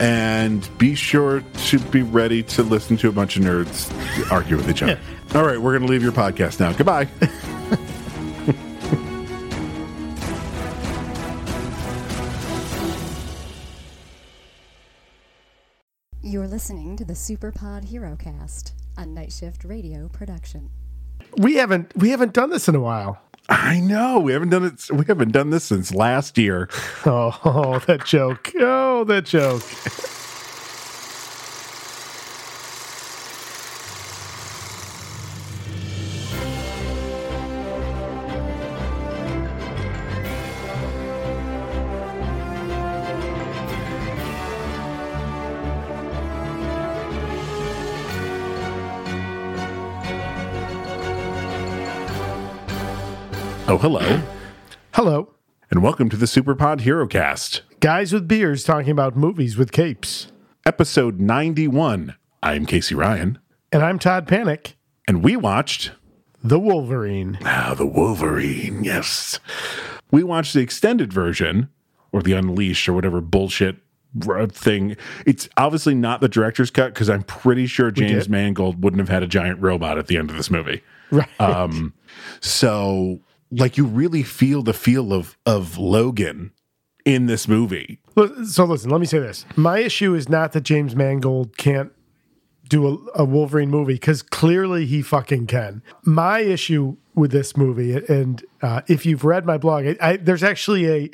and be sure to be ready to listen to a bunch of nerds argue with each other. All right, we're going to leave your podcast now. Goodbye. You're listening to the Superpod Hero Cast, a night shift radio production. We haven't we haven't done this in a while. I know. We haven't done it we haven't done this since last year. Oh, that joke. Oh, that joke. Hello. Hello. And welcome to the Superpod Hero Cast, Guys with beers talking about movies with capes. episode 91. I'm Casey Ryan, And I'm Todd Panic, and we watched the Wolverine. Ah, the Wolverine, yes. We watched the extended version, or the Unleashed, or whatever bullshit thing. It's obviously not the director's cut because I'm pretty sure James. Mangold wouldn't have had a giant robot at the end of this movie. Right. Um, so, like, you really feel the feel of of Logan in this movie. So listen, let me say this. My issue is not that James Mangold can't do a, a Wolverine movie because clearly he fucking can. My issue with this movie, and uh, if you've read my blog, I, I, there's actually a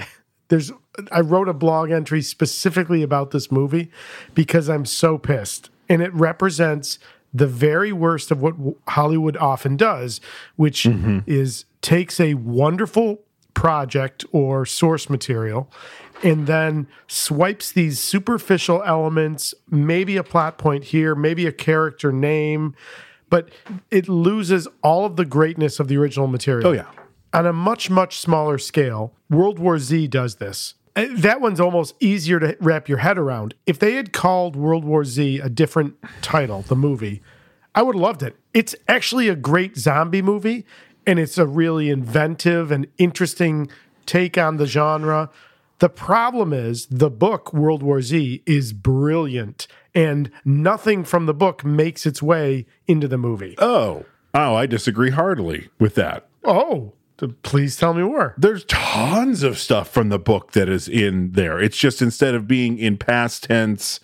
there's I wrote a blog entry specifically about this movie because I'm so pissed, and it represents the very worst of what Hollywood often does, which is takes a wonderful project or source material and then swipes these superficial elements, maybe a plot point here, maybe a character name, but it loses all of the greatness of the original material. Oh, yeah. On a much, much smaller scale, World War Z does this. Uh, That one's almost easier to wrap your head around. If they had called World War Z a different title, the movie, I would have loved it. It's actually a great zombie movie, and it's a really inventive and interesting take on the genre. The problem is the book World War Z is brilliant, and nothing from the book makes its way into the movie. Oh, oh, I disagree heartily with that. Oh, please tell me more. there's tons of stuff from the book that is in there. It's just instead of being in past tense,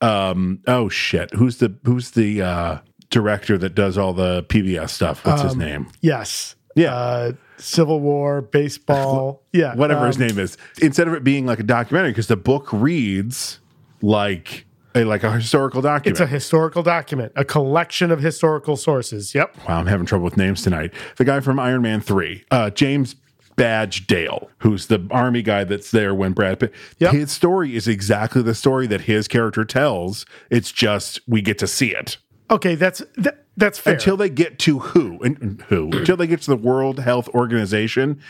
um, oh shit, who's the who's the uh, director that does all the PBS stuff? What's his name? Yes. Yeah. Uh, Civil War, baseball. Yeah. Whatever his um, name is. Instead of it being like a documentary, because the book reads like a like a historical document. It's a historical document, a collection of historical sources. Yep. wow, I'm having trouble with names tonight. The guy from Iron Man Three, uh, James Badge Dale, who's the army guy that's there when Brad Pitt. Yep. His story is exactly the story that his character tells. It's just we get to see it Okay, that's that, that's fair. until they get to who and who until they get to the World Health Organization.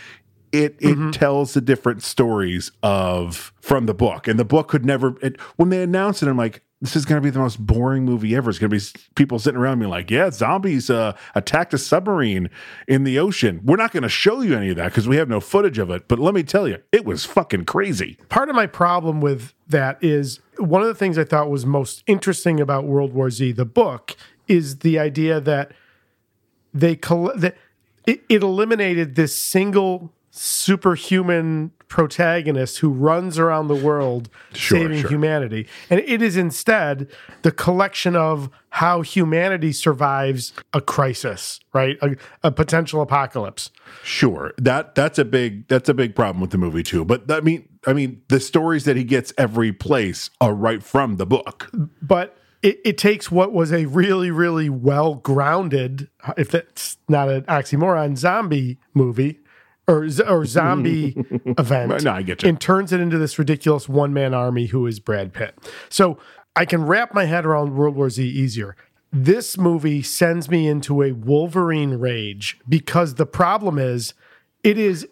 It it Mm-hmm. tells the different stories of from the book, and the book could never. It, when they announced it, I'm like, this is going to be the most boring movie ever. It's going to be people sitting around me like, yeah, zombies uh, attacked a submarine in the ocean. We're not going to show you any of that because we have no footage of it. But let me tell you, it was fucking crazy. Part of my problem with that is one of the things I thought was most interesting about World War Z, the book, is the idea that they that it, it eliminated this single superhuman protagonist who runs around the world Sure, saving sure. humanity. And it is instead the collection of how humanity survives a crisis, right? A, a potential apocalypse. Sure, that that's a big that's a big problem with the movie too. But I mean, I mean, the stories that he gets every place are right from the book. But it, it takes what was a really, really well grounded, if that's not an oxymoron, zombie movie or, or zombie event No, I get you. and turns it into this ridiculous one man army who is Brad Pitt. So I can wrap my head around World War Z easier. This movie sends me into a Wolverine rage because the problem is it is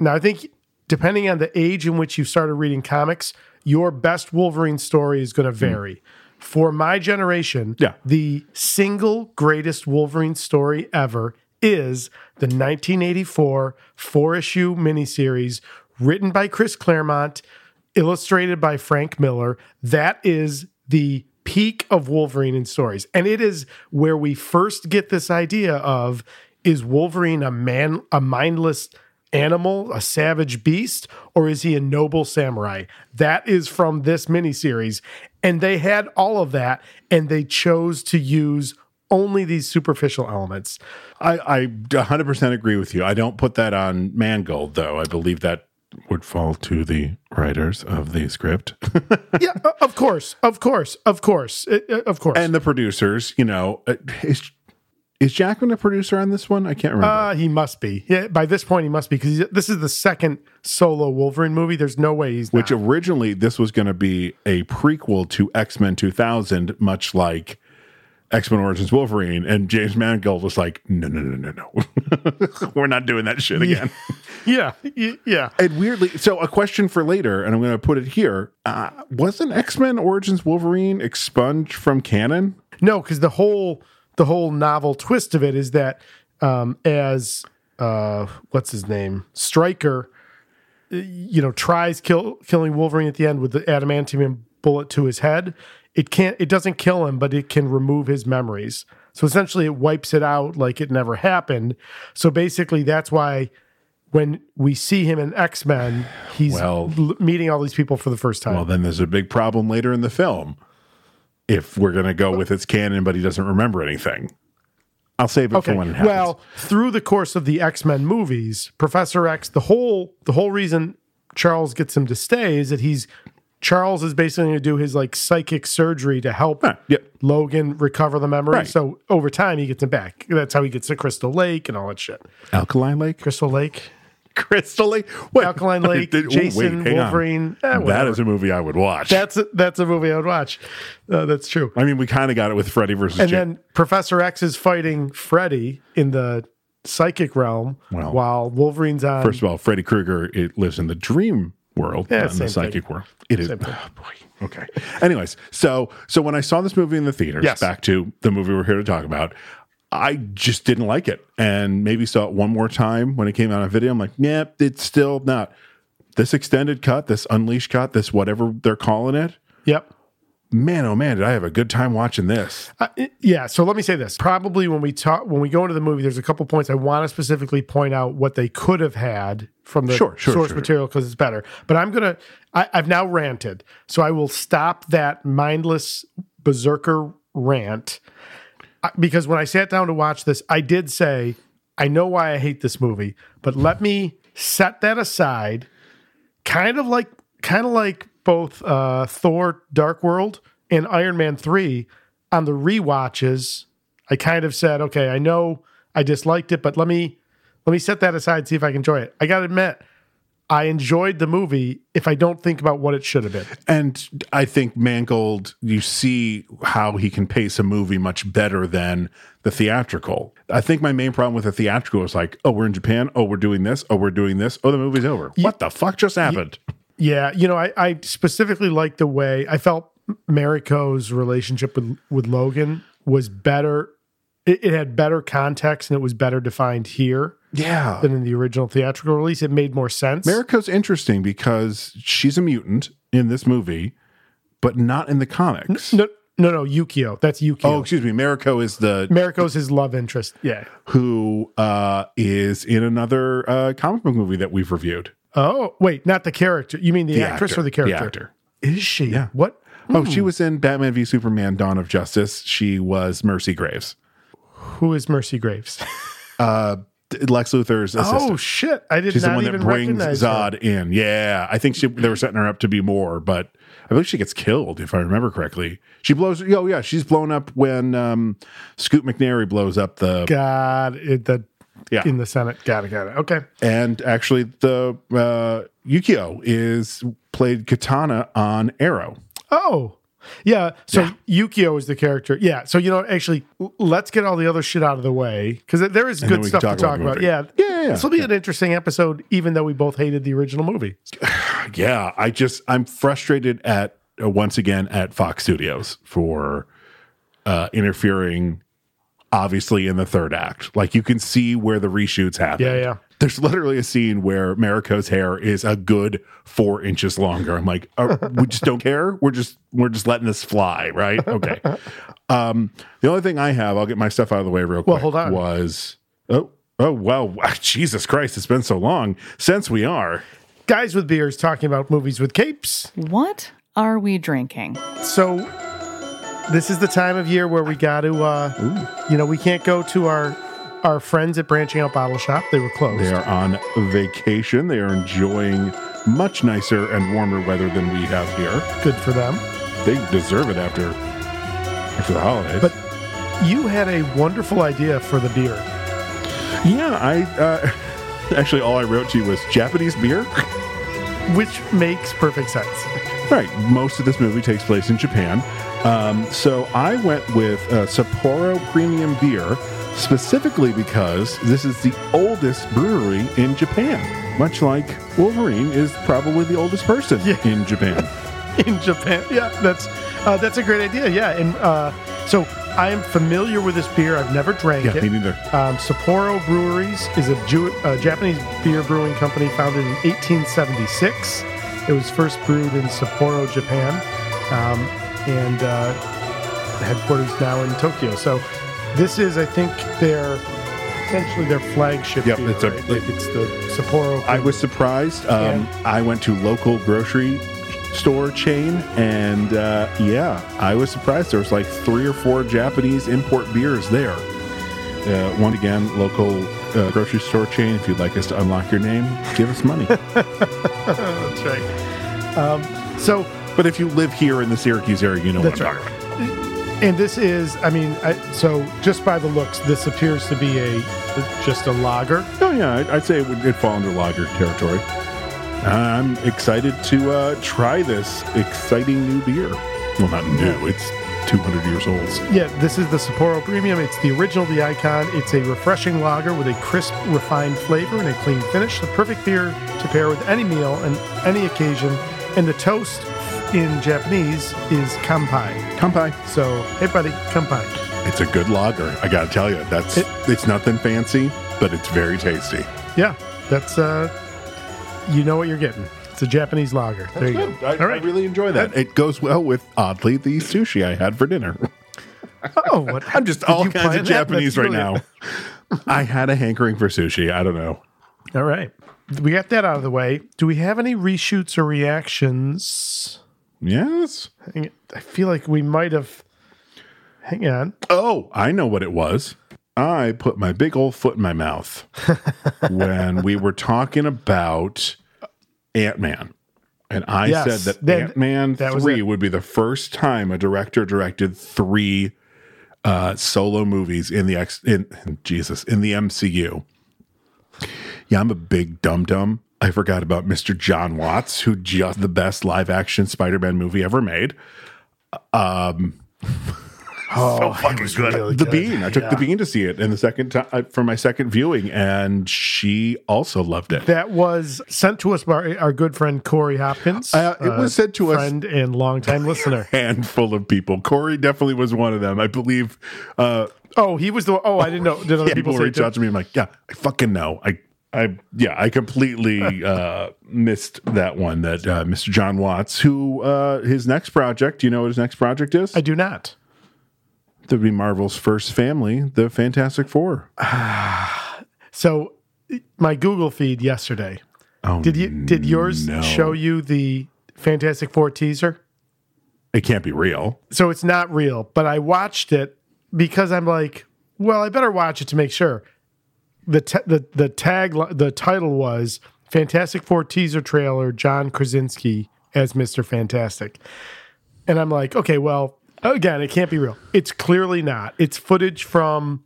now I think depending on the age in which you started reading comics, your best Wolverine story is going to hmm. vary. For my generation, Yeah. the single greatest Wolverine story ever is the 1984 four issue miniseries written by Chris Claremont, illustrated by Frank Miller. That is the peak of Wolverine in stories. And it is where we first get this idea of is Wolverine a man, a mindless animal, a savage beast, or is he a noble samurai? That is from this miniseries. And they had all of that, and they chose to use only these superficial elements. I, I 100% agree with you. I don't put that on Mangold, though. I believe that would fall to the writers of the script yeah, of course, of course, of course, of course. and the producers. You know, uh, is is Jackman a producer on this one? I can't remember. uh, he must be. Yeah, by this point, he must be because this is the second solo Wolverine movie. There's no way he's Which not. originally this was going to be a prequel to X Men 2000, much like X Men Origins Wolverine. And James Mangold was like, no, no, no, no, no. We're not doing that shit again. yeah, yeah. And weirdly, so a question for later, and I'm going to put it here. Uh, wasn't X Men Origins Wolverine expunged from canon? No, because the whole the whole novel twist of it is that um, as uh, what's his name Stryker, you know, tries kill killing Wolverine at the end with the adamantium bullet to his head. It can't. It doesn't kill him, but it can remove his memories. So essentially, it wipes it out like it never happened. So basically, that's why when we see him in X Men, he's Well- l- meeting all these people for the first time. Well, then there's a big problem later in the film if we're going to go with its canon, but he doesn't remember anything. I'll save it for when it happens. Well, through the course of the X Men movies, Professor X, the whole the whole reason Charles gets him to stay is that he's Charles is basically going to do his like psychic surgery to help Huh, yep. Logan recover the memory. Right. So over time, he gets him back. That's how he gets to Crystal Lake and all that shit. Alkaline Lake? Crystal Lake, Crystal Lake? Wait, Alkaline Lake, Did- Jason, on. Wolverine. eh, That is a movie I would watch. that's a, that's a movie I would watch. Uh, that's true. I mean, we kind of got it with Freddy versus And then Professor X is fighting Freddy in the psychic realm, Well, while Wolverine's on. First of all, Freddy Krueger it lives in the dream world, Yeah, in the psychic thing. world. It is. Oh, boy. Okay. Anyways, so so when I saw this movie in the theaters, Yes. back to the movie we're here to talk about, I just didn't like it, and maybe saw it one more time when it came out on video. I'm like, yeah, it's still not this extended cut, this unleashed cut, this whatever they're calling it. Yep. Man, oh man, did I have a good time watching this? Uh, yeah. So let me say this. Probably when we talk, when we go into the movie, there's a couple points I want to specifically point out what they could have had from the Sure, sure, source sure. material because it's better. But I'm gonna. I, I've now ranted, so I will stop that mindless berserker rant because when I sat down to watch this, I did say I know why I hate this movie, but let me set that aside. Kind of like, kind of like both uh, Thor: Dark World and Iron Man Three on the rewatches. I kind of said, okay, I know I disliked it, but let me let me set that aside, and see if I can enjoy it. I got to admit, I enjoyed the movie if I don't think about what it should have been. And I think Mangold, you see how he can pace a movie much better than the theatrical. I think my main problem with the theatrical is like, oh, we're in Japan. Oh, we're doing this. Oh, we're doing this. Oh, the movie's over. what the fuck just happened? Yeah, you know, I, I specifically like the way I felt Mariko's relationship with with Logan was better. It, it had better context and it was better defined here yeah. than in the original theatrical release. It made more sense. Mariko's interesting because she's a mutant in this movie, but not in the comics. no, No, no, Yukio. That's Yukio. Oh, excuse me. Mariko is the Mariko's his love interest. Yeah. who uh, is in another uh, comic book movie that we've reviewed. Oh, wait, not the character. You mean the, The actress actor. or the character? The. Is she? Yeah. What? Oh, she was in Batman v Superman: Dawn of Justice. She was Mercy Graves, Who is Mercy Graves? uh, Lex Luthor's assistant. oh shit! I did She's the one that brings recognize her. Zod in. Yeah, I think she, they were setting her up to be more, but I believe she gets killed if I remember correctly. She blows. Oh yeah, she's blown up when um, Scoot McNairy blows up the. God, it, the Yeah. in the Senate. Got it. Got it. Okay. And actually, the uh, Yukio is played Katana on Arrow. Oh, yeah. So Yeah. Yukio is the character. Yeah. So you know, actually, let's get all the other shit out of the way because there is good stuff to talk talk about about. Yeah. Yeah, yeah, yeah. This will be an interesting episode, even though we both hated the original movie. Yeah, I just I'm frustrated at uh, once again at Fox Studios for uh, interfering, obviously in the third act. Like you can see where the reshoots happen. Yeah, yeah. There's literally a scene where Mariko's hair is a good four inches longer. I'm like, uh, we just don't care. We're just we're just letting this fly, right? Okay. Um, the only thing I have, I'll get my stuff out of the way real quick. Well, hold on. Was oh oh well, Jesus Christ, it's been so long since we are. Guys with beers talking about movies with capes. What are we drinking? So this is the time of year where we got to, uh, you know, we can't go to our our friends at Branching Out Bottle Shop. They were closed. They are on vacation. They are enjoying much nicer and warmer weather than we have here. Good for them. They deserve it after after the holidays. But you had a wonderful idea for the beer. yeah, I uh, actually all I wrote to you was Japanese beer. which makes perfect sense. Right, most of this movie takes place in Japan. Um, so I went with uh, Sapporo Premium Beer specifically because this is the oldest brewery in Japan. Much like Wolverine is probably the oldest person Yeah. in Japan. In Japan, yeah, that's uh, that's a great idea. Yeah, and uh, so I am familiar with this beer. I've never drank Yeah, it. me neither. Um, Sapporo Breweries is a Jew- uh, Japanese beer brewing company founded in 1876. It was first brewed in Sapporo, Japan, um, and uh, headquarters now in Tokyo. So this is, I think, their essentially their flagship Yep, beer. it's a- right? like it's the Sapporo. I was surprised. Um, I went to local grocery store chain, and uh, yeah, I was surprised. There was like three or four Japanese import beers there. Uh, once again, local uh, grocery store chain. If you'd like us to unlock your name, give us money. That's right. Um, so but if you live here in the Syracuse area, you know That's what I'm right. talking about. And this is, I mean, I, so just by the looks, this appears to be a just a lager. Oh yeah, I'd, I'd say it would fall under lager territory. I'm excited to uh, try this exciting new beer. Well, not new. It's 200 years old. Yeah, this is the Sapporo Premium. It's the original, the icon. It's a refreshing lager with a crisp, refined flavor and a clean finish. The perfect beer to pair with any meal and any occasion. And the toast in Japanese is kampai. Kampai. So, hey, buddy, kampai. It's a good lager. I gotta tell you, that's It- it's nothing fancy, but it's very tasty. Yeah, that's uh, you know what you're getting. It's a Japanese lager. There you go. I, All right. I really enjoy that. It goes well with oddly the sushi I had for dinner. oh, what? I'm just Did all you kinds plan of that? Japanese That's right brilliant. now. I had a hankering for sushi. I don't know. All right. We got that out of the way. Do we have any reshoots or reactions? Yes. Hang- I feel like we might have. Hang on. Oh, I know what it was. I put my big old foot in my mouth when we were talking about Ant Man. And I Yes, said that Ant Man 3 would be the first time a director directed three uh, solo movies in the X in Jesus in the MCU. Yeah, I'm a big dum dum. I forgot about Mr. John Watts, who just the best live action Spider Man movie ever made. Oh, fucking good. the Bean. I took the Bean to see it, and the second time for my second viewing, and she also loved it. That was sent to us by our good friend Corey Hopkins. Uh, it was sent to us- friend and longtime listener. Handful of people. Corey definitely was one of them. I believe. Uh, Oh, he was the. Oh, I didn't know. Did other yeah, people people reach too? out to me. I'm like, yeah, I fucking know. I I yeah, I completely uh, missed that one. That uh, Mr. John Watts, who uh, his next project, do you know what his next project is? I do not. To be Marvel's first family, the Fantastic Four. So my Google feed yesterday. Oh, Did you did yours no. show you the Fantastic Four teaser? it can't be real. So it's not real, but I watched it because I'm like, well, I better watch it to make sure. The t- the the tag the title was Fantastic Four teaser trailer John Krasinski as Mr. Fantastic. And I'm like, okay, well, again, it can't be real. It's clearly not. It's footage from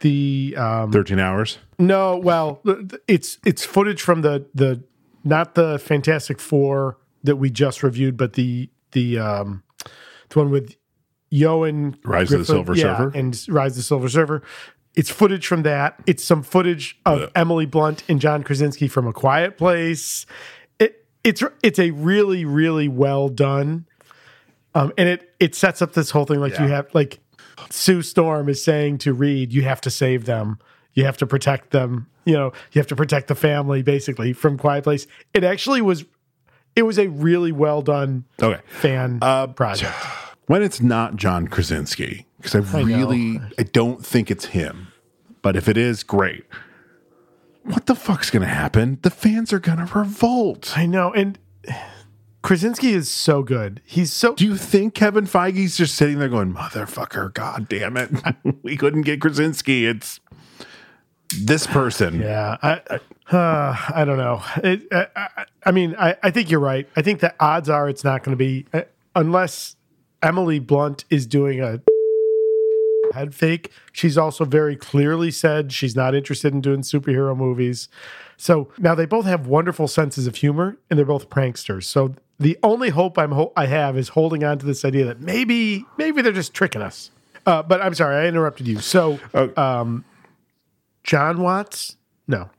the um, Thirteen hours. no, well, it's it's footage from the the not the Fantastic Four that we just reviewed, but the the um the one with Ioan Rise of the Silver yeah, Surfer? and Rise of the Silver Surfer. It's footage from that. It's some footage of Emily Blunt and John Krasinski from A Quiet Place. It it's it's a really really well done, um, and it it sets up this whole thing like you have like Sue Storm is saying to Reed, you have to save them. You have to protect them. You know, you have to protect the family basically from Quiet Place. It actually was it was a really well done Okay. fan Uh, project. When it's not John Krasinski, because I really I don't think it's him. But if it is, great. What the fuck's gonna happen? The fans are gonna revolt. I know. And Krasinski is so good. He's so Do you think Kevin Feige's just sitting there going, "Motherfucker, god damn it, we couldn't get Krasinski. It's this person." Yeah, I I, uh, I don't know. It, I, I, I mean, I, I think you're right. I think the odds are it's not going to be uh, unless Emily Blunt is doing a head fake. She's also very clearly said she's not interested in doing superhero movies. So now they both have wonderful senses of humor, and they're both pranksters. So the only hope I'm ho- I have is holding on to this idea that maybe maybe they're just tricking us. Uh, but I'm sorry, I interrupted you. So, um, John Watts? No,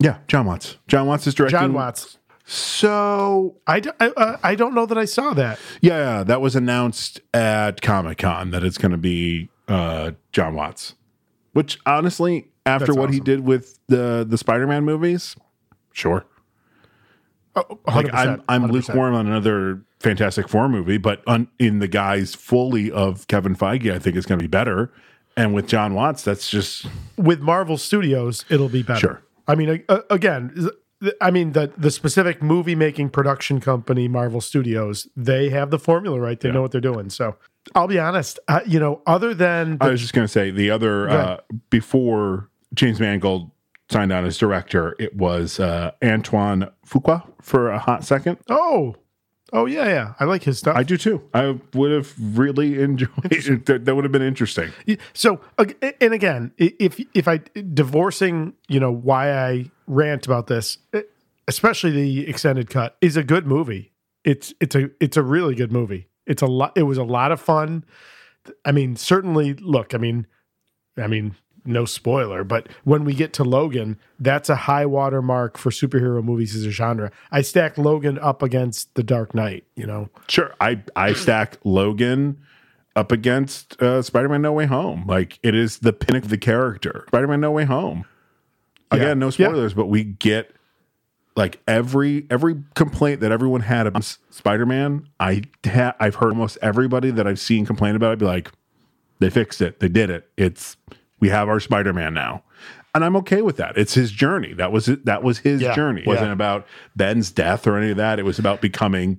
Yeah, John Watts. John Watts is directing. John Watts. So I, d- I, uh, I don't know that I saw that. Yeah, that was announced at Comic Con that it's going to be uh, John Watts. Which honestly, after That's what he did with the the Spider Man movies, sure. Oh, Like I'm I'm 100%. lukewarm on another Fantastic Four movie, but on, in the guise fully of Kevin Feige, I think it's going to be better. And with John Watts, that's just With Marvel Studios, it'll be better. Sure. I mean, uh, again, I mean the the specific movie making production company, Marvel Studios, they have the formula right. They know what they're doing. So I'll be honest. Uh, you know, other than I was just going to say the other uh, before James Mangold signed on as director, it was uh, Antoine Fuqua for a hot second. oh oh yeah yeah, I like his stuff. I do too. I would have really enjoyed it. That, that would have been interesting. So, and again, if if I divorcing, you know, why I rant about this, especially the extended cut, is a good movie. It's it's a it's a really good movie. It's a lot. It was a lot of fun. I mean, certainly. Look, I mean, I mean, no spoiler, but when we get to Logan, that's a high water mark for superhero movies as a genre. I stack Logan up against The Dark Knight. You know, Sure, I I stack Logan up against uh, Spider-Man: No Way Home. Like it is the pinnacle of the character. Spider-Man: No Way Home. Again, Yeah. no Yeah. spoilers, but we get like every every complaint that everyone had about Spider-Man. I ha- I've heard almost everybody that I've seen complain about it be like, they fixed it, they did it. It's we have our Spider-Man now. And I'm okay with that. It's his journey. That was. That was his Yeah. journey. It Yeah. wasn't about Ben's death or any of that. It was about becoming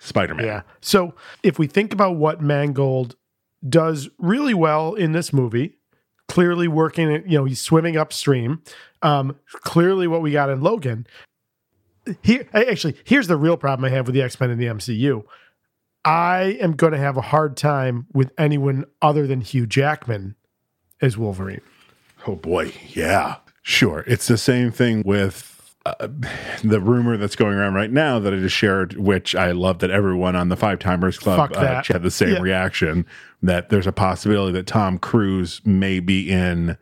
Spider-Man. Yeah. So if we think about what Mangold does really well in this movie, clearly working, it, you know, he's swimming upstream. Um, clearly, what we got in Logan. Here, actually, here's the real problem I have with the X Men in the MCU. I am going to have a hard time with anyone other than Hugh Jackman as Wolverine. Oh boy, yeah, sure. It's the same thing with uh, the rumor that's going around right now that I just shared, which I love that everyone on the Five Timers Club uh, had the same Yeah. reaction. That there's a possibility that Tom Cruise may be in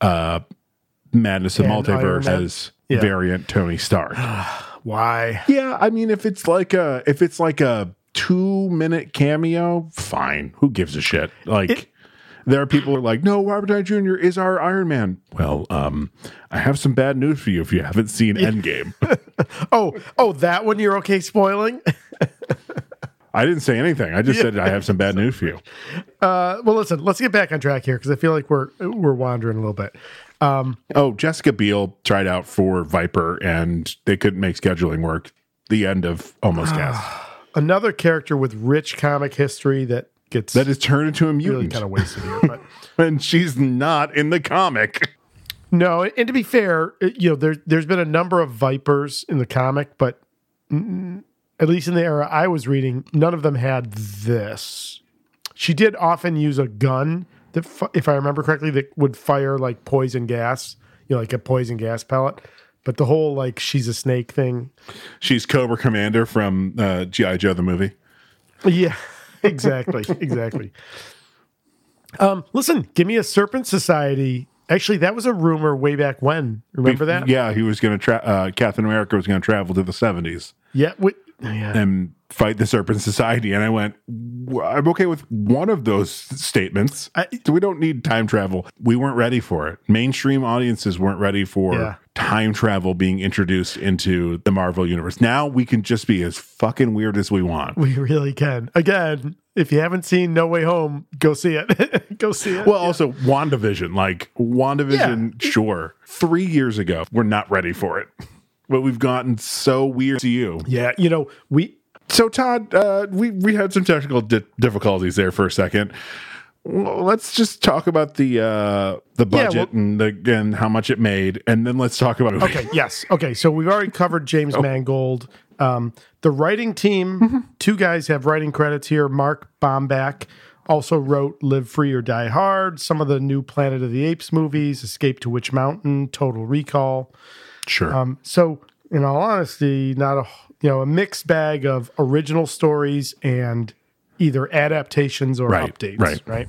uh, Madness of And Multiverse as Yeah. variant Tony Stark. Why? yeah, I mean, if it's like a if it's like a two minute cameo, fine. Who gives a shit? Like. It- There are people who are like, no, Robert Downey Jr. is our Iron Man. Well, um, I have some bad news for you if you haven't seen Endgame. Oh, oh, that one you're okay spoiling? I didn't say anything. I just said I have some bad news for you. Uh, well, listen, let's get back on track here because I feel like we're we're wandering a little bit. Um, Oh, Jessica Biel tried out for Viper and they couldn't make scheduling work. The end of Almost Cast. Another character with rich comic history that gets That is turned into a really mutant. kind of wasted here. But and she's not in the comic. no, and to be fair, you know, there there's been a number of Vipers in the comic, but at least in the era I was reading, none of them had this. She did often use a gun that, if I remember correctly, that would fire like poison gas, you know, like a poison gas pellet. But the whole like she's a snake thing, She's Cobra Commander from uh, G.I. Joe, the movie. Yeah, exactly, exactly. Um, listen, give me a Serpent Society. Actually, that was a rumor way back when. Remember that? Yeah, he was going to, tra- uh, Captain America was going to travel to the 70s Yeah. Wait, yeah. and fight the Serpent Society. And I went, I'm okay with one of those statements. I- we don't need time travel. We weren't ready for it. Mainstream audiences weren't ready for Yeah. Time travel being introduced into the Marvel universe. Now we can just be as fucking weird as we want. We really can. Again, if you haven't seen No Way Home, go see it. go see it. Well, also WandaVision, like WandaVision, sure. Three years ago, we're not ready for it. But we've gotten so weird to you. yeah, you know, we So Todd, uh, we we had some technical di- difficulties there for a second. Well, let's just talk about the uh, the Yeah, budget well- and the and how much it made, and then let's talk about Okay, yes. Okay, so we've already covered Oh. James Mangold. Um, the writing team, Mm-hmm. two guys have writing credits here. Mark Bomback also wrote Live Free or Die Hard, some of the new Planet of the Apes movies, Escape to Witch Mountain, Total Recall. Sure. Um, so, in all honesty, not a you know a mixed bag of original stories and either adaptations or Right, updates, right. right?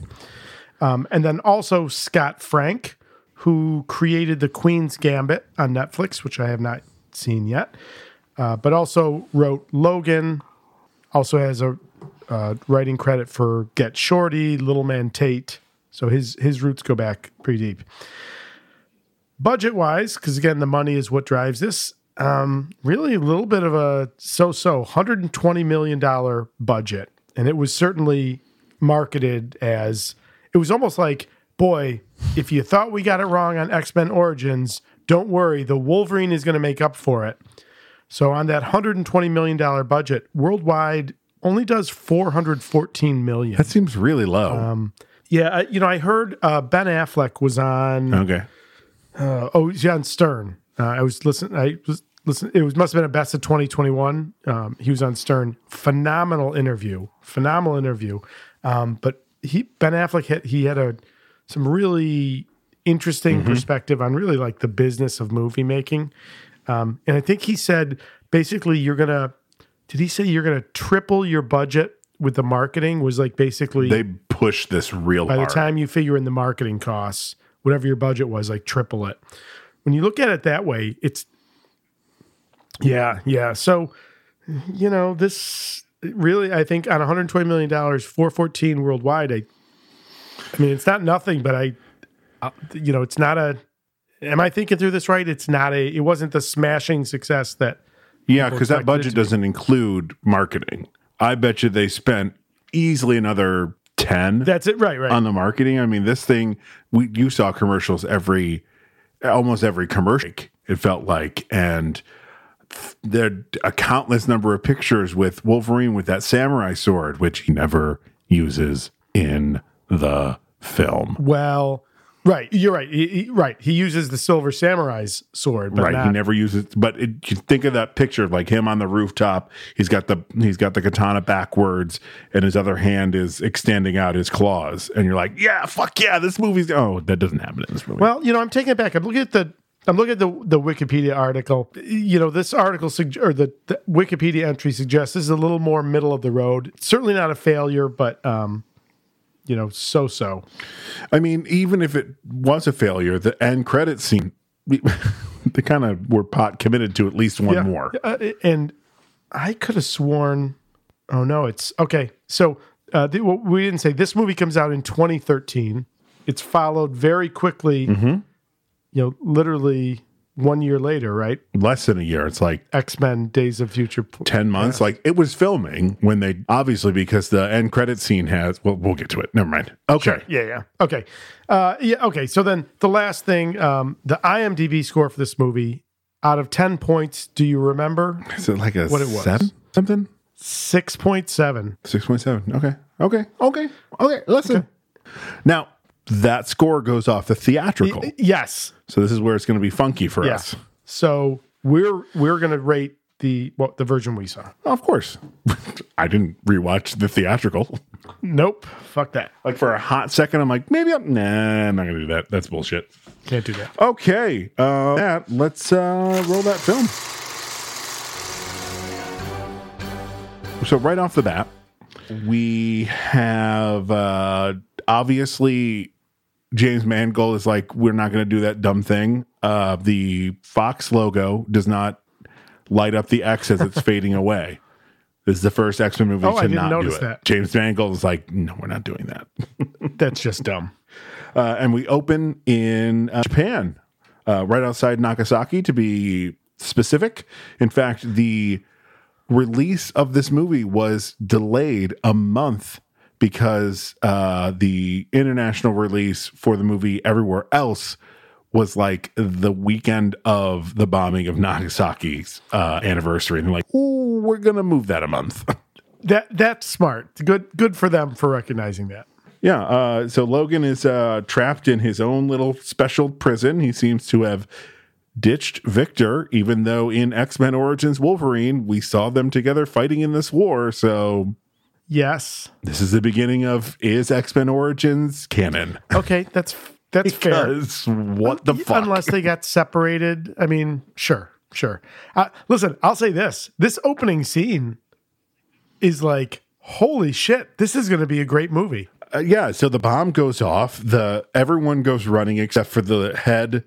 Um, and then also Scott Frank, who created the Queen's Gambit on Netflix, which I have not seen yet, uh, but also wrote Logan. Also has a uh, writing credit for Get Shorty, Little Man Tate. So his his roots go back pretty deep budget wise, because again, the money is what drives this. Um, really, a little bit of a so-so, hundred and twenty million dollar budget, and it was certainly marketed as it was almost like, boy, if you thought we got it wrong on X Men Origins, don't worry, the Wolverine is going to make up for it. So on that hundred and twenty million dollar budget, worldwide only does four hundred fourteen million. that seems really low. Um, Yeah, I, you know, I heard uh, Ben Affleck was on. okay. Uh, oh, he's on Stern. Uh, I was listening. I was listen. It was must have been a best of 2021. Um, he was on Stern. Phenomenal interview. Phenomenal interview. Um, but he Ben Affleck had he had a some really interesting perspective on really like the business of movie making. Um, and I think he said basically you're gonna. Did he say you're gonna triple your budget with the marketing? Was like basically They push this real by the time you figure in the marketing costs, whatever your budget was, like triple it. When you look at it that way, it's yeah, yeah. So you know, this really, I think on 120 million dollars, 414 worldwide. I, I mean, it's not nothing, but I, uh, you know, it's not a. Am I thinking through this right? It's not a. It wasn't the smashing success that. Yeah, because that budget doesn't include marketing. I bet you they spent easily another ten That's it, right? Right. on the marketing. I mean, this thing we you saw commercials every almost every commercial. It felt like, and there are a countless number of pictures with Wolverine with that samurai sword, which he never uses in the film. well, right. You're right. He, he- right. He uses the silver samurai's sword, but right, not, he never uses. But it, you think of that picture like him on the rooftop. He's got the he's got the katana backwards, and his other hand is extending out his claws, and you're like, yeah, fuck yeah, this movie's. Oh, that doesn't happen in this movie. Well, you know, I'm taking it back. I'm looking at the I'm looking at the the Wikipedia article. You know, this article sug- or the, the Wikipedia entry suggests this is a little more middle of the road. Certainly not a failure, but um, you know, so so. I mean, even if it was a failure, the end credit scene, they kind of were pot committed to at least one more. Uh, and I could have sworn. Oh no, it's okay. So uh, th- well, we didn't say this movie comes out in 2013. It's followed very quickly, Mm-hmm. You know, literally one year later, right? Less than a year. It's like X Men: Days of Future. P- 10 months. Like it was filming when they obviously because the end credit scene has, well, we'll get to it. Never mind. Okay. Yeah, yeah. Okay. Uh, yeah. Okay. So then the last thing, um, the IMDb score for this movie, out of 10 points, do you remember? Is it like a What it was. seven? Something? 6.7. 6.7. Okay. Okay. Okay. Okay. Listen. Now, that score goes off the theatrical. Yes. So this is where it's going to be funky for Yeah. us. So we're we're gonna rate the what the version we saw. Of course. I didn't rewatch the theatrical. Nope. Fuck that. Like for a hot second, I'm like, maybe I'm, nah, I'm not going to do that. That's bullshit. Can't do that. Okay. Uh, let's uh, roll that film. So, right off the bat, we have uh, obviously James Mangold is like, we're not going to do that dumb thing. Uh, the Fox logo does not light up the X as it's fading away. This is the first X Men movie Oh, to not do it. that. James Mangold is like, no, we're not doing that. That's just dumb. Uh, and we open in uh, Japan, uh, right outside Nagasaki, to be specific. In fact, the release of this movie was delayed a month because uh, the international release for the movie everywhere else was like the weekend of the bombing of Nagasaki's uh, anniversary. And they're like, ooh, we're going to move that a month. That that's smart. Good good for them for recognizing that. Yeah. Uh, so Logan is uh, trapped in his own little special prison. He seems to have ditched Victor, even though in X Men Origins Wolverine, we saw them together fighting in this war. So Yes. this is the beginning of is X Men Origins canon? Okay, that's that's fair. What the fuck? Unless they got separated. I mean, sure, sure. Uh, listen, I'll say this: this opening scene is like, holy shit! This is going to be a great movie. Uh, yeah. So the bomb goes off. The everyone goes running except for the head,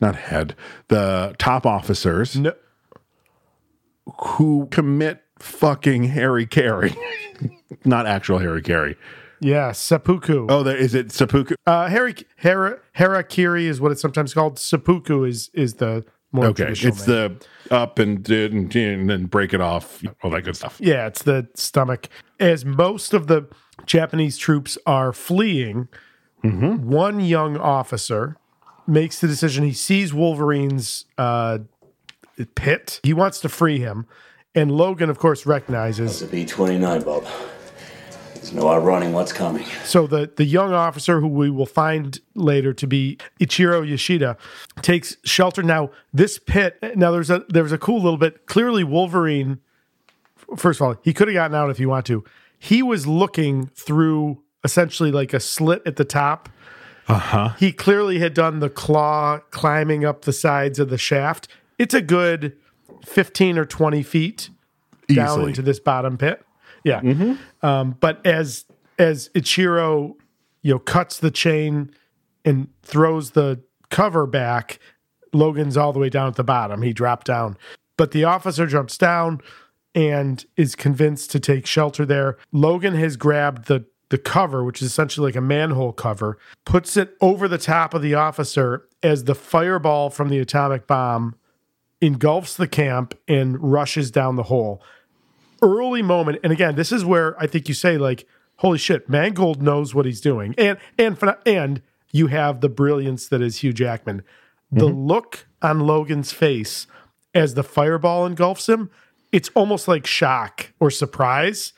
not head, the top officers. No, who commit fucking Harry Carey, not actual Harry Carey. yeah, seppuku. Oh, there is it seppuku. Uh, Harry Hara Harakiri is what it's sometimes called. Seppuku is is the more Okay, traditional it's name. the up and and, and then break it off, all that good stuff. Yeah, it's the stomach. As most of the Japanese troops are fleeing, one young officer makes the decision. He sees Wolverine's uh, pit. He wants to free him. And Logan, of course, recognizes. It's a B 29, Bob. There's no outrunning what's coming. So the, the young officer, who we will find later to be Ichiro Yashida, takes shelter. Now, this pit, now there's a there's a cool little bit. Clearly, Wolverine, first of all, he could have gotten out if he wanted to. He was looking through essentially like a slit at the top. Uh-huh. He clearly had done the claw climbing up the sides of the shaft. It's a good 15 or 20 feet down into this bottom pit. Yeah. Um, but as as Ichiro, you know, cuts the chain and throws the cover back, Logan's all the way down at the bottom. He dropped down. But the officer jumps down and is convinced to take shelter there. Logan has grabbed the the cover, which is essentially like a manhole cover, puts it over the top of the officer as the fireball from the atomic bomb engulfs the camp and rushes down the hole. Early moment, and again, this is where I think you say like, "Holy shit, Mangold knows what he's doing," and and and you have the brilliance that is Hugh Jackman. The look on Logan's face as the fireball engulfs him, it's almost like shock or surprise.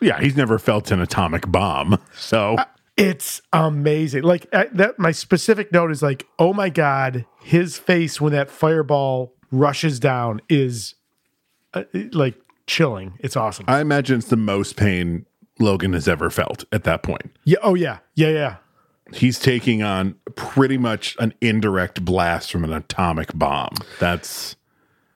Yeah, he's never felt an atomic bomb. So It's amazing. Like uh, that my specific note is like, "Oh my god, his face when that fireball rushes down is uh, like chilling. It's awesome." I imagine it's the most pain Logan has ever felt at that point. yeah, oh yeah. Yeah, yeah. He's taking on pretty much an indirect blast from an atomic bomb. That's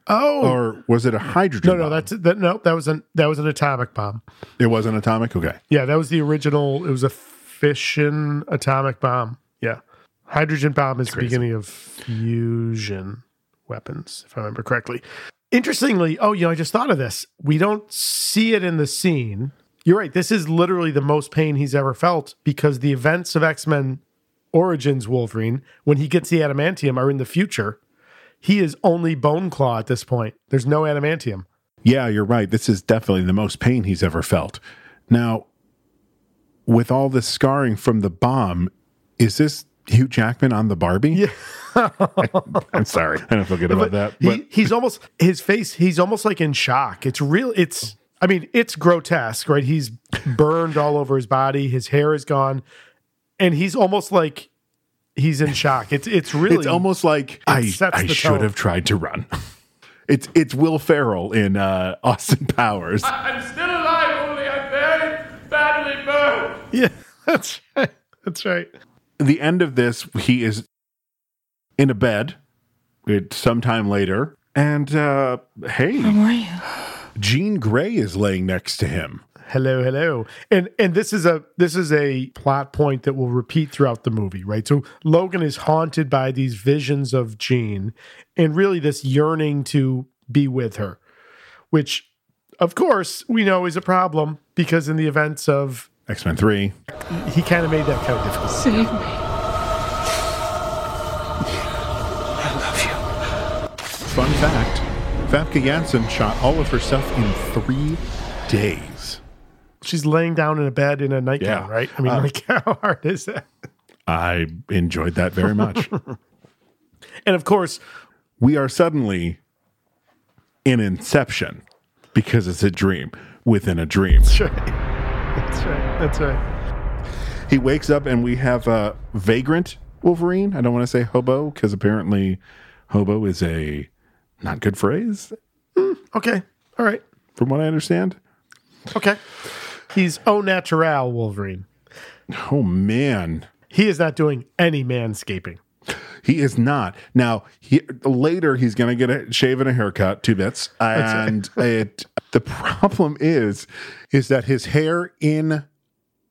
Oh. or was it a hydrogen? no, no, bomb? that's that no, that was an that was an atomic bomb. it was an atomic. Okay, Yeah, that was the original. It was a fission atomic bomb. Yeah. Hydrogen bomb is the beginning of fusion weapons, if I remember correctly. Interestingly, oh, you know, I just thought of this. We don't see it in the scene. You're right. This is literally the most pain he's ever felt because the events of X Men Origins Wolverine, when he gets the adamantium, are in the future. He is only Bone Claw at this point. There's no adamantium. Yeah, you're right. This is definitely the most pain he's ever felt. Now, with all the scarring from the bomb, is this Hugh Jackman on the Barbie? Yeah. I'm sorry. I don't feel good about that. He, he's almost his face. He's almost like in shock. It's real. It's. I mean, it's grotesque, right? He's burned all over his body. His hair is gone, and he's almost like he's in shock. It's it's really it's almost like I, sets I should have tried to run. It's it's Will Ferrell in uh, Austin Powers. I'm still alive, only I'm very badly burned. yeah. That's right. That's right. The end of this, he is in a bed. It's sometime later, and uh, hey, How are you? Jean Grey is laying next to him. Hello, hello. And and this is a this is a plot point that will repeat throughout the movie, right? So Logan is haunted by these visions of Jean and really this yearning to be with her, which of course we know is a problem because in the events of X Men Three. he kind of made that kind of difficult. Save me. I love you. Fun fact: Famke Janssen shot all of her stuff in three days. She's laying down in a bed in a nightgown, Yeah. right? I mean, Uh, like how hard is that? I enjoyed that very much. And of course, we are suddenly in Inception because it's a dream within a dream. that's right. That's right. That's right. He wakes up and we have a vagrant Wolverine. I don't want to say hobo because apparently hobo is a not good phrase hmm, Okay. All right. from what I understand. Okay. He's au natural Wolverine. Oh man, He is not doing any manscaping. he is not. Now, he, later he's going to get a shave and a haircut, two bits. And it the problem is is that his hair in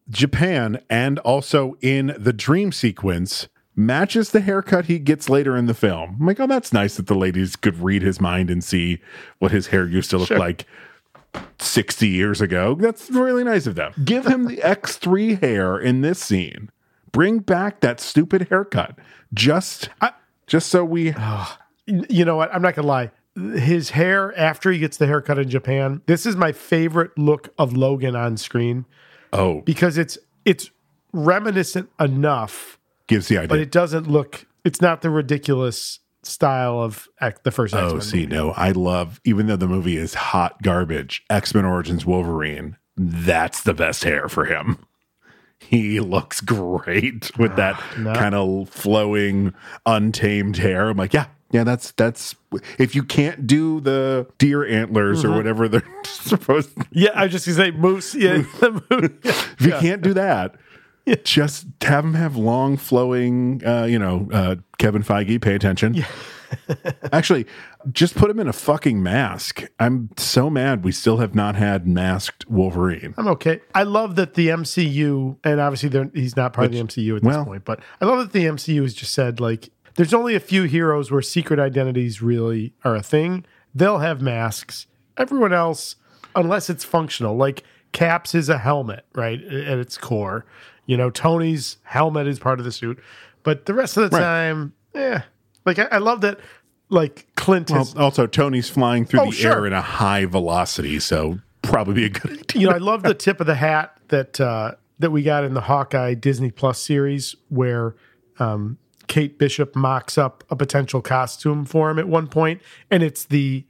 Japan and also in the dream sequence matches the haircut he gets later in the film. I'm like, oh, that's nice that the ladies could read his mind and see what his hair used to look like 60 years ago. That's really nice of them. Give him the X3 hair in this scene. Bring back that stupid haircut. Just just so we You know what? I'm not going to lie. His hair after he gets the haircut in Japan, this is my favorite look of Logan on screen oh, because it's it's reminiscent enough, gives the idea, but it doesn't look it's not the ridiculous style of the first oh, X-Men. Oh, see, movie. no, I love, even though the movie is hot garbage, X Men Origins Wolverine, that's the best hair for him. He looks great with that kind of flowing, untamed hair. I'm like, yeah, yeah, that's, that's, if you can't do the deer antlers or whatever they're supposed to, Yeah, I was just say moose. Yeah, moose. Yeah. if you can't do that, just have them have long flowing, uh, you know, uh, Kevin Feige, pay attention. Actually, just put him in a fucking mask. I'm so mad we still have not had masked Wolverine. I'm okay. I love that the MCU, and obviously he's not part of the MCU at this well- point, but I love that the MCU has just said, like, there's only a few heroes where secret identities really are a thing. They'll have masks. Everyone else, unless it's functional, like Caps is a helmet, right, at its core. You know, Tony's helmet is part of the suit, but the rest of the Right. time, yeah. Like, I, I love that, like, Clint Well, has also, Tony's flying through Oh, the sure. air in a high velocity, so probably be a good idea. you know, I love the tip of the hat that uh, that we got in the Hawkeye Disney Plus series, where um, Kate Bishop mocks up a potential costume for him at one point, and it's the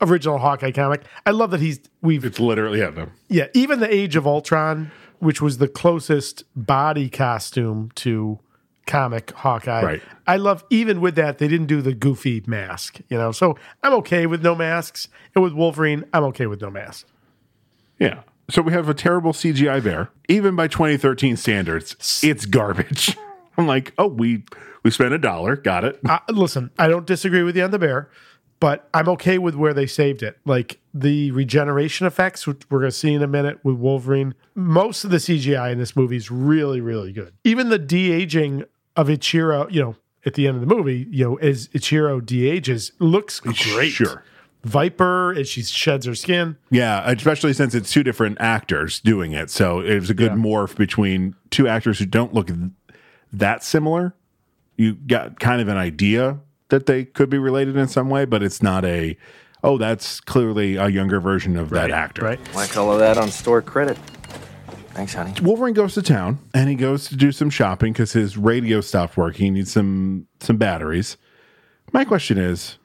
original Hawkeye comic. I love that he's we've It's literally, yeah, no. yeah even the Age of Ultron, which was the closest body costume to comic Hawkeye. Right. I love even with that they didn't do the goofy mask, you know. So I'm okay with no masks, and with Wolverine, I'm okay with no mask. Yeah. So we have a terrible CGI bear. Even by 2013 standards, it's garbage. I'm like, oh, we we spent a dollar, got it. uh, listen, I don't disagree with you on the bear, but I'm okay with where they saved it. Like the regeneration effects, which we're going to see in a minute with Wolverine. Most of the CGI in this movie is really, really good. Even the de aging of Ichiro, you know, at the end of the movie, you know, as Ichiro de ages, looks great. Sure. Viper as she sheds her skin. Yeah, especially since it's two different actors doing it. So it was a good Yeah. morph between two actors who don't look that similar. You got kind of an idea that they could be related in some way, but it's not a, oh, that's clearly a younger version of that actor. Right. Why call all that on store credit? Thanks, honey. Wolverine goes to town and he goes to do some shopping because his radio stopped working. He needs some some batteries. My question is,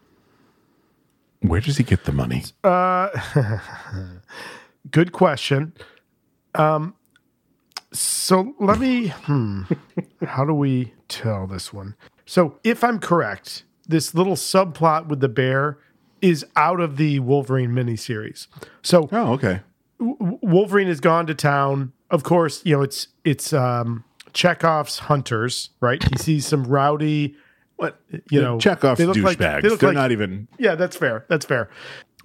where does he get the money? Uh, good question. Um, so let me. Hmm, how do we tell this one? So, if I'm correct, this little subplot with the bear is out of the Wolverine miniseries. So, Oh, okay. Wolverine has gone to town. Of course, you know it's it's um, Chekhov's hunters, right? He sees some rowdy, what you know, Chekhov's they look like- douchebags. they look They're like- not even. Yeah, that's fair. That's fair.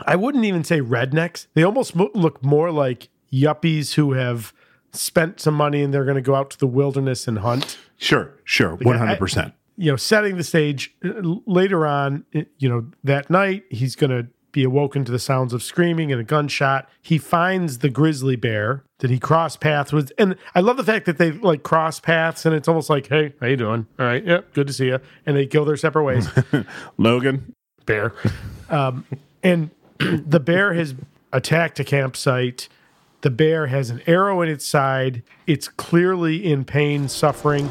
I wouldn't even say rednecks. They almost mo- look more like yuppies who have spent some money and they're going to go out to the wilderness and hunt. Sure, sure, one hundred percent. You know, setting the stage uh, later on, you know, that night he's going to be awoken to the sounds of screaming and a gunshot. He finds the grizzly bear that he crossed paths with. And I love the fact that they like cross paths and it's almost like, hey, how you doing? All right. Yep. Good to see you. And they go their separate ways. Logan, bear. Um, and the bear has attacked a campsite. The bear has an arrow in its side. It's clearly in pain, suffering.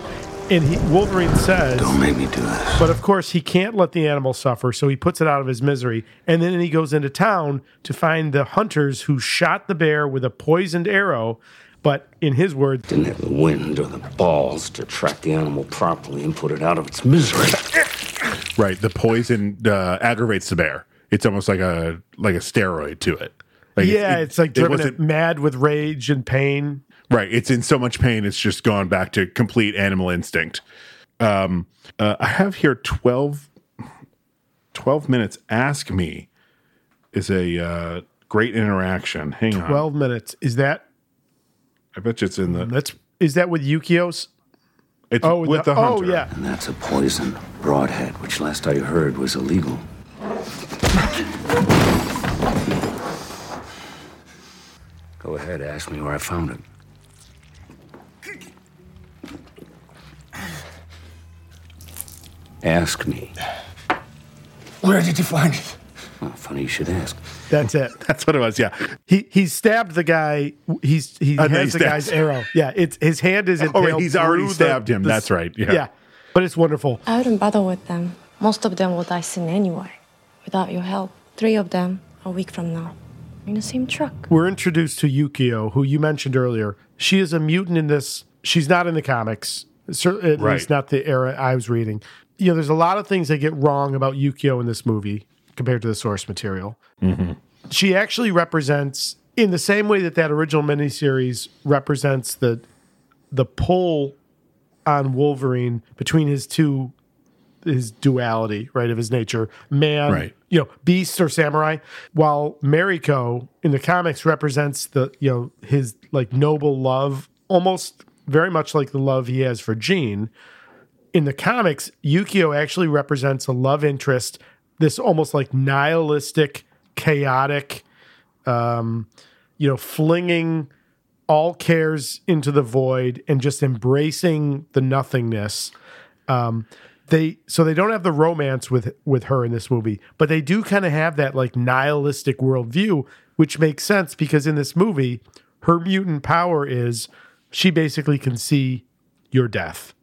And he, Wolverine says, Don't make me do this. but of course, he can't let the animal suffer, so he puts it out of his misery. And then he goes into town to find the hunters who shot the bear with a poisoned arrow. But in his words, Didn't have the wind or the balls to track the animal properly and put it out of its misery. right? The poison uh, aggravates the bear. It's almost like a like a steroid to it. Like yeah, it- it's like driven it mad with rage and pain. Right. It's in so much pain, it's just gone back to complete animal instinct. Um, uh, I have here 12, 12 minutes. Ask me is a uh, great interaction. Hang on. 12 minutes. Is that I bet you it's in the. that's is that with Yukio's? It's Oh, with the- the, oh hunter. yeah. And that's a poison. Broadhead, which last I heard was illegal. Go ahead, ask me where I found it. Ask me. Where did you find it? Oh, funny you should ask. That's it. That's what it was. Yeah. He he stabbed the guy. He's he then has he the guy's arrow. Yeah, it's his hand is Oh, impaled. he's already through the- stabbed him. the- That's right. Yeah. yeah, but it's wonderful. I wouldn't bother with them. Most of them will die soon anyway. Without your help, three of them a week from now. In the same truck. We're introduced to Yukio, who you mentioned earlier. She is a mutant in this. She's not in the comics, cer- at Right. least not the era I was reading. You know, there's a lot of things that get wrong about Yukio in this movie compared to the source material. Mm-hmm. She actually represents, in the same way that that original miniseries represents the the pull on Wolverine between his two his duality, right, of his nature, man, Right. You know, beast or samurai. While Mariko in the comics represents the, you know, his like noble love, almost very much like the love he has for Jean. In the comics, Yukio actually represents a love interest, this almost like nihilistic, chaotic, um, you know, flinging all cares into the void and just embracing the nothingness. Um, they so they don't have the romance with with her in this movie, but they do kind of have that like nihilistic worldview, which makes sense because in this movie, her mutant power is she basically can see your death,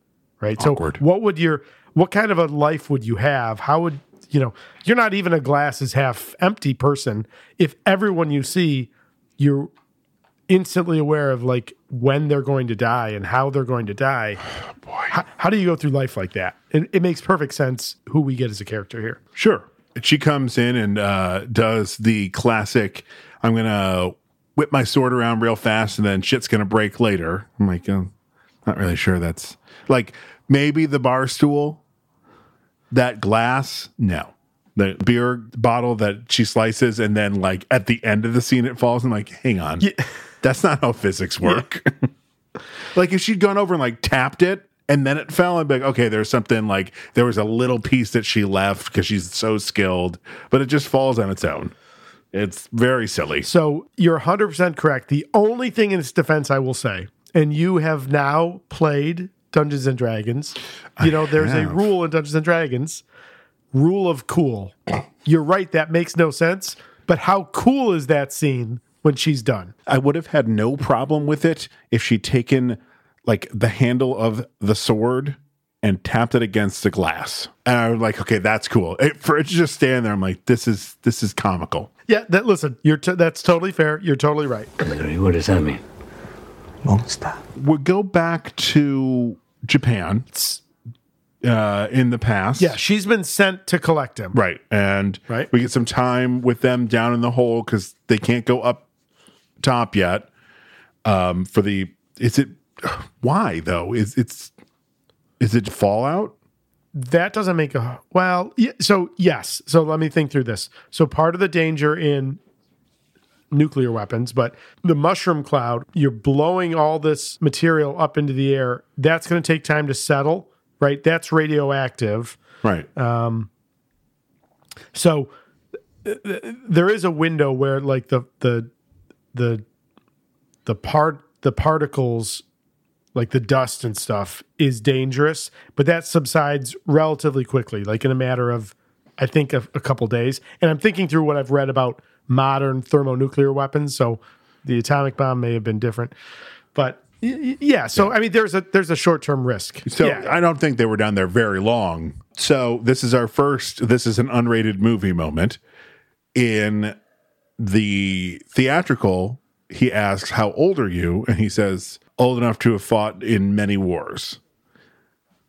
right? Awkward. So what would your what kind of a life would you have? How would you know? You're not even a glass is half empty person. If everyone you see, you're instantly aware of like when they're going to die and how they're going to die. How, how do you go through life like that? It, it makes perfect sense who we get as a character here. Sure. She comes in and uh, does the classic. I'm gonna whip my sword around real fast, and then shit's gonna break later. I'm like, uh, not really sure. That's like maybe the bar stool, that glass. No, the beer bottle that she slices, and then like at the end of the scene, it falls. I'm like, hang on, that's not how physics work. like if she'd gone over and like tapped it and then it fell and be like, okay, there's something like there was a little piece that she left because she's so skilled, but it just falls on its own. It's very silly. So you're 100% correct. The only thing in its defense I will say, and you have now played Dungeons and Dragons, you know, there's a rule in Dungeons and Dragons, rule of cool. You're right, that makes no sense. But how cool is that scene when she's done? I would have had no problem with it if she'd taken like the handle of the sword and tapped it against the glass. And I was like, okay, that's cool. It, for it to just stand there, I'm like, this is this is comical. Yeah, that listen, you're t- that's totally fair. You're totally right. What does that mean? Monster. We'll go back to Japan uh, in the past. Yeah, she's been sent to collect him. Right. And Right. we get some time with them down in the hole because they can't go up top yet. Um, for the is it why though? Is it's is it Fallout? That doesn't make a well. So yes. So let me think through this. So part of the danger in nuclear weapons, but the mushroom cloud, you're blowing all this material up into the air. That's going to take time to settle, right? That's radioactive. Right. Um, so th- th- there is a window where like the the the the part the particles like the dust and stuff is dangerous, but that subsides relatively quickly, like in a matter of I think a, a couple days. And I'm thinking through what I've read about modern thermonuclear weapons, so the atomic bomb may have been different. But yeah, so I mean there's a there's a short-term risk. So yeah. I don't think they were down there very long. So this is our first. This is an unrated movie moment. In the theatrical, he asks, "How old are you?" And he says, "Old enough to have fought in many wars."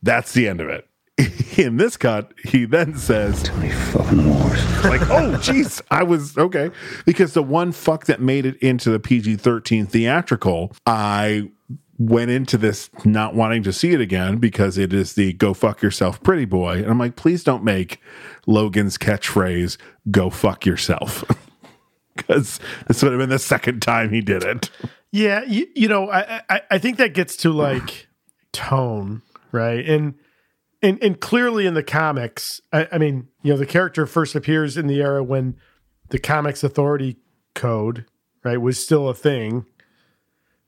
That's the end of it. In this cut, he then says, Too many fucking wars. like, oh, jeez, I was okay. Because the one fuck that made it into the PG 13 theatrical, I went into this not wanting to see it again because it is the go fuck yourself pretty boy. And I'm like, please don't make Logan's catchphrase go fuck yourself. Because this would have been the second time he did it. Yeah, you, you know, I, I I think that gets to like tone, right? And and and clearly in the comics, I, I mean, you know, the character first appears in the era when the Comics Authority Code, right, was still a thing,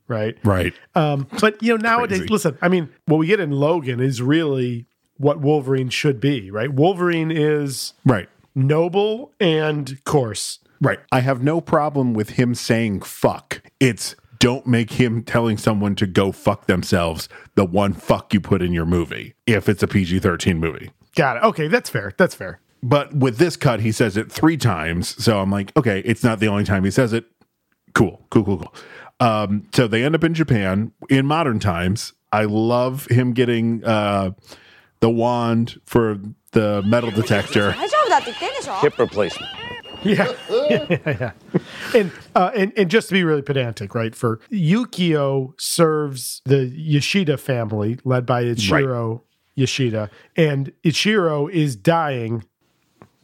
right? Right. Um, but you know, nowadays, Crazy. listen, I mean, what we get in Logan is really what Wolverine should be, right? Wolverine is Right. noble and coarse. Right. I have no problem with him saying fuck. It's don't make him telling someone to go fuck themselves the one fuck you put in your movie if it's a PG 13 movie. Got it. Okay, that's fair. That's fair. But with this cut, he says it three times. So I'm like, okay, it's not the only time he says it. Cool, cool, cool, cool. Um, so they end up in Japan in modern times. I love him getting uh, the wand for the metal detector. Hip replacement. Yeah, yeah, yeah. And, uh, and and just to be really pedantic, right? For Yukio serves the Yashida family led by Ichiro Yashida, and Ichiro is dying.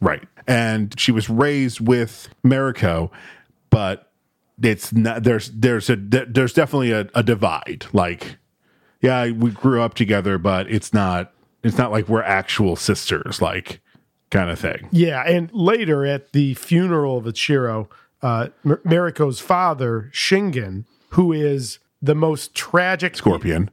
Right. And she was raised with Mariko, but it's not there's there's a there's definitely a, a divide. Like, yeah, we grew up together, but it's not it's not like we're actual sisters, like kind of thing. Yeah, and later at the funeral of Ichiro, uh, Mar- Mariko's father Shingen, who is the most tragic Scorpion.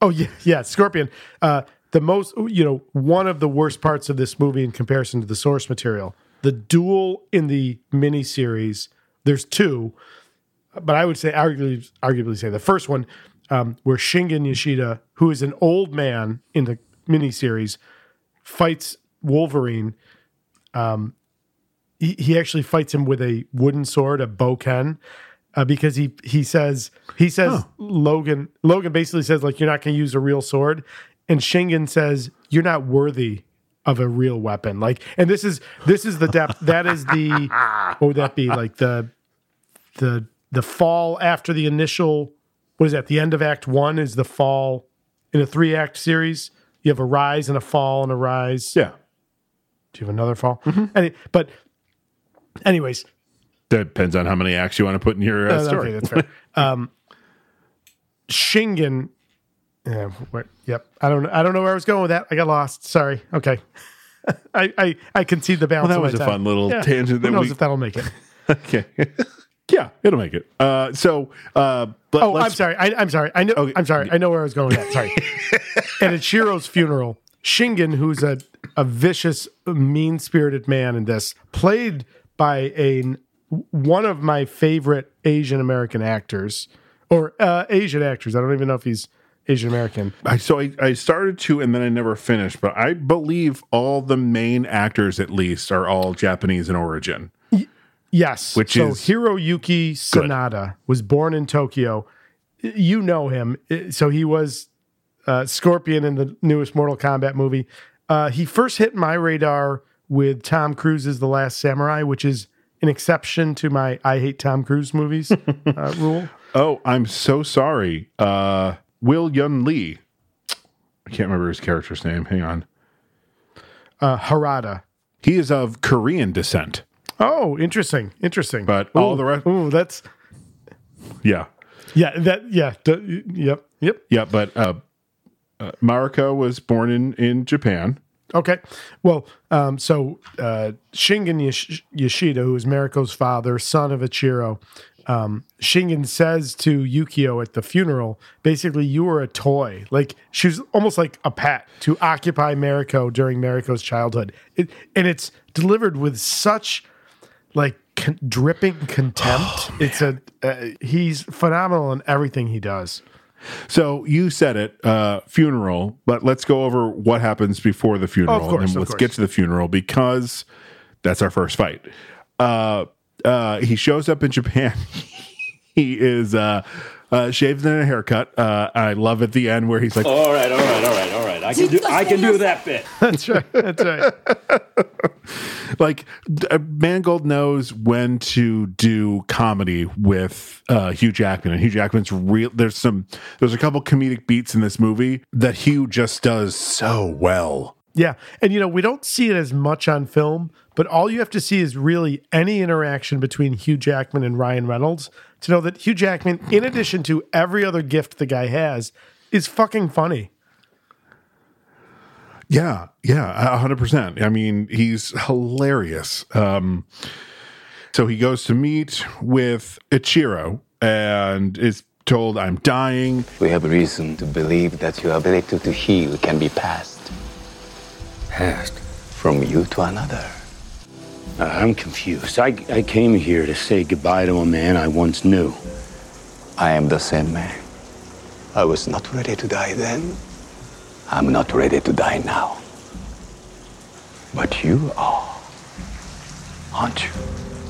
Oh yeah, yeah, Scorpion. Uh, the most, you know, one of the worst parts of this movie in comparison to the source material. The duel in the miniseries. There's two, but I would say arguably, arguably say the first one, um, where Shingen Yashida, who is an old man in the miniseries, fights Wolverine. Um, he, he actually fights him with a wooden sword, a bokken, uh, because he he says he says Logan Logan basically says like you're not going to use a real sword, and Shingen says you're not worthy of a real weapon. Like, and this is this is the depth. that is the what would that be like the the the fall after the initial what is that the end of act one is the fall in a three act series you have a rise and a fall and a rise Yeah. Do you have another fall Any, but anyways that Depends on how many acts you want to put in your uh, uh, story. okay that's fair um shingen Yeah. Where, yep. I don't. I don't know where I was going with that. I got lost. Sorry. Okay. I I I concede the balance. Well, that of my was a time. fun little tangent Who that knows we- if that'll make it? okay. yeah, it'll make it. Uh, so, uh, but Oh, I'm sorry. I, I'm sorry. I know. Okay. I'm sorry. I know where I was going with that. Sorry. And at Ichiro's funeral, Shingen, who's a a vicious, mean spirited man in this, played by a one of my favorite Asian American actors or uh, Asian actors. I don't even know if he's Asian American. I, so I, I started to, and then I never finished. But I believe all the main actors, at least, are all Japanese in origin. Yes. Which so is Hiroyuki Sanada was born in Tokyo. You know him. So he was uh, Scorpion in the newest Mortal Kombat movie. Uh, he first hit my radar with Tom Cruise's The Last Samurai, which is an exception to my I hate Tom Cruise movies uh, rule. Oh, I'm so sorry. Uh, Will Yun Lee. I can't remember his character's name. Hang on. Uh, Harada. He is of Korean descent. Oh, interesting. Interesting. But all the rest- Ooh, that's Yeah. yeah. That yeah. d- yep. Yep. Yeah. But uh, uh, Mariko was born in, in Japan. Okay. Well, um, so uh, Shingen Yosh- Yashida, who is Mariko's father, son of Ichiro, um, Shingen says to Yukio at the funeral, basically, you were a toy. Like she was almost like a pet to occupy Mariko during Mariko's childhood. It, and it's delivered with such like con- dripping contempt. it's a uh, he's phenomenal in everything he does. So you said it, uh, funeral, but let's go over what happens before the funeral. Of course, and let's get to the funeral because that's our first fight. Uh, uh, he shows up in Japan. he is uh, shaved and a haircut. Uh, I love at the end where he's like, All right, all right, all right, all right. I can do I can do that bit. That's right. That's right. like uh, Mangold knows when to do comedy with uh, Hugh Jackman, and Hugh Jackman's real. There's some, there's a couple comedic beats in this movie that Hugh just does so well. Yeah. And, you know, we don't see it as much on film, but all you have to see is really any interaction between Hugh Jackman and Ryan Reynolds to know that Hugh Jackman, in addition to every other gift the guy has, is fucking funny. Yeah, yeah, a hundred percent. I mean, he's hilarious. Um, so he goes to meet with Ichiro and is told, "I'm dying." We have reason to believe that your ability to heal can be passed. Passed. From you to another. Uh, I'm confused. I, I came here to say goodbye to a man I once knew. I am the same man. I was not ready to die then. I'm not ready to die now. But you are, aren't you?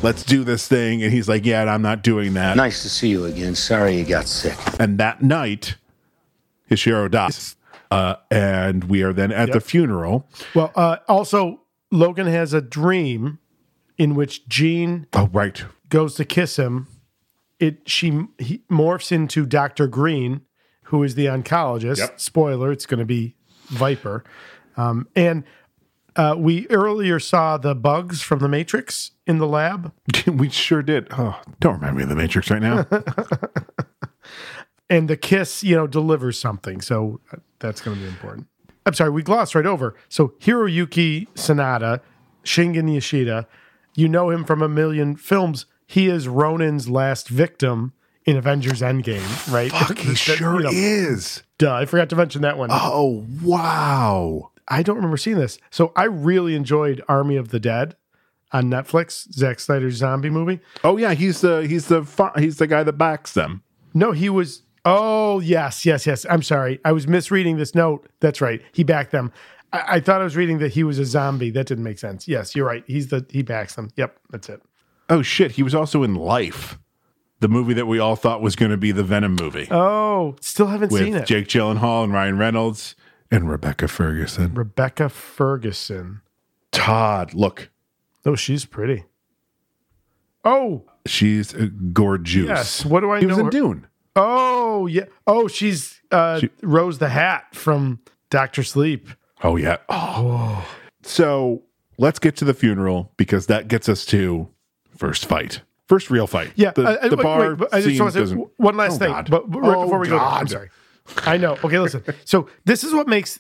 Let's do this thing, and he's like, "Yeah, I'm not doing that." Nice to see you again. Sorry you got sick. And that night, Ichiro dies, uh, and we are then at the funeral. Well, uh, also, Logan has a dream in which Jean Oh, right. goes to kiss him. It she he morphs into Doctor Green, who is the oncologist. Yep. Spoiler: it's going to be Viper. Um, and uh, we earlier saw the bugs from the Matrix in the lab, we sure did. Oh, don't remind me of the Matrix right now. and the kiss, you know, delivers something. So uh, that's going to be important. I'm sorry, we glossed right over. So Hiroyuki Sanada, Shingen Yashida, you know him from a million films. He is Ronan's last victim in Avengers Endgame, right? Fuck, he sure you know, is. Duh, I forgot to mention that one. Oh, wow. I don't remember seeing this. So I really enjoyed Army of the Dead on Netflix, Zack Snyder's zombie movie. Oh yeah, he's the he's the he's the guy that backs them. No, he was. Oh, yes, yes, yes. I'm sorry. I was misreading this note. That's right. He backed them. I, I thought I was reading that he was a zombie. That didn't make sense. Yes, you're right. He's the he backs them. Yep, that's it. Oh shit, he was also in Life, the movie that we all thought was going to be the Venom movie Oh, still haven't seen it. Jake Gyllenhaal and Ryan Reynolds and Rebecca Ferguson. Rebecca Ferguson. Todd, look, Oh, she's pretty. Oh, she's uh, gorgeous. yes. What do I know? he was in her- Dune. Oh, yeah. Oh, she's uh, She- Rose the Hat from Doctor Sleep. Oh yeah. Oh. So let's get to the funeral because that gets us to first fight, first real fight. Yeah, the, I- I- the wait, bar wait, but I just want to say one last Oh, thing, God. but, but right Oh, before we go, there, I'm sorry. I know. Okay, listen. So this is what makes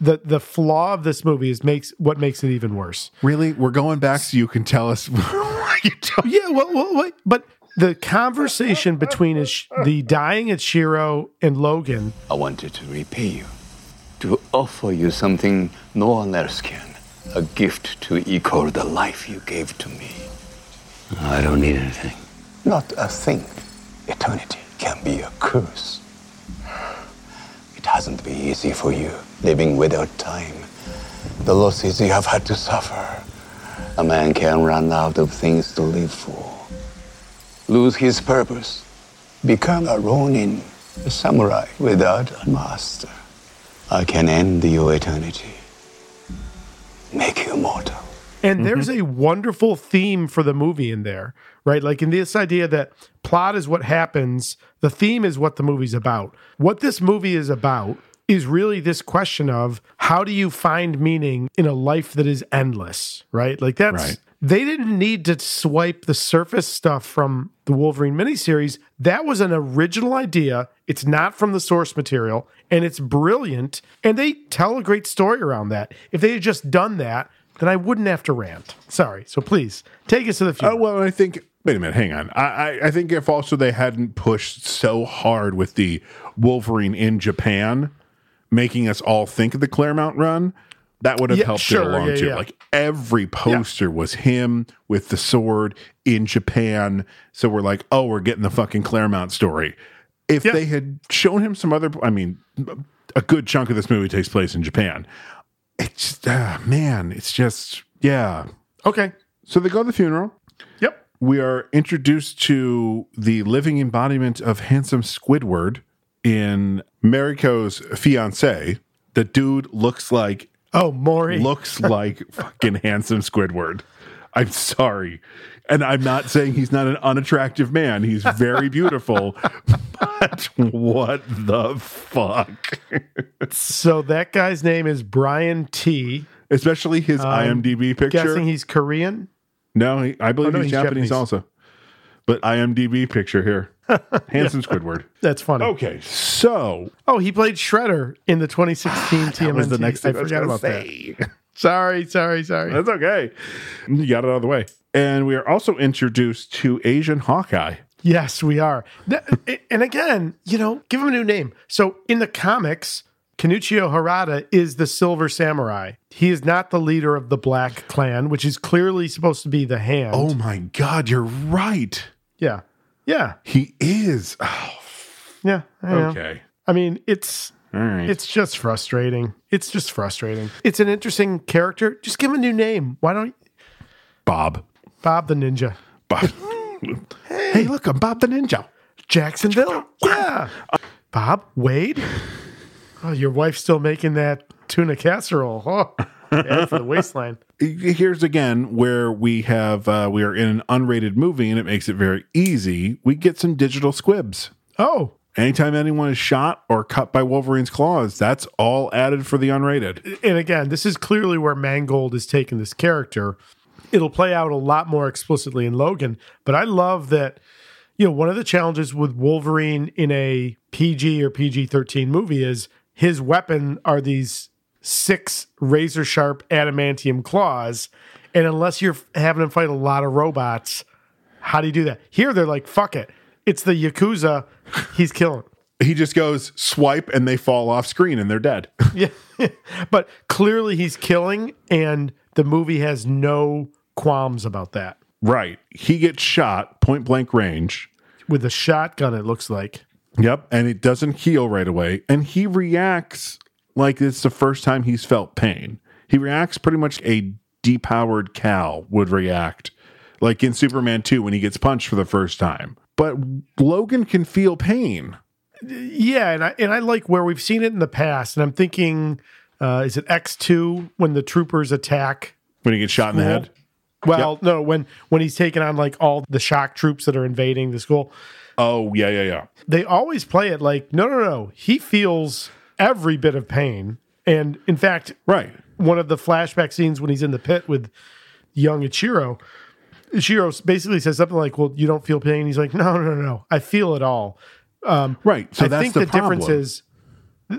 the the flaw of this movie is makes what makes it even worse. Really? We're going back so you can tell us why you don't. Yeah, well, well wait, but the conversation between his, the dying Ichiro and Logan. I wanted to repay you, to offer you something no one else can, a gift to equal the life you gave to me. I don't need anything. Not a thing. Eternity can be a curse. It hasn't been easy for you, living without time. The losses you have had to suffer. A man can run out of things to live for lose his purpose, become a ronin, a samurai without a master. I can end your eternity, make you mortal. And mm-hmm. there's a wonderful theme for the movie in there, right? Like in this idea that plot is what happens, the theme is what the movie's about. What this movie is about is really this question of how do you find meaning in a life that is endless, right? Like that's right. They didn't need to swipe the surface stuff from the Wolverine miniseries. That was an original idea. It's not from the source material and it's brilliant. And they tell a great story around that. If they had just done that, then I wouldn't have to rant. Sorry. So please take us to the uh, future. Oh, well, I think Wait a minute, hang on. I, I, I think if also they hadn't pushed so hard with the Wolverine in Japan, making us all think of the Claremont run, that would have yeah, helped sure, it along yeah, too. Yeah. Like every poster was him with the sword in Japan. So we're like, oh, we're getting the fucking Claremont story. If they had shown him some other, I mean, a good chunk of this movie takes place in Japan. It's, uh, man, it's just, yeah. Okay. So they go to the funeral. Yep. We are introduced to the living embodiment of handsome Squidward in Mariko's fiance, the dude looks like oh Maury looks like fucking handsome Squidward. I'm sorry. And I'm not saying he's not an unattractive man. He's very beautiful. but what the fuck? so that guy's name is Brian Tee. Especially his um, IMDb picture. Guessing he's Korean? No, he, I believe oh, no, he's, he's Japanese, Japanese also. But IMDb picture here. Handsome Squidward. That's funny. Okay, so oh, he played Shredder in the 2016 TMNT. That was the next thing I, I forgot about say. that. sorry, sorry, sorry. That's okay. You got it out of the way. And we are also introduced to Asian Hawkeye. Yes, we are. And again, you know, give him a new name. So in the comics, Kenichiro Harada is the Silver Samurai. He is not the leader of the Black Clan, which is clearly supposed to be the hand. Oh my God, you're right. Yeah. Yeah. He is. Oh. Yeah. I okay. I mean, it's right. it's just frustrating. It's just frustrating. It's an interesting character. Just give him a new name. Why don't Bob. Bob the Ninja. Bob. hey. hey, look, I'm Bob the Ninja. Jacksonville. Yeah. Bob Wade. Oh, your wife's still making that tuna casserole. Oh yeah, for the waistline. Here's again where we have uh, we are in an unrated movie and it makes it very easy. We get some digital squibs. Oh, anytime anyone is shot or cut by Wolverine's claws, that's all added for the unrated. And again, this is clearly where Mangold is taking this character. It'll play out a lot more explicitly in Logan, but I love that. You know, one of the challenges with Wolverine in a PG or PG 13 movie is his weapon are these six razor sharp adamantium claws. And unless you're having him fight a lot of robots, how do you do that? Here they're like, fuck it. It's the Yakuza. He's killing. he just goes swipe and they fall off screen and they're dead. yeah. but clearly he's killing and the movie has no qualms about that. Right. He gets shot point blank range with a shotgun, it looks like. Yep. And it doesn't heal right away. And he reacts like it's the first time he's felt pain. He reacts pretty much a depowered cow would react, like in Superman 2 when he gets punched for the first time. But Logan can feel pain. Yeah, and I and I like where we've seen it in the past, and I'm thinking, uh, is it X two when the troopers attack when he gets shot in the head? Well, yep. no, when when he's taking on like all the shock troops that are invading the school. Oh yeah, yeah, yeah. They always play it like no, no, no. He feels every bit of pain. And in fact, right, one of the flashback scenes when he's in the pit with young Ichiro, Ichiro basically says something like, "Well, you don't feel pain." He's like, "No, no, no, no. I feel it all." Um, right. So I that's think the, the difference is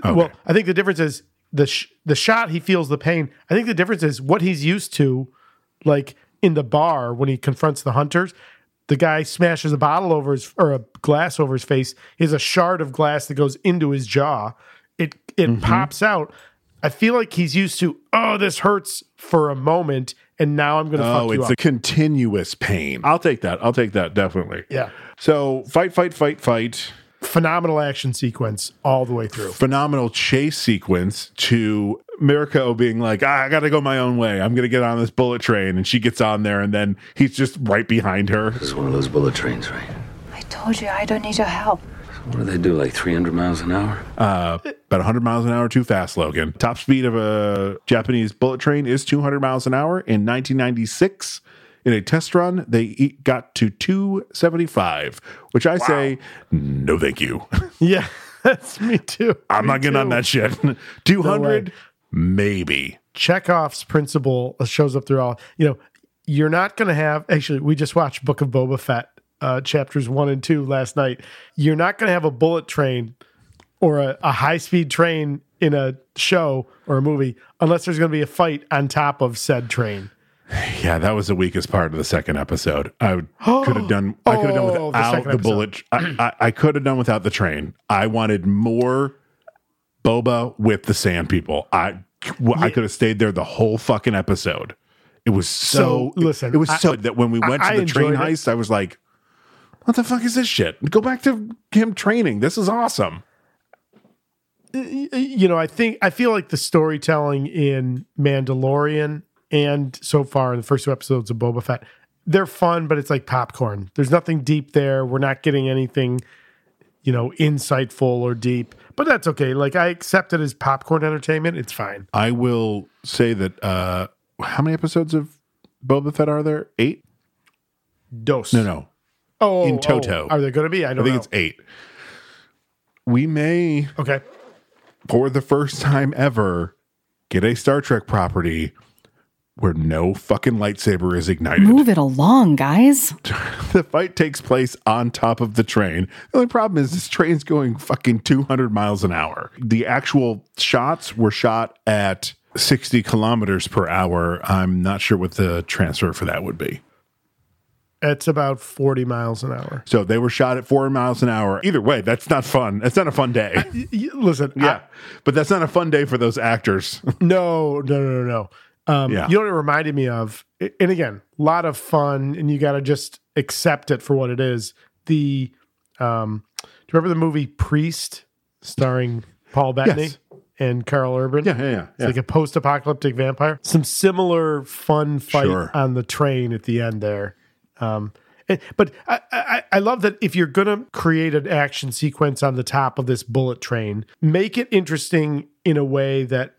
Well, I think the difference is the sh- the shot he feels the pain. I think the difference is what he's used to, like in the bar when he confronts the hunters. The guy smashes a bottle over his or a glass over his face. He has a shard of glass that goes into his jaw. It it Mm-hmm. pops out. I feel like he's used to. Oh, this hurts for a moment, and now I'm going to Oh, fuck you it's a continuous pain. I'll take that. I'll take that definitely. yeah, So fight, fight, fight, fight. phenomenal action sequence all the way through. Phenomenal chase sequence to Mariko being like, ah, I got to go my own way. I'm going to get on this bullet train. And she gets on there, and then he's just right behind her. This is one of those bullet trains, right? I told you I don't need your help. What do they do, like 300 miles an hour? Uh, about 100 miles an hour too fast, Logan. Top speed of a Japanese bullet train is 200 miles an hour. In 1996, in a test run, they got to 275, which I say, no, thank you. Yeah, that's me too. I'm Me not getting on that shit. 200, maybe. Chekhov's principle shows up through all. You know, you're not going to have. Actually, we just watched Book of Boba Fett uh, chapters one and two last night. You're not going to have a bullet train or a, a high speed train in a show or a movie unless there's going to be a fight on top of said train. Yeah, that was the weakest part of the second episode. I could have done. I could have done Oh, the without the, bullet. I, I, I could have done without the train. I wanted more Boba with the Sand People. I well, I could have stayed there the whole fucking episode. It was so. So, listen, it was I- so that when we went I to the train enjoyed it. heist, I was like, "What the fuck is this shit? Go back to him training. This is awesome." you know, I think I feel like the storytelling in Mandalorian and so far in the first two episodes of Boba Fett, they're fun, but it's like popcorn. There's nothing deep there. We're not getting anything, you know, insightful or deep. But that's okay. Like I accept it as popcorn entertainment. It's fine. I will say that. uh How many episodes of Boba Fett are there? Eight? Dose. No, no. Oh, in oh, toto. are they going to be? I I don't think know. it's eight. We may, okay. for the first time ever, get a Star Trek property where no fucking lightsaber is ignited. Move it along, guys. The fight takes place on top of the train. The only problem is this train's going fucking 200 miles an hour. The actual shots were shot at 60 kilometers per hour. I'm not sure what the transfer for that would be. It's about 40 miles an hour. So they were shot at four miles an hour. Either way, that's not fun. That's not a fun day. Y- y- Listen, yeah. But that's not a fun day for those actors. No, no, no, no, no. Um, Yeah. You know what it reminded me of? And again, a lot of fun, and you got to just accept it for what it is. The, um, do you remember the movie Priest starring Paul Bettany Yes. and Karl Urban? Yeah, yeah, yeah. It's like a post apocalyptic vampire. Some similar fun fight Sure. on the train at the end there. Um, and- but I, I, I love that if you're going to create an action sequence on the top of this bullet train, make it interesting in a way that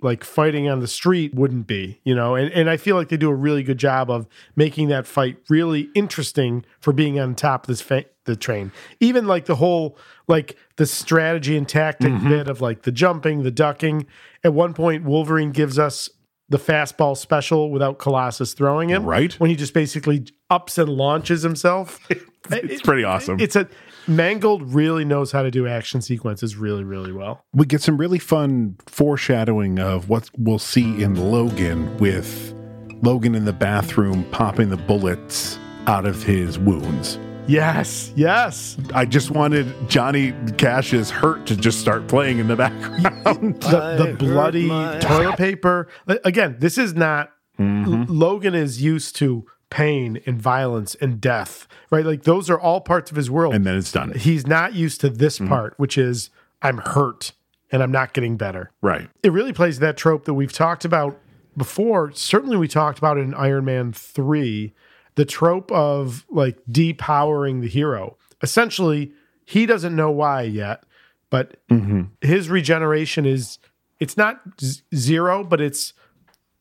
like fighting on the street wouldn't be, you know, and, and I feel like they do a really good job of making that fight really interesting for being on top of this fa- the train. Even like the whole like the strategy and tactic Mm-hmm. bit of like the jumping, the ducking. At one point, Wolverine gives us the fastball special without Colossus throwing him, Right. When he just basically ups and launches himself. It's pretty awesome. It's a Mangold really knows how to do action sequences really, really well. we get some really fun foreshadowing of what we'll see in Logan with Logan in the bathroom popping the bullets out of his wounds. Yes, yes. I just wanted Johnny Cash's hurt to just start playing in the background. the, the bloody toilet paper. Again, this is not Mm-hmm. L- Logan is used to pain and violence and death, right? Like those are all parts of his world. and then it's done. He's not used to this Mm-hmm. part, which is I'm hurt and I'm not getting better. Right. It really plays that trope that we've talked about before. Certainly, we talked about it in Iron Man 3, the trope of like depowering the hero. Essentially, he doesn't know why yet, but Mm-hmm. his regeneration is it's not z- zero, but it's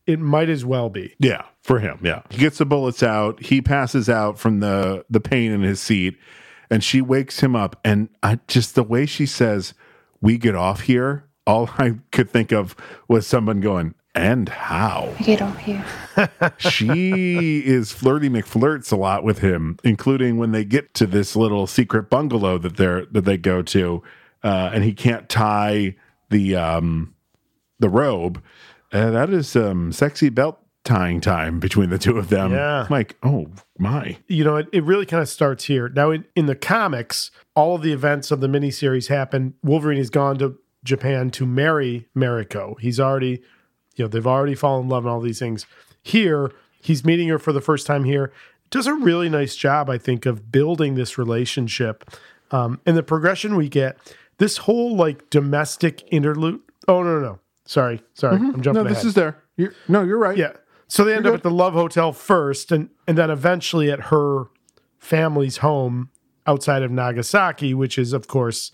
it might as well be. Yeah, for him. Yeah. He gets the bullets out. He passes out from the the pain in his seat and she wakes him up and I just the way she says, "We get off here." All I could think of was someone going, "And how?" Get off here. she is flirty McFlirts a lot with him, including when they get to this little secret bungalow that they're that they go to. uh, and he can't tie the um, the robe. Uh, that is some sexy belt tying time between the two of them. Yeah. I'm like, oh my. you know, it, it really kind of starts here. Now, in, in the comics, all of the events of the miniseries happen. Wolverine has gone to Japan to marry Mariko. He's already, you know, they've already fallen in love and all these things. Here, he's meeting her for the first time here. Does a really nice job, I think, of building this relationship. Um, and the progression we get, this whole like domestic interlude. Oh, no, no, no. Sorry, sorry. I'm jumping No, ahead. this is there. You're, no, you're right. Yeah. So they end You're up at the Love Hotel first, and and then eventually at her family's home outside of Nagasaki, which is of course,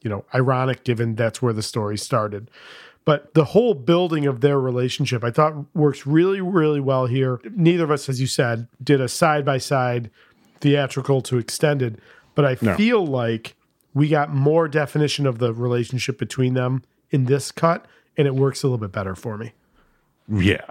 you know, ironic given that's where the story started. But the whole building of their relationship, I thought works really, really well here. Neither of us, as you said, did a side by side theatrical to extended, but I No. feel like we got more definition of the relationship between them in this cut, and it works a little bit better for me. Yeah.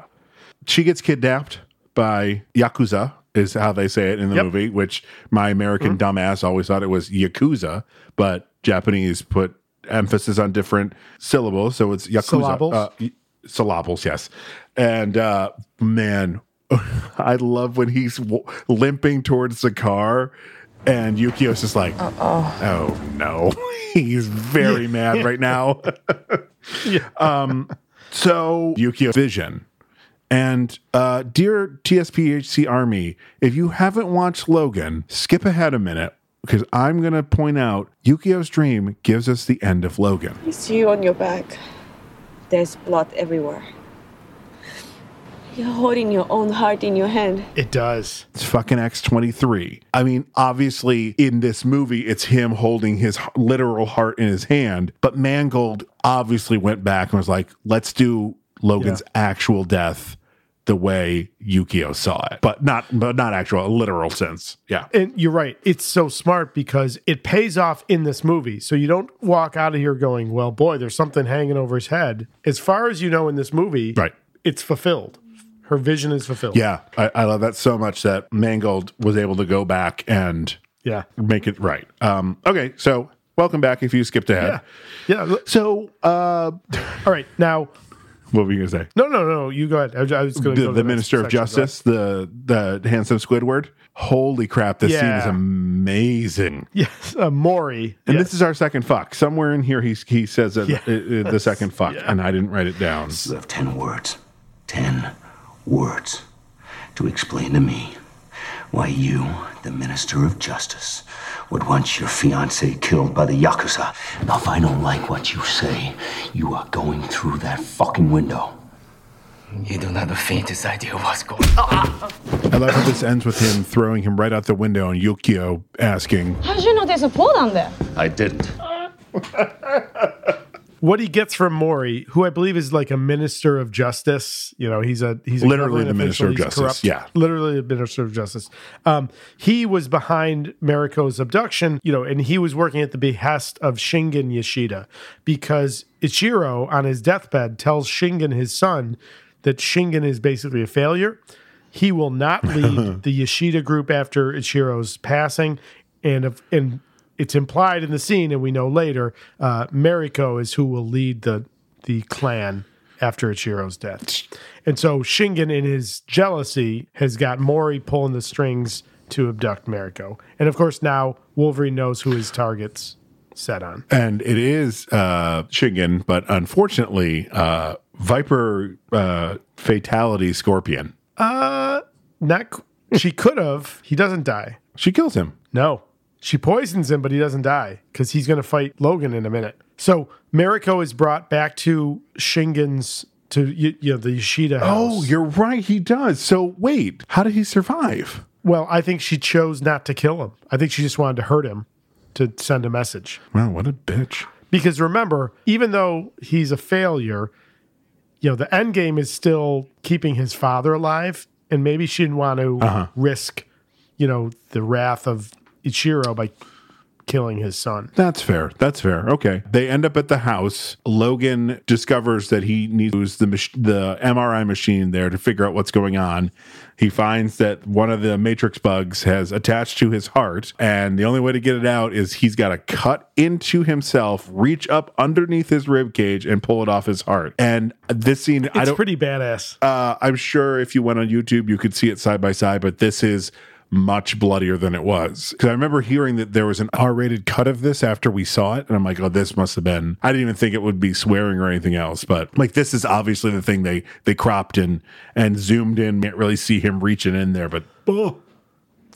She gets kidnapped by Yakuza, is how they say it in the Yep. movie, which my American mm-hmm. dumbass always thought it was Yakuza, but Japanese put emphasis on different syllables. So it's Yakuza. Syllables? Uh, syllables, yes. And uh, man, I love when he's w- limping towards the car. And Yukio's just like, oh no, he's very mad right now. yeah. Um, so Yukio Vision. And uh, dear TSPHC Army, if you haven't watched Logan, skip ahead a minute because I'm going to point out Yukio's dream gives us the end of Logan. I see you on your back. There's blood everywhere. You're holding your own heart in your hand. It does. It's fucking X23. I mean, obviously, in this movie, it's him holding his literal heart in his hand, but Mangold obviously went back and was like, let's do Logan's actual death the way Yukio saw it, but not, but not actual, a literal sense. Yeah. And you're right. It's so smart because it pays off in this movie. So you don't walk out of here going, well, boy, there's something hanging over his head. As far as you know in this movie, Right. it's fulfilled. Her vision is fulfilled. Yeah, I, I love that so much that Mangold was able to go back and Yeah. make it right. Um, okay, so welcome back if you skipped ahead. Yeah. Yeah. So, uh, All right. Now, what were you going to say? no, no, no. You go ahead. I was- I was going to The, go to the Minister of section. Go ahead. Justice, the the handsome Squidward. Holy crap! This scene is amazing. Yes. Uh, Mori. And Yes. this is our second fuck. Somewhere in here, he he says that, Yeah. uh, uh, the second fuck, and I didn't write it down. You have ten words. Ten words to explain to me why you, the Minister of Justice, would want your fiance killed by the Yakuza. Now, if I don't like what you say, you are going through that fucking window. You don't have the faintest idea what's going on. I love how this ends with him throwing him right out the window, and Yukio asking, How did you know there's a pool down there? I didn't. what he gets from Mori, who I believe is like a minister of justice. You know, he's a he's a Literally the minister of justice, yeah. literally the minister of justice. Um, he was behind Mariko's abduction. You know, and he was working at the behest of Shingen Yashida because Ichiro on his deathbed tells Shingen his son that Shingen is basically a failure. He will not lead the Yashida group after Ichiro's passing, and if, and it's implied in the scene, and we know later, uh, Mariko is who will lead the the clan after Ichiro's death. And so Shingen, in his jealousy, has got Mori pulling the strings to abduct Mariko. And of course, now Wolverine knows who his target's set on. and it is uh, Shingen, but unfortunately, uh, Viper uh, fatality Scorpion. Uh, not she could have. He doesn't die. She kills him. No, she poisons him, but he doesn't die because he's going to fight Logan in a minute. So Mariko is brought back to Shingen's to you, you know the Yashida house. Oh, you're right. He does. So wait, how did he survive? Well, I think she chose not to kill him. I think she just wanted to hurt him to send a message. Wow, what a bitch. Because remember, even though he's a failure, you know, the end game is still keeping his father alive. And maybe she didn't want to Uh-huh. risk, you know, the wrath of Ichiro by killing his son. That's fair. That's fair. Okay. They end up at the house. Logan discovers that he needs to use the mach- the MRI machine there to figure out what's going on. He finds that one of the matrix bugs has attached to his heart, and the only way to get it out is he's got to cut into himself, reach up underneath his rib cage, and pull it off his heart. And this scene, I It's don't. pretty badass. Uh, I'm sure if you went on YouTube, you could see it side by side, but this is much bloodier than it was. Because I remember hearing that there was an R rated cut of this after we saw it. And I'm like, oh, this must have been, I didn't even think it would be swearing or anything else. But like, this is obviously the thing they, they cropped and, and zoomed in. Can't really see him reaching in there, but oh,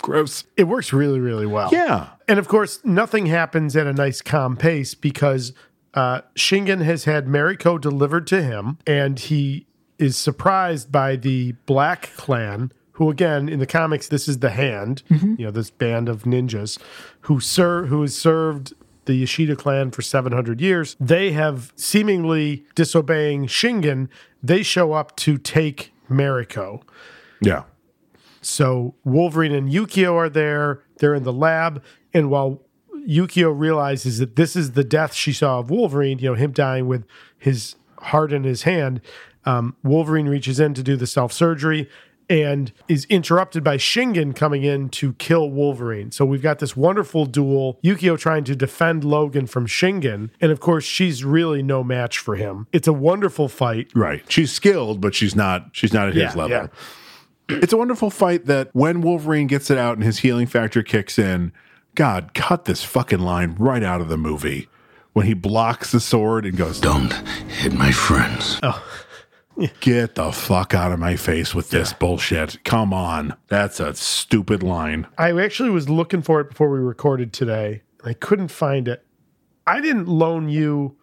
gross. It works really, really well. Yeah. And of course, nothing happens at a nice calm pace because uh, Shingen has had Mariko delivered to him, and he is surprised by the Black Clan, who again in the comics this is the Hand, you know, this band of ninjas who serve who has served the Yashida clan for 700 years. They have seemingly disobeying Shingen. They show up to take Mariko. Yeah. So Wolverine and Yukio are there. They're in the lab. And while Yukio realizes that this is the death she saw of Wolverine, you know, him dying with his heart in his hand, um, Wolverine reaches in to do the self surgery and is interrupted by Shingen coming in to kill Wolverine. So we've got this wonderful duel. Yukio trying to defend Logan from Shingen. And of course, she's really no match for him. It's a wonderful fight. Right. She's skilled, but she's not, she's not at Yeah, his level. yeah. It's a wonderful fight that when Wolverine gets it out and his healing factor kicks in, God, cut this fucking line right out of the movie. When he blocks the sword and goes, Don't hit my friends. Oh. Get the fuck out of my face with this bullshit. Come on. That's a stupid line. I actually was looking for it before we recorded today. and I couldn't find it. I didn't loan you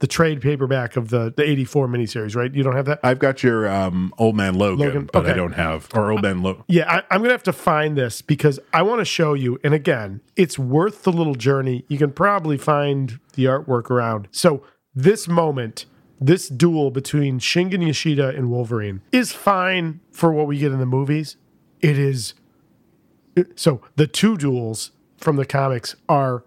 the trade paperback of the the 84 miniseries, right? You don't have that? I've got your um, Old Man Logan, Logan, but I don't have, or Old Man Logan. Yeah, I, I'm going to have to find this because I want to show you. And again, it's worth the little journey. You can probably find the artwork around. So, this moment, this duel between Shingen Yashida and Wolverine is fine for what we get in the movies. It is. So, the two duels from the comics are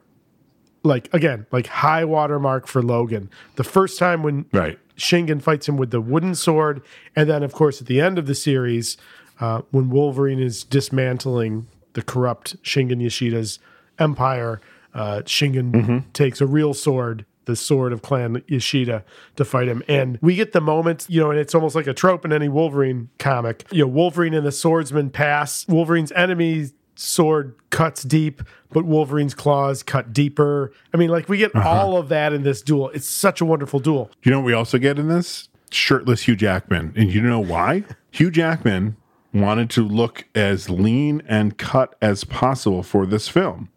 like, again, like high watermark for Logan. The first time when Right. Shingen fights him with the wooden sword, and then, of course, at the end of the series, uh, when Wolverine is dismantling the corrupt Shingen Yashida's empire, uh, Shingen takes a real sword, the sword of Clan Yashida, to fight him. And we get the moment, you know, and it's almost like a trope in any Wolverine comic. You know, Wolverine and the swordsman pass. Wolverine's enemy sword cuts deep, but Wolverine's claws cut deeper. I mean, like we get uh-huh. all of that in this duel. It's such a wonderful duel. You know what we also get in this? Shirtless Hugh Jackman. And you know why? Hugh Jackman wanted to look as lean and cut as possible for this film.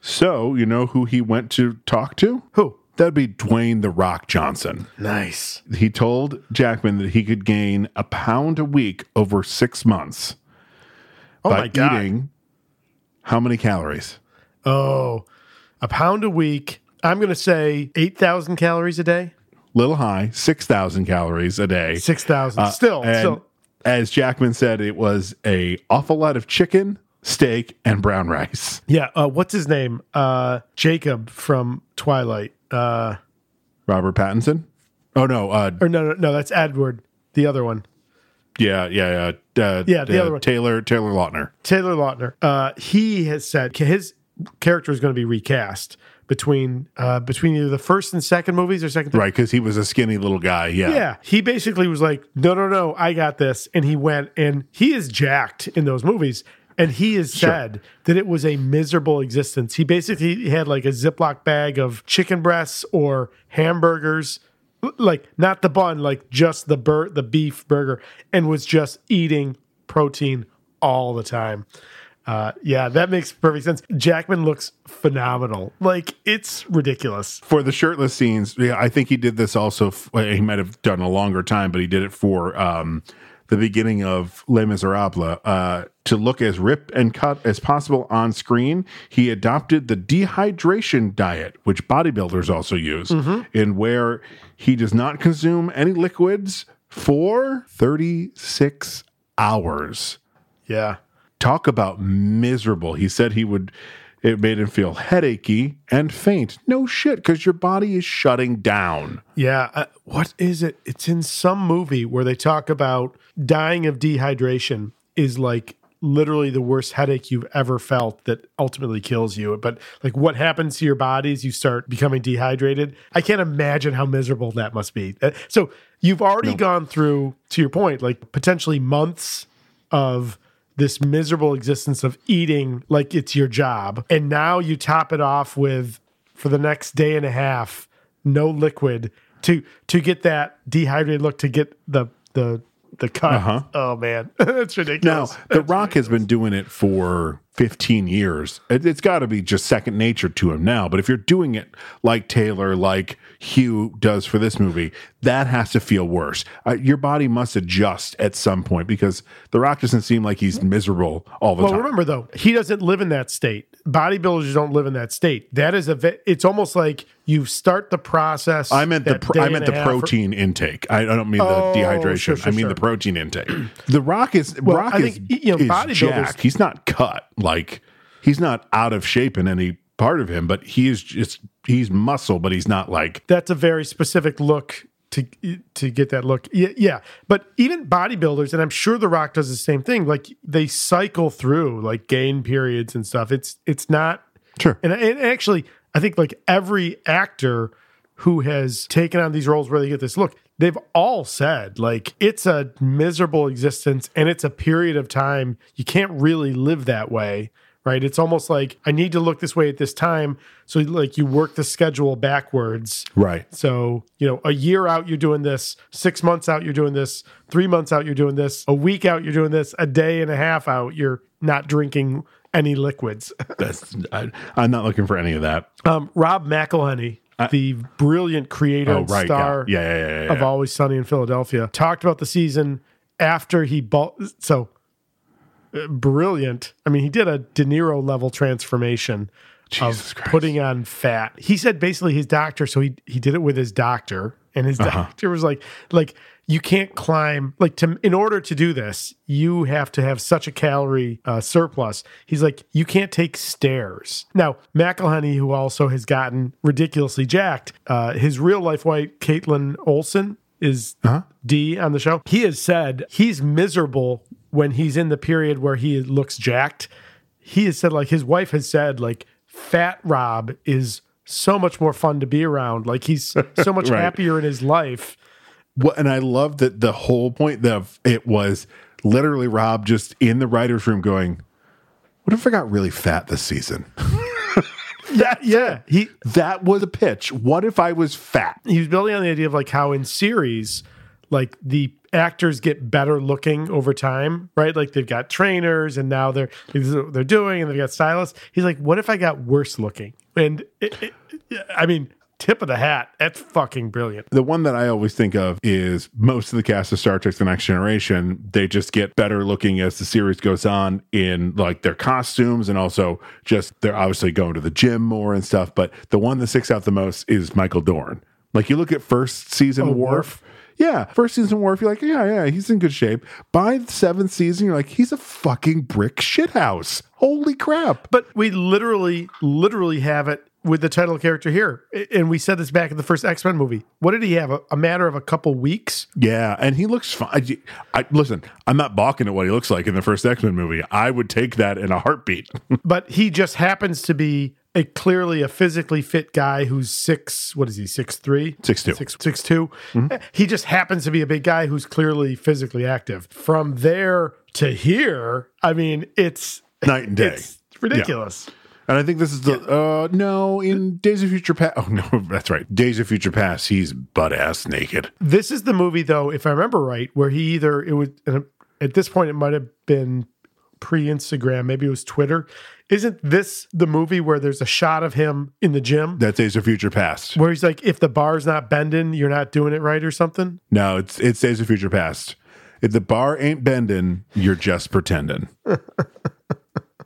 So, you know who he went to talk to? Who? That'd be Dwayne The Rock Johnson. Nice. He told Jackman that he could gain a pound a week over six months Oh by my God. eating how many calories? Oh, a pound a week. I'm going to say 8,000 calories a day. Little high, 6,000 calories a day. 6,000. Uh, still, still. as Jackman said, it was a awful lot of chicken, steak, and brown rice. Yeah. Uh, what's his name? Uh, Jacob from Twilight. Uh, Robert Pattinson. Oh no, uh, or no, no, no, that's Edward, the other one. yeah, yeah, yeah, uh, Yeah, the uh, other one. Taylor Taylor Lautner. Taylor Lautner. Uh, he has said his character is going to be recast between uh, between either the first and second movies or second. Right, because he was a skinny little guy. Yeah, Yeah, he basically was like, "No, no, no, I got this," and he went and he is jacked in those movies, and he has said that it was a miserable existence. He basically had like a Ziploc bag of chicken breasts or hamburgers, like not the bun, like just the bur- the beef burger, and was just eating protein all the time. Uh, yeah, that makes perfect sense. Jackman looks phenomenal. Like it's ridiculous. For the shirtless scenes, yeah, I think he did this also. f- He might have done a longer time, but he did it for um, the beginning of Les Miserables uh, to look as ripped and cut as possible on screen. He adopted the dehydration diet, which bodybuilders also use, in where he does not consume any liquids for 36 hours. Yeah. Talk about miserable. He said he would It made him feel headachy and faint. No shit, because your body is shutting down. Yeah. Uh, what is it? It's in some movie where they talk about dying of dehydration is like literally the worst headache you've ever felt that ultimately kills you. But like what happens to your body is you start becoming dehydrated. I can't imagine how miserable that must be. Uh, So you've already No. gone through, to your point, like potentially months of this miserable existence of eating like it's your job. And now you top it off with for the next day and a half, no liquid to to get that dehydrated look to get the the the cut. Uh-huh. Oh man. That's ridiculous. Now, ridiculous. The Rock has been doing it for 15 years. It, it's got to be just second nature to him now. But if you're doing it like Taylor, like Hugh does for this movie, that has to feel worse. Uh, your body must adjust at some point because The Rock doesn't seem like he's miserable all the well, time. Well, remember though, he doesn't live in that state. Bodybuilders don't live in that state. That is a. ve- It's almost like you start the process. I meant the day I meant the half or- protein intake. I, don't mean Oh, the dehydration. sure, sure, I mean sure. the protein intake. The Rock is Well, Rock I is, think, you know, is bodybuilders-. He's not cut. Like he's not out of shape in any part of him, but he is just he's muscle, but he's not like that's a very specific look to to get that look. Yeah, yeah. But even bodybuilders, and I'm sure The Rock does the same thing. Like they cycle through like gain periods and stuff. It's it's not sure. And, and actually, I think like every actor who has taken on these roles where they get this look, they've all said like it's a miserable existence and it's a period of time you can't really live that way right it's almost like i need to look this way at this time so like you work the schedule backwards right. so, you know, a year out, you're doing this. Six months out, you're doing this. Three months out, you're doing this. A week out, you're doing this. A day and a half out, you're not drinking any liquids. That's I, I'm not looking for any of that. um, Rob McElhenney, the brilliant creator Oh, and right, star Yeah, yeah, yeah, of. Always Sunny in Philadelphia, talked about the season after he bought. So brilliant. I mean, he did a De Niro level transformation of putting on fat. He said basically his doctor, so he he did it with his doctor, and his Uh-huh. doctor was like, like you can't climb like to in order to do this, you have to have such a calorie uh, surplus. He's like, you can't take stairs. Now McElhenney, who also has gotten ridiculously jacked, uh, his real life wife Kaitlin Olson is Dee on the show. He has said he's miserable when he's in the period where he looks jacked. He has said like his wife has said like fat Rob is so much more fun to be around. Like he's so much Right. happier in his life. Well, and I love that the whole point of it was literally Rob just in the writer's room going, What if I got really fat this season? Yeah, yeah. He that was a pitch. What if I was fat? he was building on the idea of like how in series, like the actors get better looking over time, right? Like they've got trainers and now they're this is what they're doing and they've got stylists. He's like, what if I got worse looking? And it, it, I mean, tip of the hat. That's fucking brilliant. The one that I always think of is most of the cast of Star Trek The Next Generation, they just get better looking as the series goes on in like their costumes and also just they're obviously going to the gym more and stuff. But the one that sticks out the most is Michael Dorn. Like you look at first season Oh, Worf. Yeah, first season Worf, you're like, yeah, yeah, he's in good shape. By the seventh season, you're like, he's a fucking brick shithouse. Holy crap. But we literally, literally have it with the title character here. And we said this back in the first X Men movie. What did he have? A, a matter of a couple weeks? Yeah, and he looks fine. I, I, listen, I'm not balking at what he looks like in the first X Men movie. I would take that in a heartbeat. but he just happens to be a clearly a physically fit guy who's six. What is he? Six three? Six Six three, Six two. six six two. Mm-hmm. He just happens to be a big guy who's clearly physically active. From there to here, I mean, it's Night and day. It's ridiculous. And I think this is the uh no in Days of Future Past. Oh no, that's right. Days of Future Past. He's butt ass naked. This is the movie, though, if I remember right, where he either it was at this point it might have been pre Instagram, maybe it was Twitter. Isn't this the movie where there's a shot of him in the gym That's Days of Future Past. where he's like, if the bar's not bending, you're not doing it right or something? No, it's it's Days of Future Past. If the bar ain't bending, you're just pretending.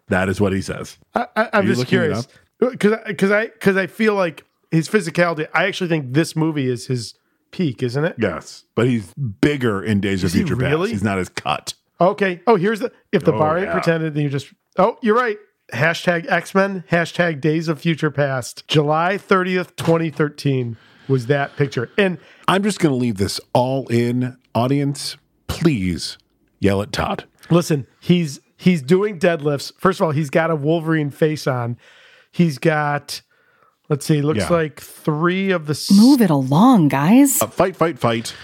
that is what he says. I, I, I'm just curious because uh, because I because I feel like his physicality. I actually think this movie is his peak, isn't it? Yes, but he's bigger in Days of Is he Future really? Past. He's not as cut. Okay. Oh, here's the if the Oh, bar ain't yeah. pretended, then you just. Oh, you're right. hashtag X Men, hashtag Days of Future Past. July 30th, 2013 was that picture. And I'm just going to leave this all in. Audience, please yell at Todd. listen, he's he's doing deadlifts. First of all, he's got a Wolverine face on. He's got, let's see, looks Yeah. like three of the. s- Move it along, guys. Uh, fight, fight, fight.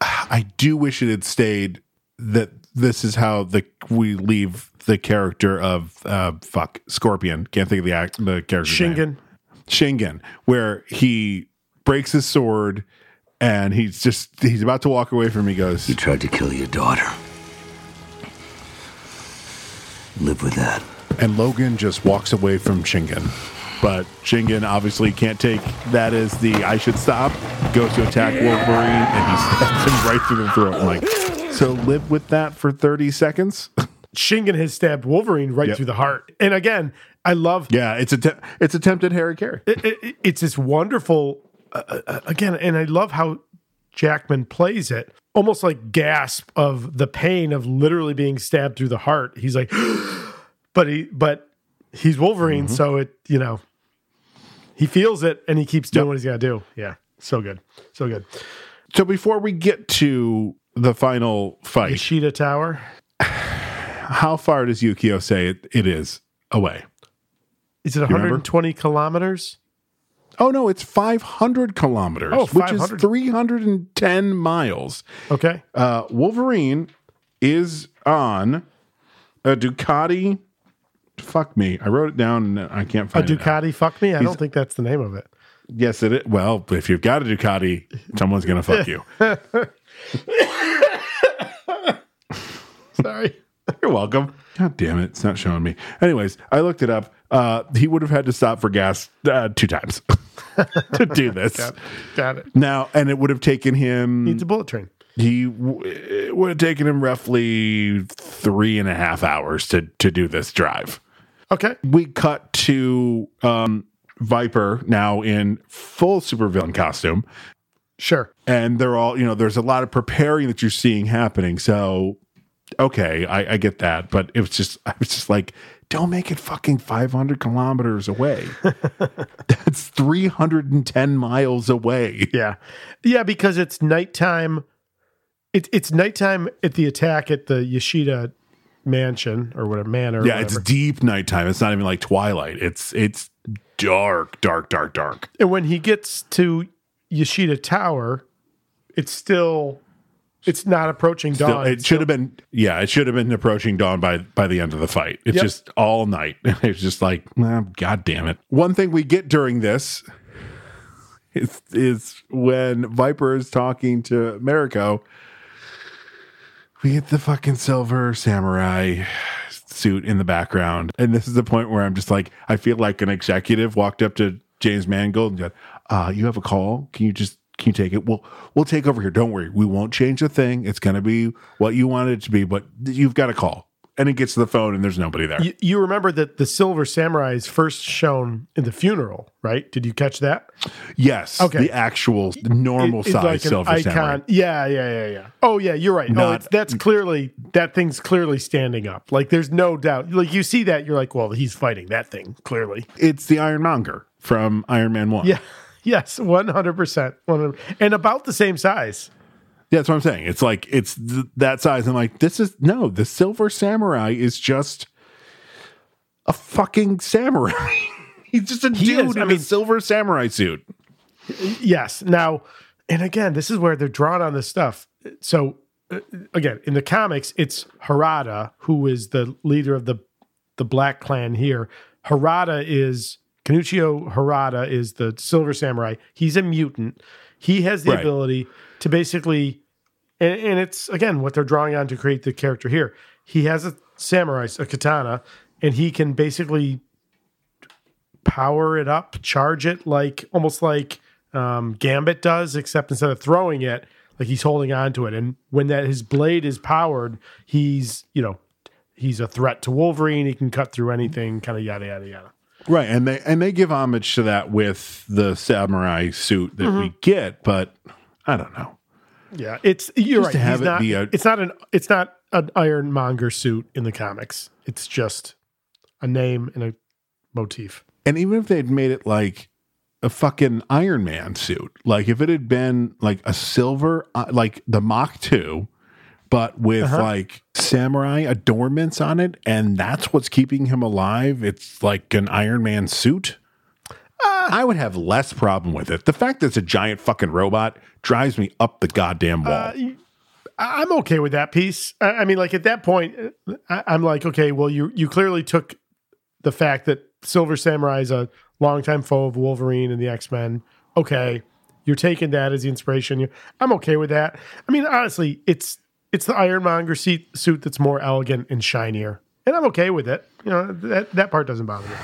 I do wish it had stayed that this is how the we leave the character of uh fuck Scorpion. Can't think of the act the character's name. Shingen. Shingen, where he breaks his sword and he's just he's about to walk away from me. He goes, You tried to kill your daughter. Live with that. and Logan just walks away from Shingen. But Shingen obviously can't take that as the I should stop. Goes to attack Wolverine and he stabs him right through the throat. Like, so live with that for 30 seconds. Shingen has stabbed Wolverine right Yep. through the heart. And again, I love yeah, it's a it's attempted hari-kari. it, it- it's this wonderful uh, uh, again and i love how jackman plays it almost like gasp of the pain of literally being stabbed through the heart he's like but he but he's wolverine Mm-hmm. so it you know he feels it and he keeps doing what he's got to do yeah so good so good So before we get to the final fight, Yashida Tower. how far does Yukio say it, it is away? Is it 120 kilometers? Oh no, it's 500 kilometers, Oh, which is 310 miles. Okay. Uh, Wolverine is on a Ducati. Fuck me, I wrote it down and I can't find it. now. Ducati, fuck me. I He's- don't think that's the name of it. Yes, it is. Well, if you've got a Ducati, someone's gonna fuck you. Sorry. You're welcome. God damn it, it's not showing me. Anyways, I looked it up. Uh, he would have had to stop for gas uh, two times to do this. Got, got it. Now, and it would have taken him. Needs a bullet train. He w- it would have taken him roughly three and a half hours to to do this drive. Okay. We cut to um, Viper now in full supervillain costume, Sure. and they're all you know. There's a lot of preparing that you're seeing happening. So, okay, I, I get that, but it was just I was just like, don't make it fucking 500 kilometers away. That's 310 miles away. Yeah. Yeah, because it's nighttime. It, it's nighttime at the attack at the Yashida mansion or whatever manor. or Yeah, it's deep nighttime. It's not even like twilight. It's it's dark, dark, dark, dark. and when he gets to Yashida Tower, it's still it's not approaching Still, dawn. it should have been yeah, it should have been approaching dawn by by the end of the fight. It's Yep. just all night. It's just like, ah, god damn it. One thing we get during this is is when Viper is talking to Mariko. We get the fucking silver samurai suit in the background. And this is the point where I'm just like, I feel like an executive walked up to James Mangold and said, uh, you have a call. Can you just can you take it? We'll we'll take over here. Don't worry. We won't change a thing. It's gonna be what you want it to be, but you've got a call. And it gets to the phone and there's nobody there. you, you remember that the Silver Samurai is first shown in the funeral, right? Did you catch that? yes. Okay. The actual normal It- size like silver samurai. Yeah, yeah, yeah, yeah. Oh, yeah, you're right. oh, Not- it's, that's clearly that thing's clearly standing up. Like, there's no doubt. Like, you see that, you're like, well, he's fighting that thing clearly. It's the Ironmonger from Iron Man One. Yeah. Yes, one hundred percent, one hundred, and about the same size. Yeah, that's what I'm saying. It's like it's th- that size. I'm like, this is no. The silver samurai is just a fucking samurai. He's just a He dude is. in mean- a silver samurai suit. Yes. Now, and again, this is where they're drawn on this stuff. So, uh, again, in the comics, it's Harada who is the leader of the the Black Clan here. Harada is Kenuichio Harada is the Silver Samurai. He's a mutant. He has the Right. ability to basically, and, and it's again what they're drawing on to create the character here. He has a samurai, a katana, and he can basically power it up, charge it like almost like um, Gambit does, except instead of throwing it, like he's holding on to it. And when that his blade is powered, he's you know he's a threat to Wolverine. He can cut through anything, kind of yada yada yada. Right, and they and they give homage to that with the samurai suit that we get, but I don't know. Yeah, it's you're Just right. have he's it not, be a- it's not an it's not an Ironmonger suit in the comics. It's just a name and a motif. And even if they'd made it like a fucking Iron Man suit, like if it had been like a silver, uh, like the Mach 2, but with Uh-huh. like samurai adornments on it, and that's what's keeping him alive, it's like an Iron Man suit. Uh. I would have less problem with it. The fact that it's a giant fucking robot drives me up the goddamn wall. Uh, I'm okay with that piece. I mean, like at that point, uh, I'm like, okay, well, you you clearly took the fact that Silver Samurai is a longtime foe of Wolverine and the X Men. Okay, you're taking that as the inspiration. You- I'm okay with that. I mean, honestly, it's it's the Ironmonger seat, suit that's more elegant and shinier, and I'm okay with it. You know, that that part doesn't bother me.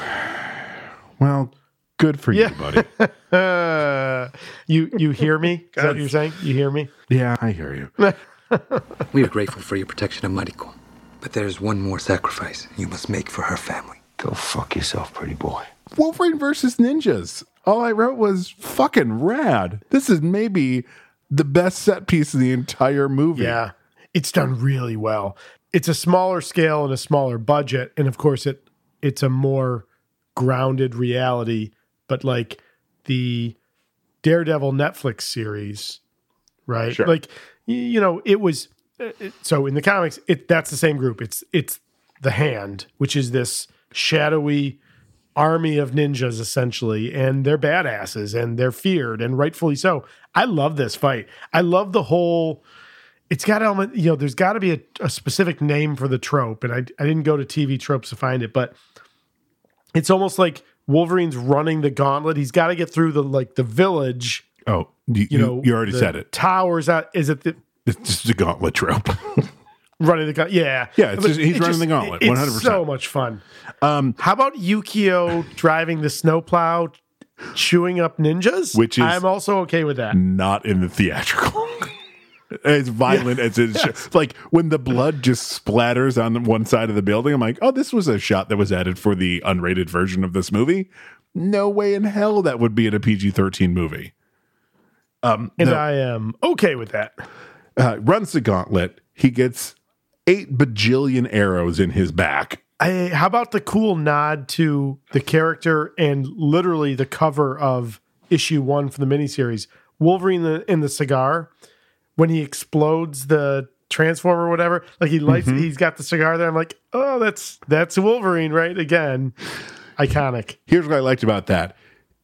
well, good for Yeah. you, buddy. Uh, you you hear me? Is that what you're saying? You hear me? yeah, I hear you. We are grateful for your protection of Mariko. But there's one more sacrifice you must make for her family. Go fuck yourself, pretty boy. Wolverine versus ninjas. All I wrote was fucking rad. This is maybe the best set piece of the entire movie. Yeah, it's done really well. It's a smaller scale and a smaller budget, and of course it it's a more grounded reality. But like the Daredevil Netflix series, right? Sure. Like you know, it was uh, it- so in the comics. It that's the same group. It's it's the Hand, which is this shadowy army of ninjas essentially and they're badasses and they're feared and rightfully so i love this fight i love the whole it's got element you know there's got to be a, a specific name for the trope and I, I didn't go to tv tropes to find it but it's almost like wolverine's running the gauntlet he's got to get through the like the village Oh, you, you know you already the said it. towers out is it the It's just a gauntlet trope. running the gauntlet yeah Yeah, it's just- he's running the gauntlet, 100%. so much fun um how about yukio driving the snowplow chewing up ninjas Which is- i'm also okay with that Not in the theatrical. as violent as it is. Like when the blood just splatters on one side of the building, I'm like, oh, this was a shot that was added for the unrated version of this movie. No way in hell that would be in a PG 13 movie. Um, and no. i am okay with that uh, runs the gauntlet. He gets eight bajillion arrows in his back. I, how about the cool nod to the character and literally the cover of issue one for the miniseries? Wolverine in the, in the cigar when he explodes the transformer or whatever. Like he lights, Mm-hmm. he's got the cigar there. I'm like, oh, that's that's Wolverine, right? Again, iconic. Here's what I liked about that.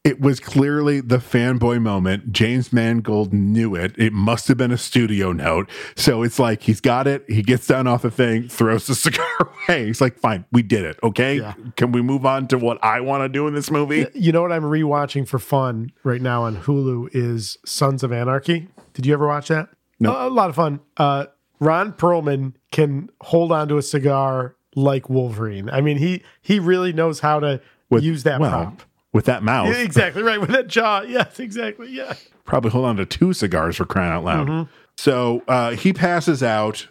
It was clearly the fanboy moment. James Mangold knew it. It must have been a studio note. So it's like he's got it. He gets down off the thing, throws the cigar away. He's like, fine, we did it. Okay. Yeah. Can we move on to what I want to do in this movie? You know what I'm rewatching for fun right now on Hulu is Sons of Anarchy. Did you ever watch that? No. a lot of fun. Uh, Ron Perlman can hold on to a cigar like Wolverine. I mean, he he really knows how to use that well, prop. with that mouth. Yeah, exactly right with that jaw. Yes, exactly. Yeah. probably hold on to two cigars for crying out loud. Mm-hmm. So uh, he passes out,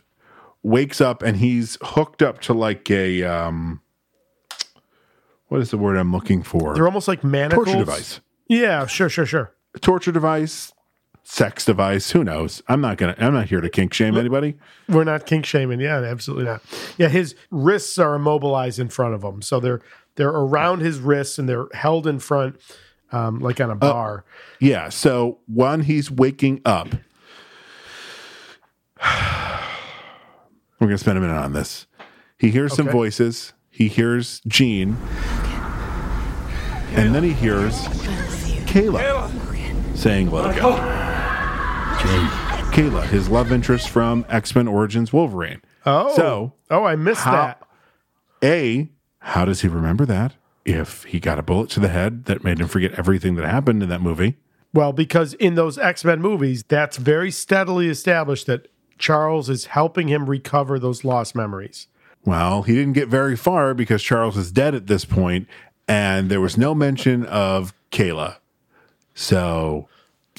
wakes up, and he's hooked up to like a um, what is the word I'm looking for? They're almost like manacles. Torture device. Yeah, sure, sure, sure. torture device, sex device. Who knows? I'm not gonna. I'm not here to kink shame anybody. We're not kink shaming. Yeah, absolutely not. Yeah, his wrists are immobilized in front of him, so they're they're around his wrists and they're held in front, um, like on a bar. Yeah. So when he's waking up, we're gonna spend a minute on this. He hears some voices. He hears Jean, and then he hears Kayla saying, "Let it go." Kayla, his love interest from X Men Origins Wolverine. Oh, So, oh, I missed how- that. A, how does he remember that? If he got a bullet to the head that made him forget everything that happened in that movie. Well, because in those X Men movies, that's very steadily established that Charles is helping him recover those lost memories. Well, he didn't get very far because Charles is dead at this point, and there was no mention of Kayla. So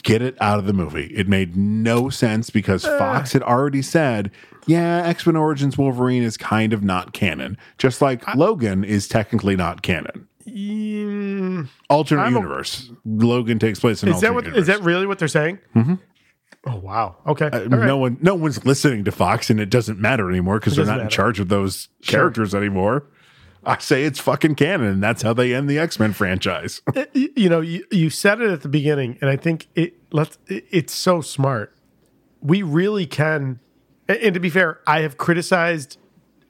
get it out of the movie. It made no sense because Fox had already said, yeah, X Men Origins Wolverine is kind of not canon, just like Logan is technically not canon. Mm, Alternate I'm a- universe. Logan takes place in is that what universe. is that really what they're saying? Mm-hmm. Oh wow. Okay. Uh, right. No one, no one's listening to Fox, and it doesn't matter anymore because they're not in charge of those Sure. characters anymore. I say it's fucking canon, and that's how they end the X Men franchise. You know, you, you said it at the beginning, and I think it let's it- it's so smart. We really can, and, and to be fair, I have criticized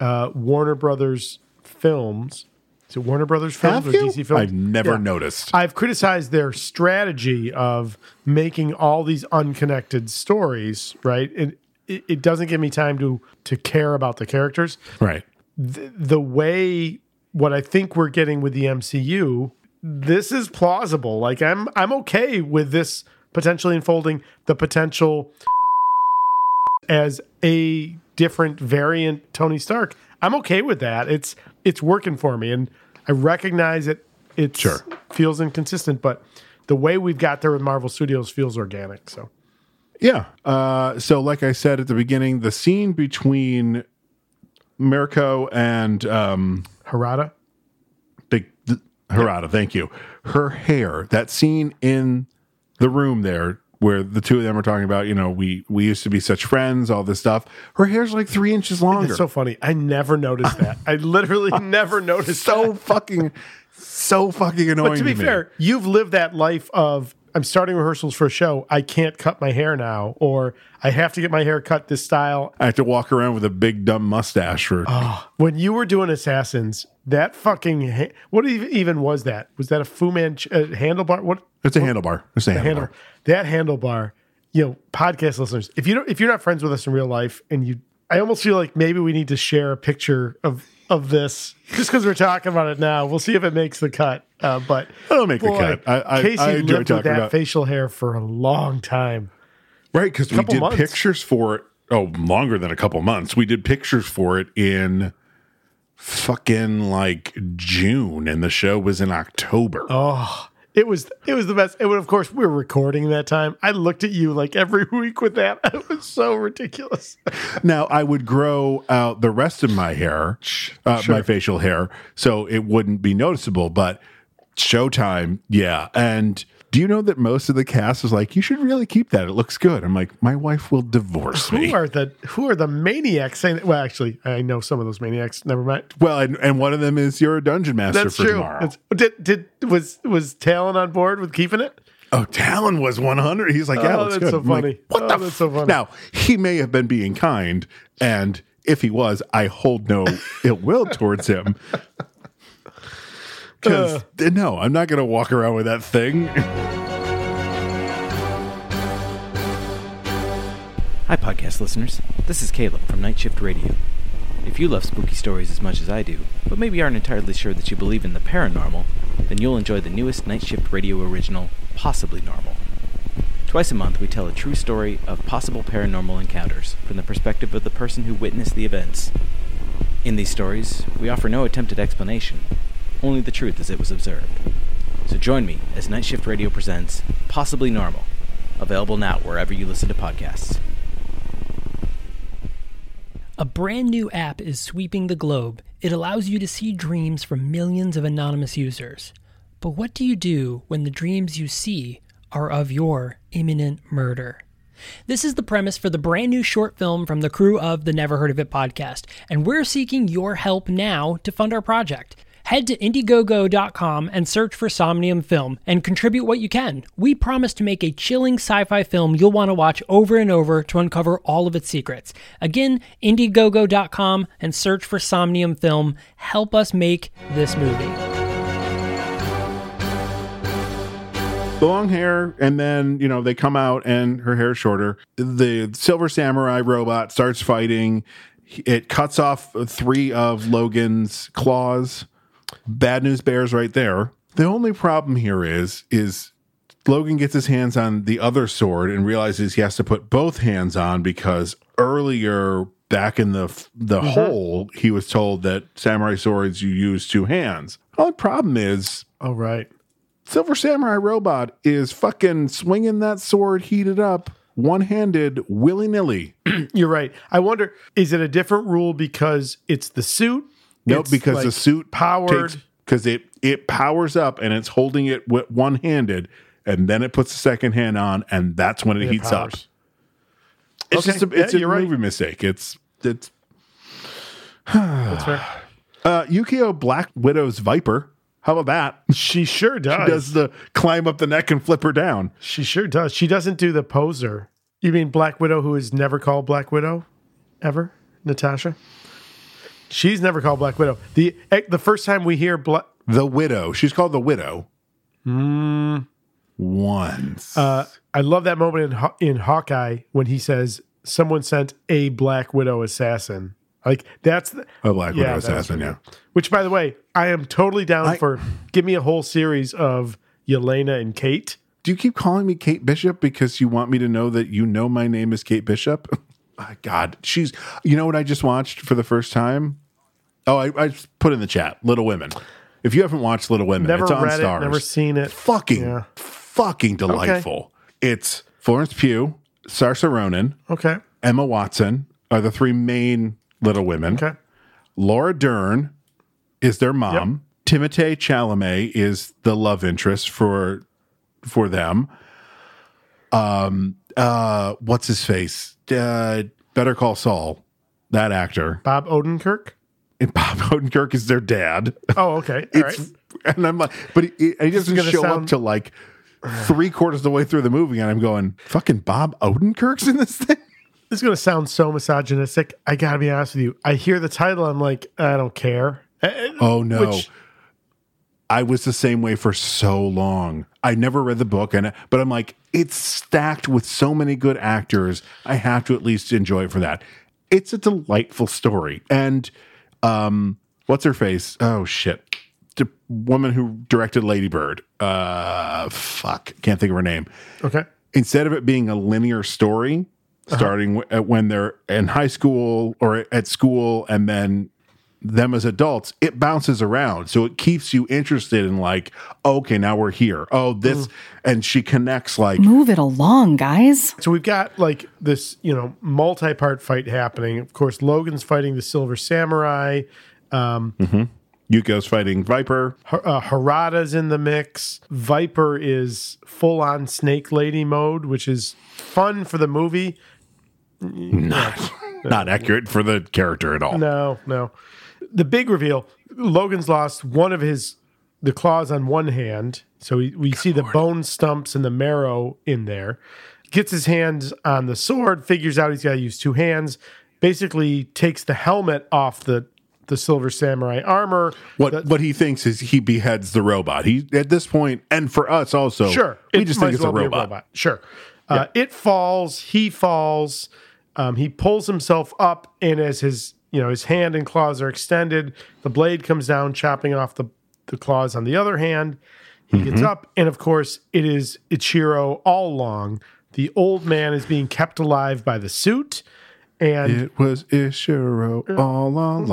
uh, Warner Brothers films. Is it Warner Brothers films Have or you? DC films? I've never noticed. I've criticized their strategy of making all these unconnected stories. Right, it, it it doesn't give me time to to care about the characters right. the, the way what I think we're getting with the MCU, this is plausible. Like I'm I'm okay with this potentially unfolding the potential as a different variant Tony Stark. I'm okay with that. It's it's working for me and I recognize it it Sure. feels inconsistent, but the way we've got there with Marvel Studios feels organic. So Yeah. Uh, so, like I said at the beginning, the scene between Mariko and um, Harada, Big th- Harada, thank you. Her hair, that scene in the room there where the two of them are talking about, you know, we we used to be such friends, all this stuff. Her hair's like three inches longer. it's so funny. I never noticed that. I literally never noticed so that. fucking, so fucking annoying. But to be me. fair, you've lived that life of I'm starting rehearsals for a show. I can't cut my hair now, or I have to get my hair cut this style. I have to walk around with a big dumb mustache for. When you were doing Assassins, that fucking ha- what even was that? Was that a Fu Manchu uh, handlebar? What it's a handlebar. It's a handlebar. handle that handlebar? You know, podcast listeners, if you don't, if you're not friends with us in real life, and you, I almost feel like maybe we need to share a picture of of this just because we're talking about it now. We'll see if it makes the cut. Uh, but It'll make the cut. I- I- Casey I lived with that about- facial hair for a long time. Right, because we did months. pictures for it. Oh, longer than a couple months. We did pictures for it in fucking like June, and the show was in October. Oh, it was it was the best. And of course, we were recording that time. I looked at you like every week with that. It was so ridiculous. Now I would grow out the rest of my hair, uh, Sure. my facial hair, so it wouldn't be noticeable. But Showtime, yeah. And do you know that most of the cast was like, "You should really keep that. It looks good." I'm like, my wife will divorce me. Who are the who are the maniacs saying that? Well, actually, I know some of those maniacs. Never mind. Well, and, and one of them is you're a dungeon master That's for true. tomorrow. That's- did did was was Talon on board with keeping it? Oh, Talon was 100. He's like, yeah, Oh, that's that's good. so I'm like, funny. what Oh, the that's f-? so funny. Now, he may have been being kind, and if he was, I hold no ill will towards him. Because Uh. no, I'm not going to walk around with that thing. Hi, podcast listeners. This is Caleb from Night Shift Radio. If you love spooky stories as much as I do, but maybe aren't entirely sure that you believe in the paranormal, then you'll enjoy the newest Night Shift Radio original, Possibly Normal. Twice a month, we tell a true story of possible paranormal encounters from the perspective of the person who witnessed the events. In these stories, we offer no attempted explanation, only the truth as it was observed. So join me as Night Shift Radio presents Possibly Normal, available now wherever you listen to podcasts. A brand new app is sweeping the globe. It allows you to see dreams from millions of anonymous users. But what do you do when the dreams you see are of your imminent murder? This is the premise for the brand new short film from the crew of the Never Heard of It podcast, and we're seeking your help now to fund our project. Head to Indiegogo.com and search for Somnium Film and contribute what you can. We promise to make a chilling sci fi film you'll want to watch over and over to uncover all of its secrets. Again, Indiegogo.com and search for Somnium Film. Help us make this movie. the long hair, and then you know they come out and her hair's shorter. The Silver Samurai robot starts fighting. It cuts off three of Logan's claws. Bad news bears right there. The only problem here is is Logan gets his hands on the other sword and realizes he has to put both hands on because earlier back in the the Mhm. hole he was told that samurai swords you use two hands. The only problem is Oh right. Silver Samurai Robot is fucking swinging that sword heated up, one handed, willy nilly. You're right. I wonder, is it a different rule because it's the suit? Nope, because the like, suit powered. because it it powers up and it's holding it with one handed, and then it puts the second hand on, and that's when it, It heats up. It's Okay, just a, it's yeah, a you're right. movie mistake. It's it's That's fair. Uh, Yukio Black Widow's Viper. How about that? She sure does. She does the climb up the neck and flip her down. She sure does. She doesn't do the poser. You mean Black Widow, who is never called Black Widow, ever? Natasha. She's never called Black Widow. the eh, The first time we hear Black, The Widow. She's called the Widow mm, once. uh, I love that moment in Haw- in Hawkeye when he says, "Someone sent a Black Widow assassin." Like that's the, a Black Widow assassin. Yeah. Which, by the way, I am totally down I- for. Give me a whole series of Yelena and Kate. Do you keep calling me Kate Bishop because you want me to know that you know my name is Kate Bishop? God, she's. You know what I just watched for the first time? Oh, I, I put in the chat. Little Women. If you haven't watched Little Women, Never it's on read Stars. it. Never seen it. fucking, Yeah. fucking delightful. It's Florence Pugh, Saoirse Ronan, Okay. Emma Watson are the three main Little Women. Okay. Laura Dern is their mom. Timothée Chalamet is the love interest for for them. Um uh what's his face? Uh Better Call Saul, that actor. Bob Odenkirk. And Bob Odenkirk is their dad. Oh, okay. All right. and I'm like, but he, he doesn't show up to like three quarters of the way through the movie, and I'm going, fucking Bob Odenkirk's in this thing. This is going to sound so misogynistic. I got to be honest with you. I hear the title. I'm like, I don't care. Uh, Oh no. Which- I was the same way for so long. I never read the book and but I'm like it's stacked with so many good actors. I have to at least enjoy it for that. It's a delightful story. And um what's her face? Oh shit. The woman who directed Lady Bird. Uh fuck, can't think of her name. Okay. Instead of it being a linear story starting w- when they're in high school or at school and then them as adults, it bounces around. So it keeps you interested in like, okay, now we're here. Oh, this and she connects like Move it along, guys. So we've got like this, you know, multi-part fight happening. Of course, Logan's fighting the Silver Samurai. Um, Yukio's fighting Viper. Har- uh, Harada's in the mix. Viper is full on Snake Lady mode, which is fun for the movie. Not not accurate for the character at all. No, no. The big reveal: Logan's lost one of his the claws on one hand, so we, we see the bone stumps and the marrow in there. Gets his hands on the sword, figures out he's got to use two hands. Basically, takes the helmet off the the silver samurai armor. What what he thinks is he beheads the robot. He at this point, and for us also, Sure, we just think it's a well be robot. Sure, uh, it falls. He falls. Um, he pulls himself up, and as his you know his hand and claws are extended, the blade comes down, chopping off the the claws on the other hand. He gets Mm-hmm. up, and of course, it is Ichiro all along. The old man is being kept alive by the suit, and It was Ichiro all along.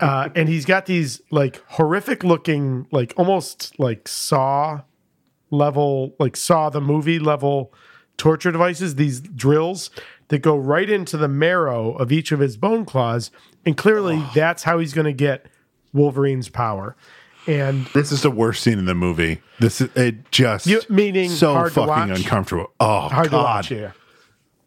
uh, and he's got these like horrific looking, like almost like Saw level, like Saw the movie level torture devices. These drills that go right into the marrow of each of his bone claws, and clearly that's how he's going to get Wolverine's power. And This is the worst scene in the movie. This is it just You- meaning so fucking watch? uncomfortable. Oh hard god. watch, yeah.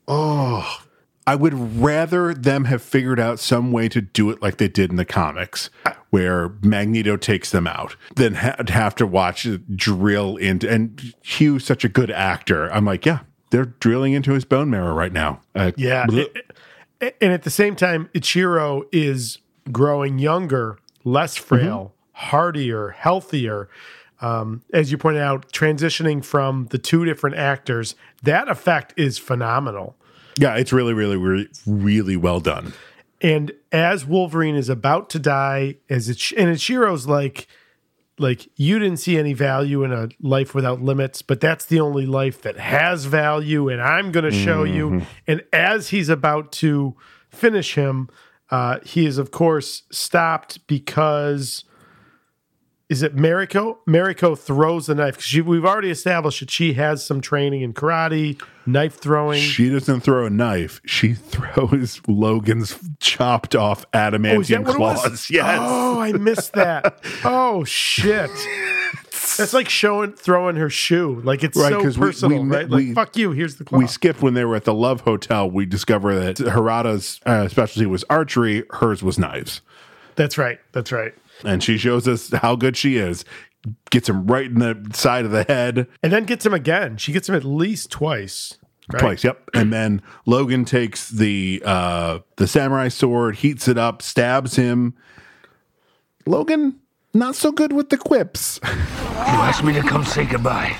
Oh, I would rather them have figured out some way to do it like they did in the comics, where Magneto takes them out, than ha- have to watch it drill into. And Hugh's such a good actor. I'm like, yeah, they're drilling into his bone marrow right now. Uh, Yeah. it- and at the same time, Ichiro is growing younger, less frail, hardier, healthier. Um, as you pointed out, transitioning from the two different actors, that effect is phenomenal. yeah, it's really, really, really, really well done. And as Wolverine is about to die, as it and Ichiro's like, like you didn't see any value in a life without limits, but that's the only life that has value, and I'm going to show you. And as he's about to finish him, uh, he is of course stopped because is it Mariko? Mariko throws the knife because we've already established that she has some training in karate, knife throwing. She doesn't throw a knife. She throws Logan's chopped off Oh, adamantium was? claws. Yes. Oh, I missed that. oh shit. That's like showing throwing her shoe. Like it's Right, so 'cause we- personal, we- right? Like we- fuck you. Here's the claw. We skipped when they were at the Love Hotel. We discover that Harada's uh, specialty was archery, hers was knives. That's right. That's right. And she shows us how good she is. Gets him right in the side of the head And then gets him again. She gets him at least twice. Right? twice. Yep. And then Logan takes the uh, the samurai sword, heats it up, stabs him. Logan, not so good with the quips. You asked me to come say goodbye.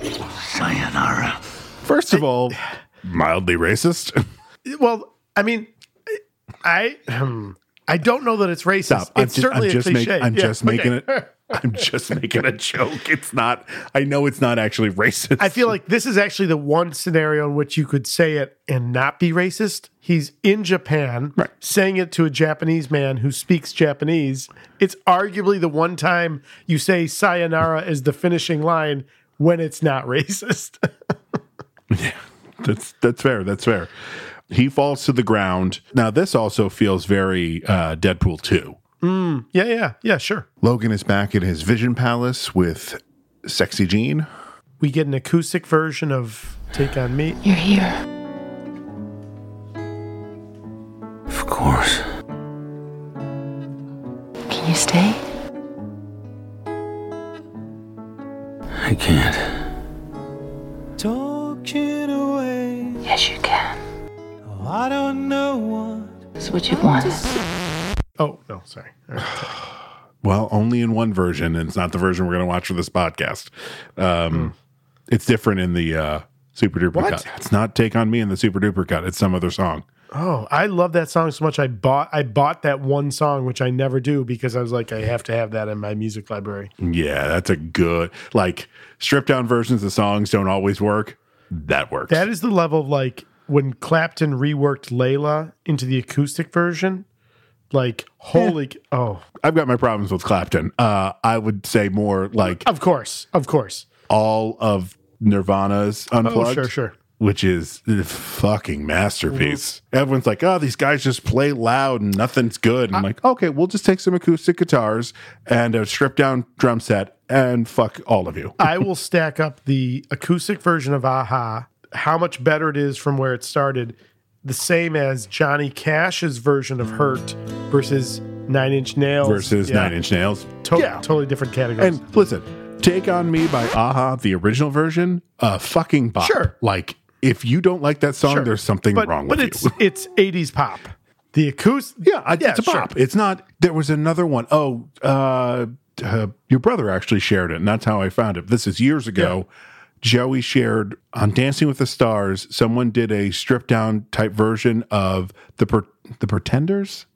Sayonara. First of all, mildly racist. Well, I mean, I hmm, I don't know that it's racist. Stop. I'm It's just, certainly I'm just, a make- I'm Yeah, just making it. I'm just making a joke. It's not. I know it's not actually racist. I feel like this is actually the one scenario in which you could say it and not be racist. He's in Japan, saying it to a Japanese man who speaks Japanese. It's arguably the one time you say sayonara as the finishing line when it's not racist. yeah, That's that's fair. That's fair. He falls to the ground. Now this also feels very uh, Deadpool two. Mm, yeah, yeah, yeah, sure. Logan is back at his Vision Palace with Sexy Jean. We get an acoustic version of Take on Me. You're here. Of course. Can you stay? I can't. Talking away. Yes, you can. Oh, I don't know what. It's what you want. Oh, no, sorry. All right. Well, only in one version, and it's not the version we're going to watch for this podcast. Um, It's different in the uh, Super Duper What? cut. It's not "Take on Me" in the Super Duper cut. It's some other song. Oh, I love that song so much. I bought I bought that one song, which I never do because I was like, I have to have that in my music library. Yeah, that's a good like stripped down versions of songs don't always work. That works. That is the level of like when Clapton reworked Layla into the acoustic version. Like, holy, oh, I've got my problems with Clapton. Uh, I would say more like of course, of course. all of Nirvana's Unplugged. Oh, sure, sure. Which is a fucking masterpiece. Everyone's like, oh, these guys just play loud and nothing's good. And I'm like, okay, we'll just take some acoustic guitars and a stripped down drum set and fuck all of you. I will stack up the acoustic version of a-ha, how much better it is from where it started, the same as Johnny Cash's version of Hurt versus Nine Inch Nails versus Yeah. Nine Inch Nails. To- yeah. totally different categories. And listen, Take On Me by a-ha, the original version, a fucking bop. Sure. Like, if you don't like that song, Sure. there's something but, wrong but with it's you. it's 80s pop. The acoustic, Yeah, I- Yeah, it's a sure. It's not. There was another one. Oh, uh, uh, your brother actually shared it, and that's how I found it. This is years ago. Joey shared on Dancing with the Stars. Someone did a stripped down type version of the per, the Pretenders,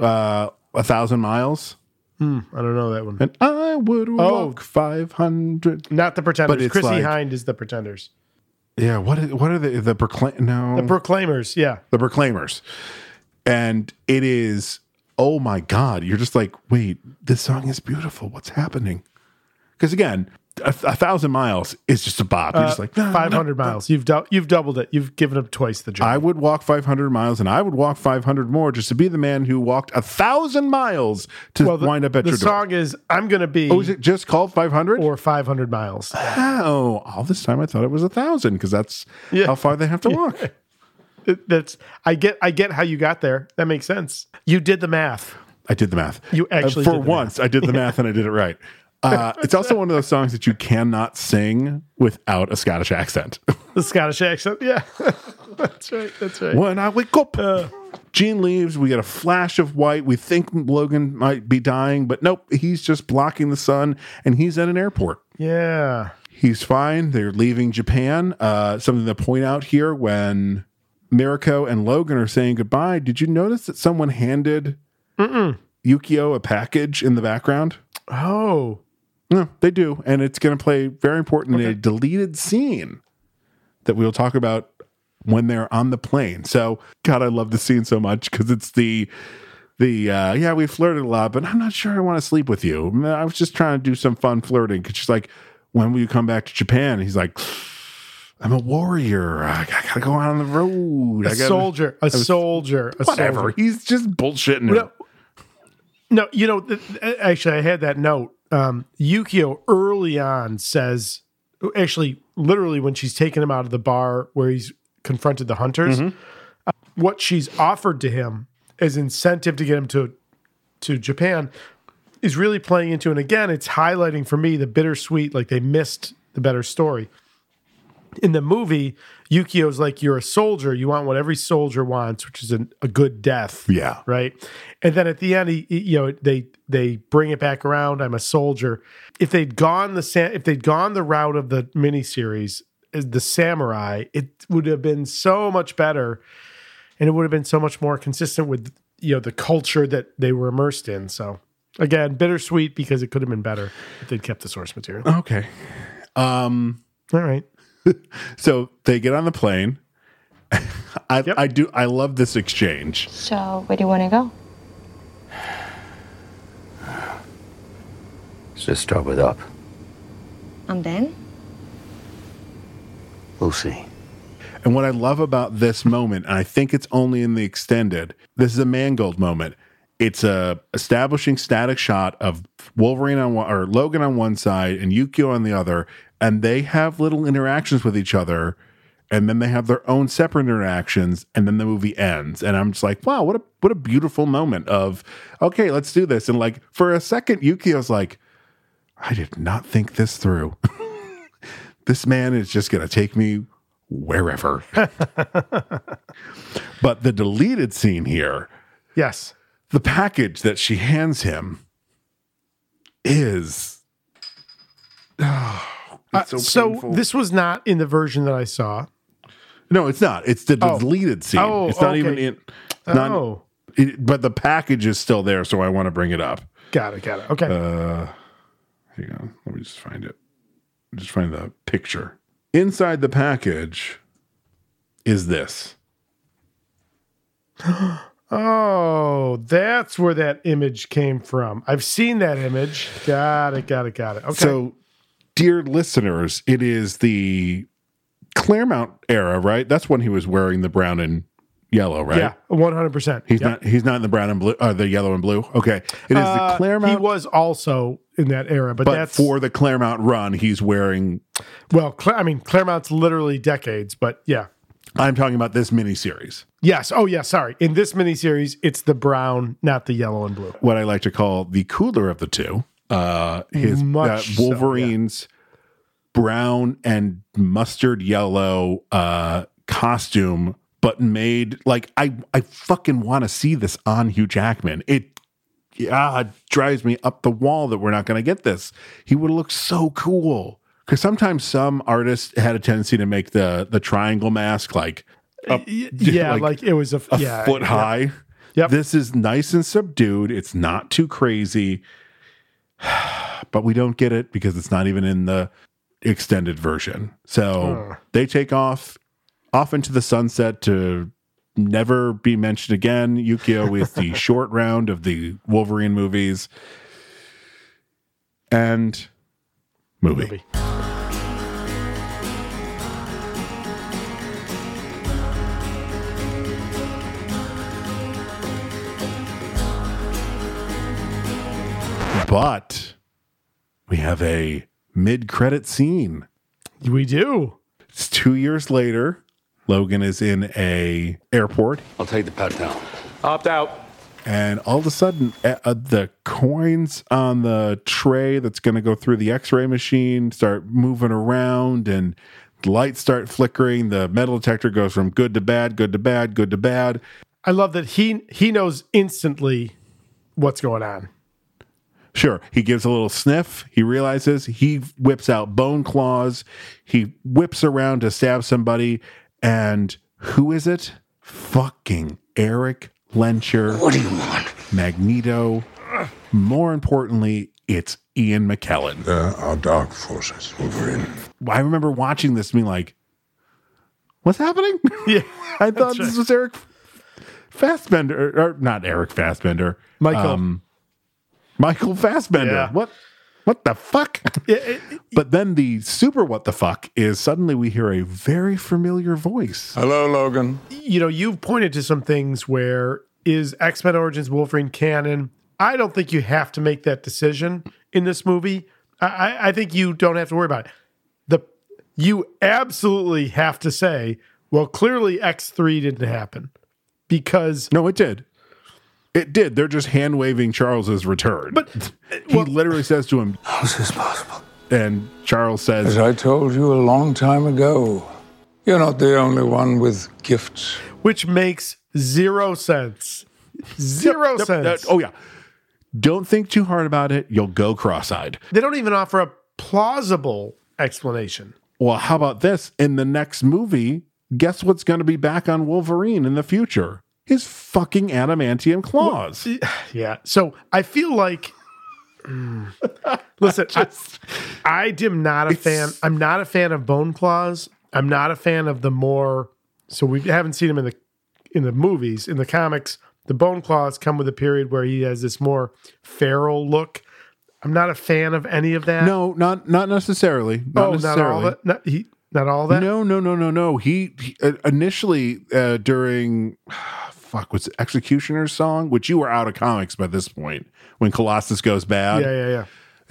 uh, a thousand miles, Hmm, I don't know that one. and I would Oh. walk five hundred. Not the Pretenders. Chrissie like- Hynde is the Pretenders. Yeah, what is, what are the the proclaim? No, The Proclaimers, yeah. the Proclaimers, and it is oh my god! You're just like, wait, this song is beautiful. What's happening? Because again, a, a thousand miles is just a bop. You're just Uh, like no, no, 500 miles. You've dou- you've doubled it. You've given up twice the job. I would walk 500 miles, and I would walk 500 more just to be the man who walked a thousand miles to well, the, wind up at the your door. song is "I'm Gonna Be" Oh, is it just called 500? or 500 miles. Oh, all this time I thought it was a thousand because that's Yeah. how far they have to walk. It- That's I get I get how you got there. That makes sense. You did the math. I did the math. You actually Uh, for the once I did the math and I did it right. Uh, it's also one of those songs that you cannot sing without a Scottish accent. The Scottish accent. Yeah, that's right. That's right. when I wake up, Uh, Jean leaves. We get a flash of white. We think Logan might be dying, but nope, he's just blocking the sun, and he's at an airport. yeah. He's fine. They're leaving Japan. Uh, something to point out here when Mariko and Logan are saying goodbye. Did you notice that someone handed Yukio a package in the background? Oh, No, they do. And it's going to play very important in a deleted scene that we'll talk about when they're on the plane. So, God, I love the scene so much because it's the, the, uh, yeah, we flirted a lot, but I'm not sure I want to sleep with you. I was just trying to do some fun flirting because she's like, when will you come back to Japan? And he's like, I'm a warrior. I, gotta go out on the road. a gotta, soldier. A was- soldier. A Whatever. soldier. He's just bullshitting her. No, no, you know, actually, I had that note um, Yukio early on says, actually, literally when she's taken him out of the bar where he's confronted the hunters, Mm-hmm. uh, what she's offered to him as incentive to get him to to Japan is really playing into, and again, it's highlighting for me the bittersweet, like they missed the better story. In the movie, Yukio's like, You're a soldier. You want what every soldier wants, which is an, a good death. Yeah. Right. And then at the end, he, he- you know, they they bring it back around. I'm a soldier. If they'd gone the if they'd gone the route of the miniseries as the samurai, it would have been so much better, and it would have been so much more consistent with you know the culture that they were immersed in. So again, bittersweet because it could have been better if they'd kept the source material. Okay. Um, All right. so they get on the plane. I, I do. I love this exchange. So, where do you want to go? Let's just start with up. And then? We'll see. And what I love about this moment, and I think it's only in the extended, this is a Mangold moment. It's a establishing static shot of Wolverine on one or Logan on one side and Yukio on the other, and they have little interactions with each other, and then they have their own separate interactions, and then the movie ends. And I'm just like, wow, what a what a beautiful moment of okay, let's do this. And like for a second, Yukio's like, I did not think this through. this man is just gonna take me wherever. but the deleted scene here, Yes. the package that she hands him is oh, Uh, so so this was not in the version that I saw. no, it's not. It's the Oh. deleted scene. Oh, it's not okay. even in. Not, Oh. it- but the package is still there, so I want to bring it up. Got it. Got it. Okay. Uh, hang on. Let me just find it. Just find the picture. Inside the package is this. oh, that's where that image came from. I've seen that image. Got it. Got it. Got it. Okay. So, dear listeners, it is the Claremont era, right? That's when he was wearing the brown and yellow, right? yeah, one hundred percent. He's not. He's not in the brown and blue. Uh, the yellow and blue. Okay. It is the Claremont. Uh, He was also in that era, but, but that's for the Claremont run, he's wearing. well. I mean, Claremont's literally decades, but yeah. I'm talking about this miniseries. Yes. Oh, yeah. Sorry. In this miniseries, it's the brown, not the yellow and blue. What I like to call the cooler of the two. Uh, his uh, so, yeah. Wolverine's brown and mustard yellow uh, costume, but made like I I fucking want to see this on Hugh Jackman. It yeah, it drives me up the wall that we're not going to get this. He would look so cool. Because sometimes some artists had a tendency to make the the triangle mask like up, Yeah, like, it was a, a yeah, foot yeah. high. Yep. This is nice and subdued. It's not too crazy, but we don't get it because it's not even in the extended version. So Huh. they take off off into the sunset to never be mentioned again. Yukio with the short round of the Wolverine movies and movie. But we have a mid-credit scene. We do. It's two years later. Logan is in a airport, I'll take the pat down. Opt out. and all of a sudden, uh, uh, the coins on the tray that's going to go through the X-ray machine start moving around, and lights start flickering. The metal detector goes from good to bad, good to bad, good to bad. I love that he he knows instantly what's going on. Sure, he gives a little sniff. He realizes he whips out bone claws. He whips around to stab somebody. And who is it? Fucking Erik Lehnsherr. What do you want? Magneto. More importantly, it's Ian McKellen. There are dark forces, Wolverine. I remember watching this and being like, what's happening? Yeah. I thought this was Eric Fassbender, or, or not Eric Fassbender. Michael. Um, Michael Fassbender. Yeah. What? What the fuck? But then the super what the fuck is suddenly we hear a very familiar voice. Hello, Logan. you know, you've pointed to some things where is X Men Origins Wolverine canon? I don't think you have to make that decision. in this movie, I- I, I think you don't have to worry about it. The you absolutely have to say, well, clearly X three didn't happen because no, it did. It did. They're just hand waving Charles's return. But he uh, literally says to him, How is this possible? and Charles says, As I told you a long time ago, you're not the only one with gifts. which makes zero sense. Zero Yep, sense. that- oh yeah. Don't think too hard about it. You'll go cross-eyed. They don't even offer a plausible explanation. Well, how about this? In the next movie, guess what's going to be back on Wolverine in the future? His fucking adamantium claws. Yeah. So I feel like, Mm. listen, I, I am not a fan. I'm not a fan of Bone Claws. I'm not a fan of the more. So we haven't seen him in the in the movies. In the comics, the Bone Claws come with a period where he has this more feral look. I'm not a fan of any of that. No, not not necessarily. Not oh, necessarily. not all that. Not, he, not all that. No, no, no, no, no. He, he uh, initially uh, during fuck was it Executioner's song, which you were out of comics by this point when Colossus goes bad Yeah, yeah, yeah.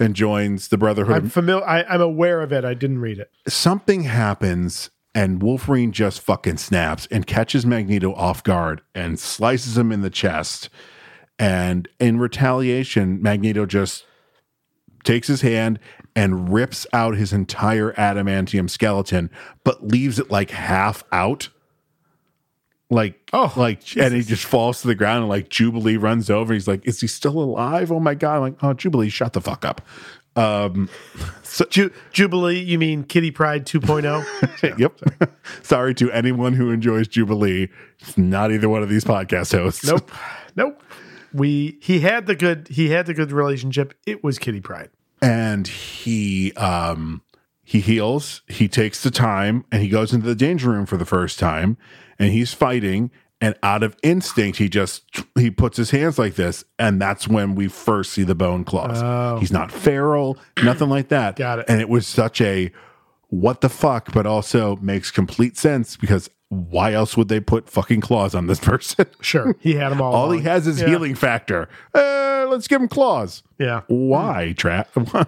and joins the Brotherhood. I'm familiar. I'm aware of it. I didn't read it. something happens and Wolverine just fucking snaps and catches Magneto off guard and slices him in the chest. And in retaliation, Magneto just takes his hand and rips out his entire adamantium skeleton, but leaves it like half out. Like, oh, like, and he just falls to the ground, and like Jubilee runs over. He's like, "Is he still alive?" Oh my god! I'm like, oh, Jubilee, shut the fuck up. Um, Ju- Jubilee, you mean Kitty Pryde oh? 2.0? yep. Sorry to anyone who enjoys Jubilee. It's not either one of these podcast hosts. nope. Nope. We he had the good he had the good relationship. It was Kitty Pryde. And he um he heals, he takes the time and he goes into the danger room for the first time and he's fighting and out of instinct he just he puts his hands like this and that's when we first see the bone claws. Oh. He's not feral, nothing like that. Got it. And it was such a what the fuck, but also makes complete sense because why else would they put fucking claws on this person? Sure. He had them all. All he has is Yeah. healing factor. Uh, let's give him claws. Yeah. Why? Tra-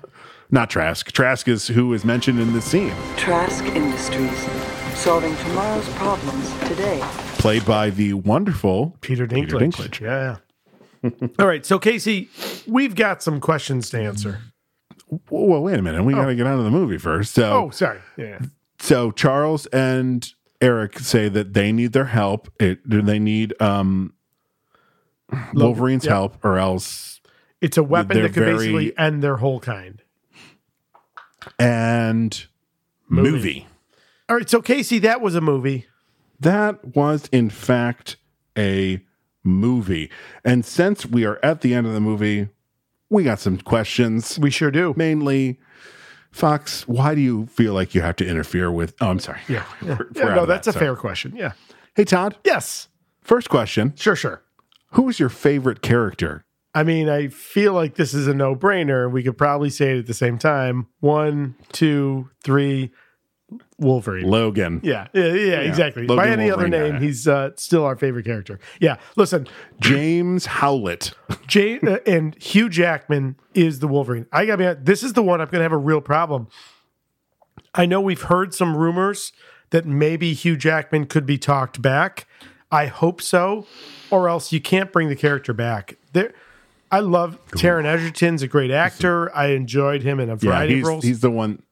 Not Trask. Trask is who is mentioned in this scene, Trask Industries, solving tomorrow's problems today. played by the wonderful Peter Dinklage. Peter Dinklage. Yeah. All right. So Casey, we've got some questions to answer. Well, wait a minute. We got to get out of the movie first. So, Oh, sorry. Yeah. so Charles and Eric say that they need their help. It, they need um, Wolverine's yeah. help, or else. It's a weapon that could very- basically end their whole kind. And movie. All right. So Casey, that was a movie. That was, in fact, a movie. And since we are at the end of the movie, we got some questions. We sure do. Mainly, Fox, why do you feel like you have to interfere with? Oh, I'm sorry. Yeah. We're- Yeah, we're no, that's that, a so. fair question. Yeah. Hey, Todd. Yes. First question. Sure, sure. Who is your favorite character? I mean, I feel like this is a no brainer. We could probably say it at the same time. One, two, three, Wolverine. Logan. Yeah, yeah, yeah, exactly. Logan By any Wolverine, other name, he's uh, still our favorite character. Yeah, listen, James Howlett. Jay uh, and Hugh Jackman is the Wolverine. I gotta be this is the one I'm gonna have a real problem. I know we've heard some rumors that maybe Hugh Jackman could be talked back. I hope so, or else you can't bring the character back. There, I love Taron Egerton's a great actor. I enjoyed him in a Yeah, variety he's, of roles. he's the one.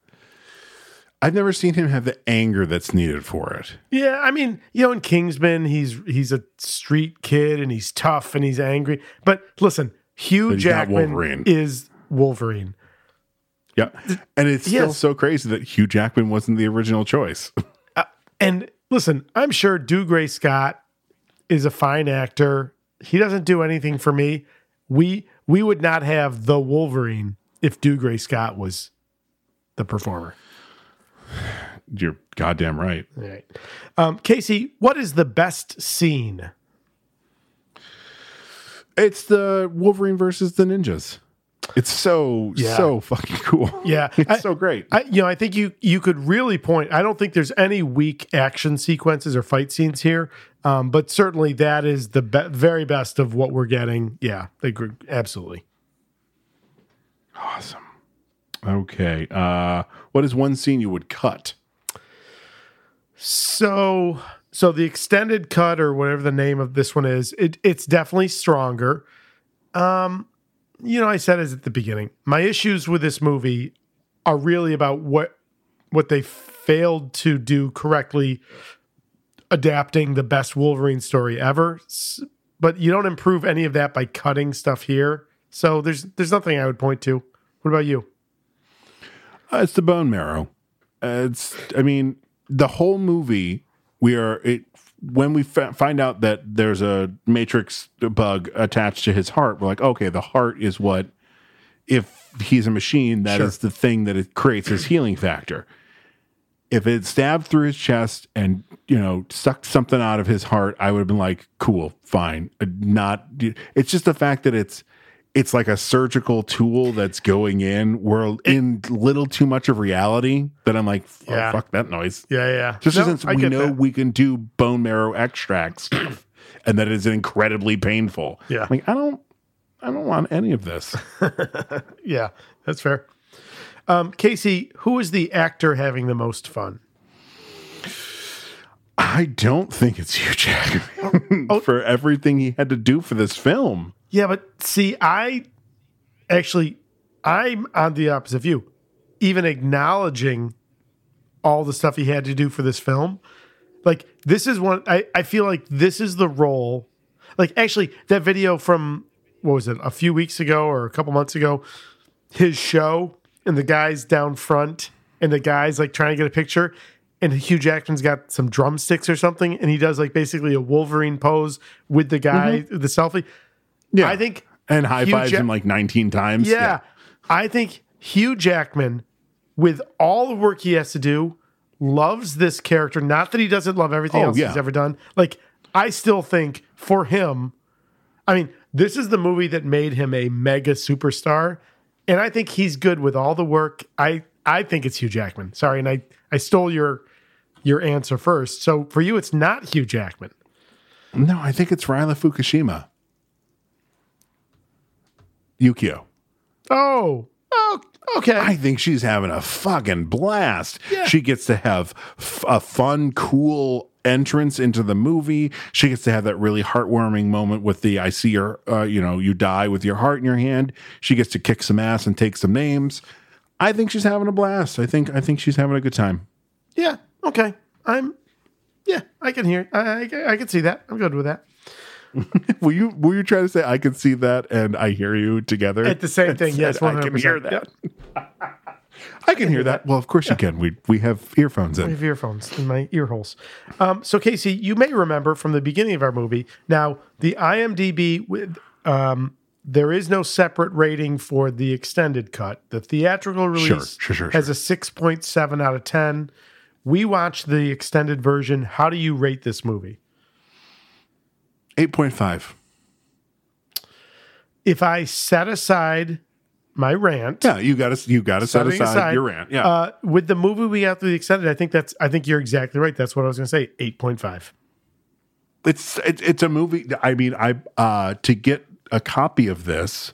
I've never seen him have the anger that's needed for it. Yeah, I mean, you know, in Kingsman, he's he's a street kid and he's tough and he's angry. But listen, Hugh But Jackman Wolverine. is Wolverine. Yeah. And it's still Yes. so crazy that Hugh Jackman wasn't the original choice. Uh, and listen, I'm sure Dougray Scott is a fine actor. He doesn't do anything for me. We we would not have the Wolverine if Dougray Scott was the performer. You're goddamn right. All right. Um, Casey, what is the best scene? It's the Wolverine versus the ninjas. It's so Yeah. so fucking cool. Yeah, it's I- so great. I, you know, I think you you could really point. I don't think there's any weak action sequences or fight scenes here, um, but certainly that is the be- very best of what we're getting. Yeah, they agree. absolutely. Awesome. Okay. Uh, what is one scene you would cut? So, so the extended cut or whatever the name of this one is, it, it's definitely stronger. Um, you know, I said it at the beginning. My issues with this movie are really about what what they failed to do correctly, adapting the best Wolverine story ever. But you don't improve any of that by cutting stuff here. So there's there's nothing I would point to. What about you? Uh, it's the bone marrow. Uh, it's. I mean, the whole movie. We are it when we fa- find out that there's a matrix bug attached to his heart. We're like, okay, the heart is what. If he's a machine, that is Sure. the thing that it creates his healing factor. If it stabbed through his chest and you know sucked something out of his heart, I would have been like, cool, fine. Uh, Not. It's just the fact that it's it's like a surgical tool that's going in. We're in little too much of reality that I'm like, oh, Yeah. fuck that noise. Yeah, yeah. Just No, since I we know that. we can do bone marrow extracts and that it is incredibly painful. Yeah. I Like, I don't I don't want any of this. Yeah, that's fair. Um, Casey, who is the actor having the most fun? I don't think it's Hugh Jackman oh. for everything he had to do for this film. Yeah, but see, I actually I'm on the opposite view. Even acknowledging all the stuff he had to do for this film, like this is one I, I feel like this is the role. Like actually, that video from what was it, a few weeks ago or a couple months ago, his show and the guys down front and the guys like trying to get a picture. And Hugh Jackman's got some drumsticks or something, and he does like basically a Wolverine pose with the guy, mm-hmm. the selfie. Yeah. I think And high Hugh fives Jack- him like 19 times. yeah, I think Hugh Jackman, with all the work he has to do, loves this character. Not that he doesn't love everything Oh, else yeah. he's ever done. Like I still think for him, I mean, this is the movie that made him a mega superstar, and I think he's good with all the work. I I think it's Hugh Jackman. Sorry, and I I stole your your answer first. So for you, it's not Hugh Jackman. No, I think it's Rila Fukushima. Yukio. Oh, oh, okay. I think she's having a fucking blast. Yeah. She gets to have f- a fun, cool entrance into the movie. She gets to have that really heartwarming moment with the I see your, uh, you know, you die with your heart in your hand. She gets to kick some ass and take some names. I think she's having a blast. I think I think she's having a good time. Yeah. Okay. I'm. Yeah, I can hear. I, I I can see that. I'm good with that. Were you were you trying to say I can see that and I hear you together At the same thing, yes, I can hear that. I can hear that. Well, of course you can. We we have earphones I in. have earphones in my ear holes. Um, so, Casey, you may remember from the beginning of our movie. Now, the IMDb with um, there is no separate rating for the extended cut. The theatrical release sure, sure, has a six point seven out of ten. We watched the extended version. How do you rate this movie? Eight point five. If I set aside my rant, Yeah, you got to you got to set setting aside, your rant. Yeah, Uh, with the movie we got through the extended, I think that's. I think you're exactly right. That's what I was going to say. Eight point five. it's it, it's a movie. I mean, I uh to get a copy of this,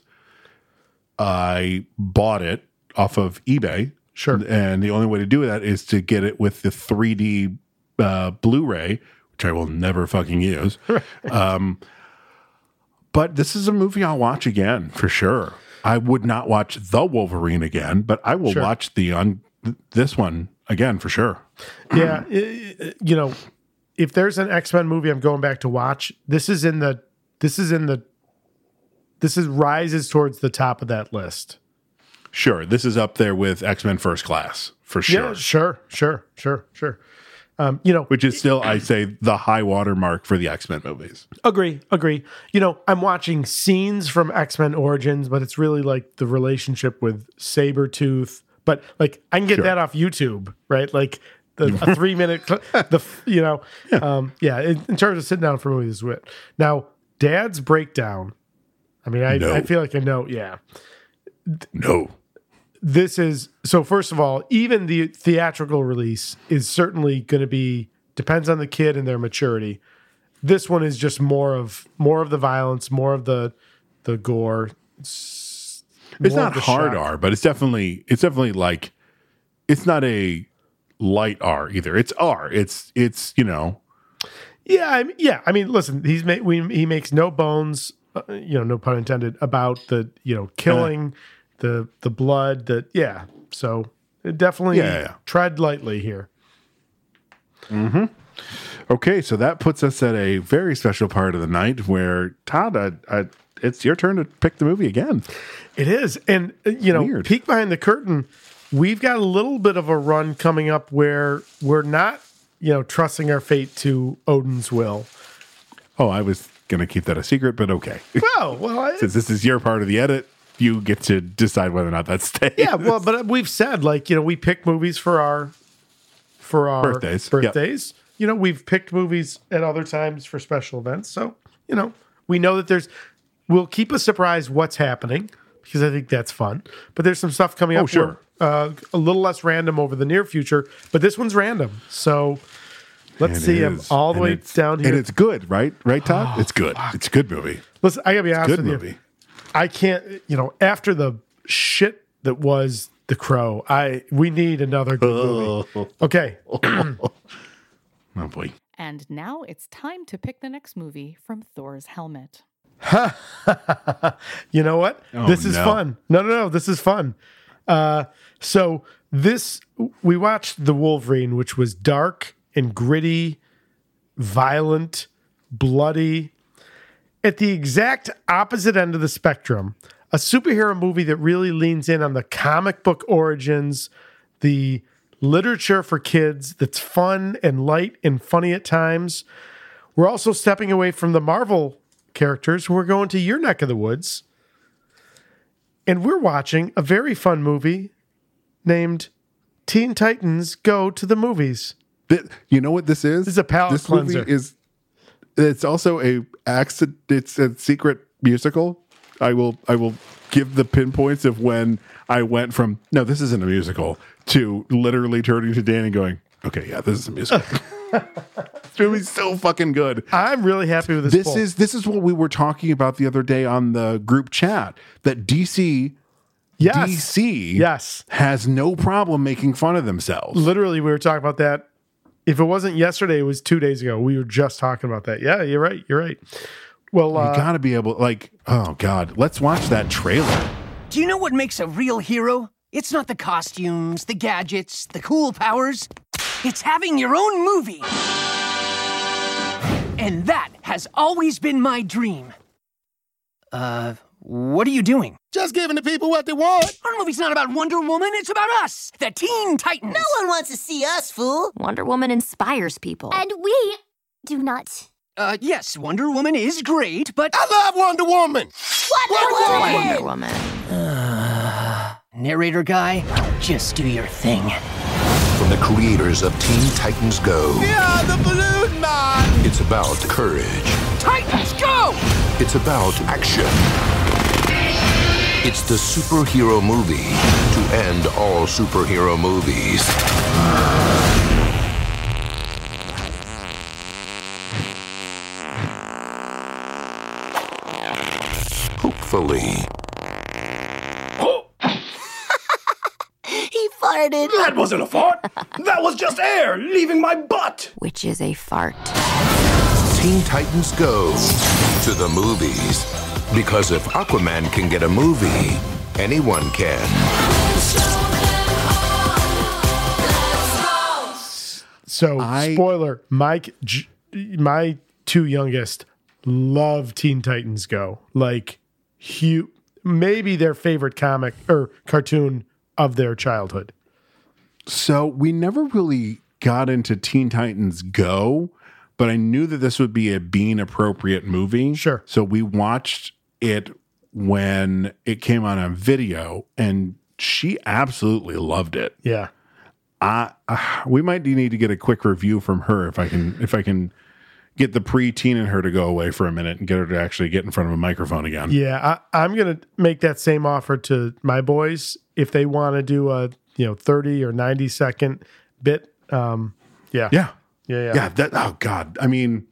I bought it off of eBay. Sure. and the only way to do that is to get it with the 3D uh, Blu-ray, which I will never fucking use. um, but this is a movie I'll watch again for sure. I would not watch the Wolverine again, but I will Sure. watch the on this one again for sure. yeah, you know, if there's an X Men movie I'm going back to watch, this is in the this is in the this is rises towards the top of that list. Sure, this is up there with X Men First Class for sure. Yeah, sure, sure, sure, sure. Um, you know, Which is still, I say, the high water mark for the X Men movies. agree, agree. You know, I'm watching scenes from X Men Origins, but it's really like the relationship with Sabretooth. But like, I can get Sure. that off YouTube, right? Like the a three minute, cl- the you know, um, yeah. In, in terms of sitting down for movies, wit. Now, Dad's breakdown. I mean, I, No. I feel like I know. Yeah, No. This is so first of all even the theatrical release is certainly going to be depends on the kid and their maturity this one is just more of more of the violence more of the the gore It's not hard shock. R, but it's definitely it's definitely like it's not a light R either. It's R. It's it's you know Yeah, I mean, yeah. I mean, listen, he's ma- we, he makes no bones, uh, you know, no pun intended, about the you know killing, the the blood, that yeah. So it definitely Yeah, yeah. tread lightly here. Mm-hmm. Okay, so that puts us at a very special part of the night where Todd, I, I, it's your turn to pick the movie again. It is, and uh, you know, Weird. peek behind the curtain. We've got a little bit of a run coming up where we're not, you know, trusting our fate to Odin's will. Oh, I was gonna keep that a secret, but okay. Well, well, I, Since this is your part of the edit, you get to decide whether or not that stays. yeah, well, but we've said like you know we pick movies for our for our Birthdays, yep. Birthdays. You know, we've picked movies at other times for special events. So you know, we know that there's. We'll keep a surprise what's happening because I think that's fun. But there's some stuff coming Oh, up. sure. where, uh, a little less random over the near future, but this one's random. So let's It see him all the And way down here. and it's good, right? Right, Todd? it's good. It's a good movie. Listen, I gotta be honest good with movie. you. I can't, you know, after the shit that was The Crow, I we need another good movie. Okay. oh boy. And now it's time to pick the next movie from Thor's helmet. you know what? Oh, this is no. fun. No, no, no. This is fun. Uh, so this we watched the Wolverine, which was dark and gritty, violent, bloody. At the exact opposite end of the spectrum, a superhero movie that really leans in on the comic book origins, the literature for kids that's fun and light and funny at times. We're also stepping away from the Marvel characters. We're going to your neck of the woods. And we're watching a very fun movie named Teen Titans Go to the Movies. You know what this is? This is a palate this cleanser. movie is it's also a accident it's a secret musical. I will I will give the pinpoints of when I went from no, this isn't a musical to literally turning to Dan and going, Okay, yeah, this is a musical. this movie's so fucking good. I'm really happy with this. This poll. is this is what we were talking about the other day on the group chat that DC yes, DC yes. has no problem making fun of themselves. Literally, we were talking about that. If it wasn't yesterday, it was two days ago. We were just talking about that. Yeah, you're right. You're right. Well, You uh, got to be able like oh god, let's watch that trailer. Do you know what makes a real hero? It's not the costumes, the gadgets, the cool powers. It's having your own movie. And that has always been my dream. Uh, what are you doing? Just giving the people what they want. Our movie's not about Wonder Woman, it's about us, the Teen Titans. No one wants to see us, fool. Wonder Woman inspires people. And we do not. Uh, yes, Wonder Woman is great, but. I love Wonder Woman. Wonder Woman. Uh, narrator guy, just do your thing. From the creators of Teen Titans Go. Yeah, the balloon man. It's about courage. Titans, go! It's about action. It's the superhero movie to end all superhero movies. Hopefully. He farted. That wasn't a fart. that was just air leaving my butt. Which is a fart. Teen Titans Go to the movies. Because if Aquaman can get a movie, anyone can. so spoiler: Mike, J- my two youngest love Teen Titans Go. Like, hu- maybe their favorite comic or cartoon of their childhood. So we never really got into Teen Titans Go, but I knew that this would be a being appropriate movie. Sure. So we watched it when it came out on video, and she absolutely loved it. Yeah. I, uh, we might need to get a quick review from her if I can if I can get the preteen in her to go away for a minute and get her to actually get in front of a microphone again. Yeah, I, I'm gonna make that same offer to my boys if they want to do a you know 30 or 90 second bit. Um, yeah, Yeah. Yeah, yeah. Yeah, that oh god. I mean,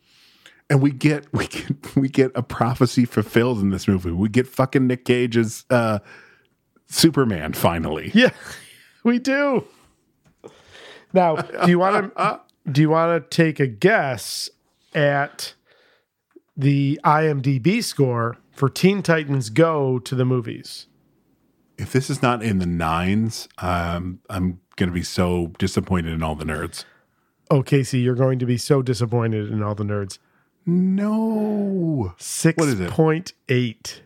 and we get we get we get a prophecy fulfilled in this movie. We get fucking Nick Cage's uh Superman finally. Yeah, we do. Now, do you want to do you want to take a guess at the IMDb score for Teen Titans Go to the movies? If this is not in the nines, um, I'm going to be so disappointed in all the nerds. Oh, Casey, you're going to be so disappointed in all the nerds. No. Six What is it? point eight.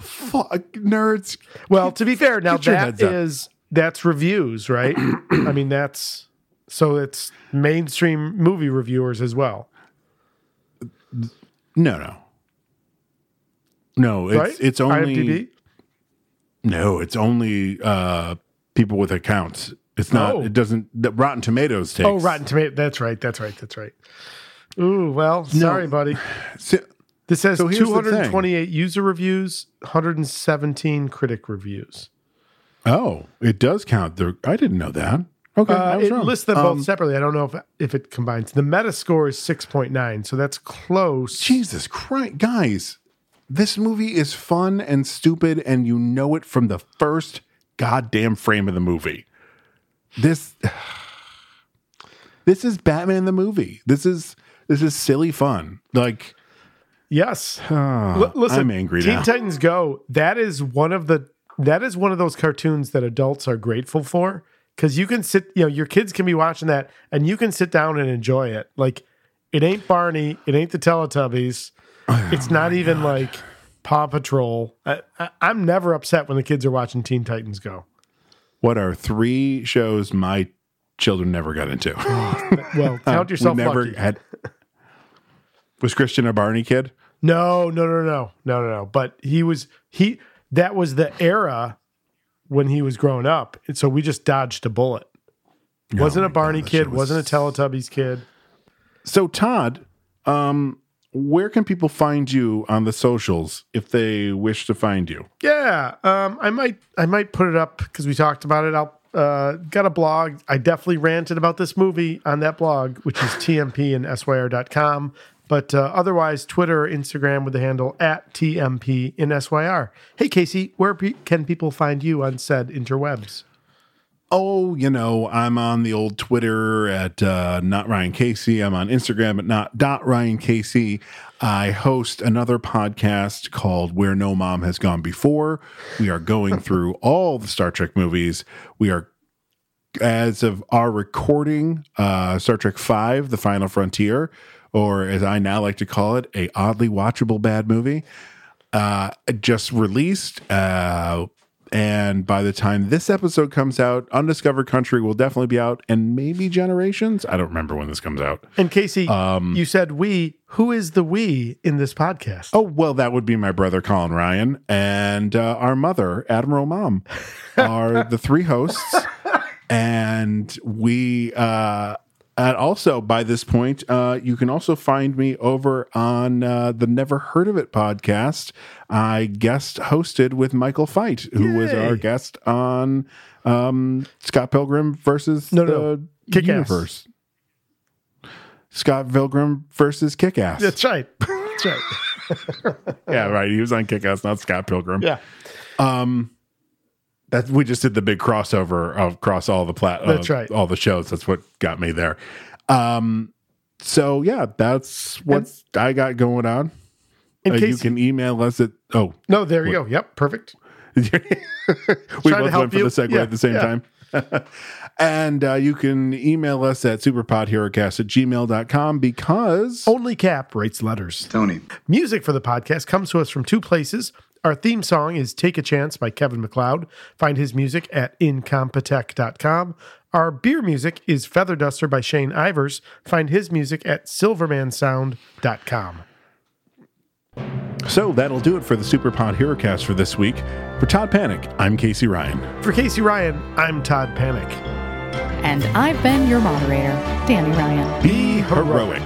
Fuck nerds. Well, to be fair, now Get your that heads up. is that's reviews, right? I mean, that's so it's mainstream movie reviewers as well. No, no. No, it's right? it's only IMDb? No, it's only uh people with accounts. It's not Oh. it doesn't the Rotten Tomatoes takes. Oh, Rotten Tomato. That's right. That's right. That's right. Ooh, well, sorry, buddy. This has so here's the thing. 228 user reviews, 117 critic reviews. Oh, it does count. The I didn't know that. Okay, I Uh, was it wrong. lists them both Um, separately. I don't know if if it combines. The meta score is 6.9, so that's close. Jesus Christ, guys. This movie is fun and stupid, and you know it from the first goddamn frame of the movie. This This is Batman the movie. This is this is silly fun. Like Yes. L- listen, I'm angry Teen now. Titans Go. That is one of the that is one of those cartoons that adults are grateful for because you can sit, you know, your kids can be watching that and you can sit down and enjoy it. Like it ain't Barney, it ain't the Teletubbies, it's not even like Paw Patrol. I, I, I'm never upset when the kids are watching Teen Titans Go. What are three shows my children never got into? Well, count yourself we never lucky. had. Was Christian a Barney kid? No, no, no, no, no, no, no. But he was he. That was the era when he was growing up, and so we just dodged a bullet. wasn't a Barney kid. wasn't a Teletubbies kid. So Todd, um, where can people find you on the socials if they wish to find you? Yeah, um, I might I might put it up because we talked about it. I'll uh, got a blog. I definitely ranted about this movie on that blog, which is tmp and syr.com. But uh, otherwise, Twitter, Instagram with the handle at tmp in syr. Hey Casey, where pe- can people find you on said interwebs? Oh, you know, I'm on the old Twitter at uh, not Ryan Casey. I'm on Instagram at not dot Ryan Casey. I host another podcast called Where No Mom Has Gone Before. We are going through all the Star Trek movies. We are, as of our recording, uh, Star Trek Five: The Final Frontier, or as I now like to call it, a oddly watchable bad movie uh, just released. Uh, and by the time this episode comes out, Undiscovered Country will definitely be out, and maybe Generations. I don't remember when this comes out. And Casey, Um, you said we. Who is the we in this podcast? Oh well, that would be my brother Colin Ryan and uh, our mother Admiral Mom are the three hosts, and we. Uh, and also, by this point, uh, you can also find me over on uh, the Never Heard of It podcast. I guest hosted with Michael Fight, who was our guest on um, Scott Pilgrim versus No, the no, Kick-Ass. Scott Pilgrim versus Kick Ass. That's right. That's right. yeah, right. He was on Kick Ass, not Scott Pilgrim. Yeah. Um, that we just did the big crossover across all the plat. That's uh, right. All the shows. That's what got me there. Um, so yeah, that's what I got going on. In Uh, you can email us at oh No, there you go. Yep, perfect. we Trying to both help went for you. the segue Yeah, at the same yeah. time. and uh, you can email us at superpodherocast at gmail.com because Only Cap writes letters. Tony. Music for the podcast comes to us from two places. Our theme song is Take a Chance by Kevin MacLeod. Find his music at incompetech.com. Our beer music is Feather Duster by Shane Ivers. Find his music at silvermansound.com. So that'll do it for the Superpod HeroCast for this week. For Todd Panic, I'm Casey Ryan. For Casey Ryan, I'm Todd Panic. And I've been your moderator, Danny Ryan. Be heroic.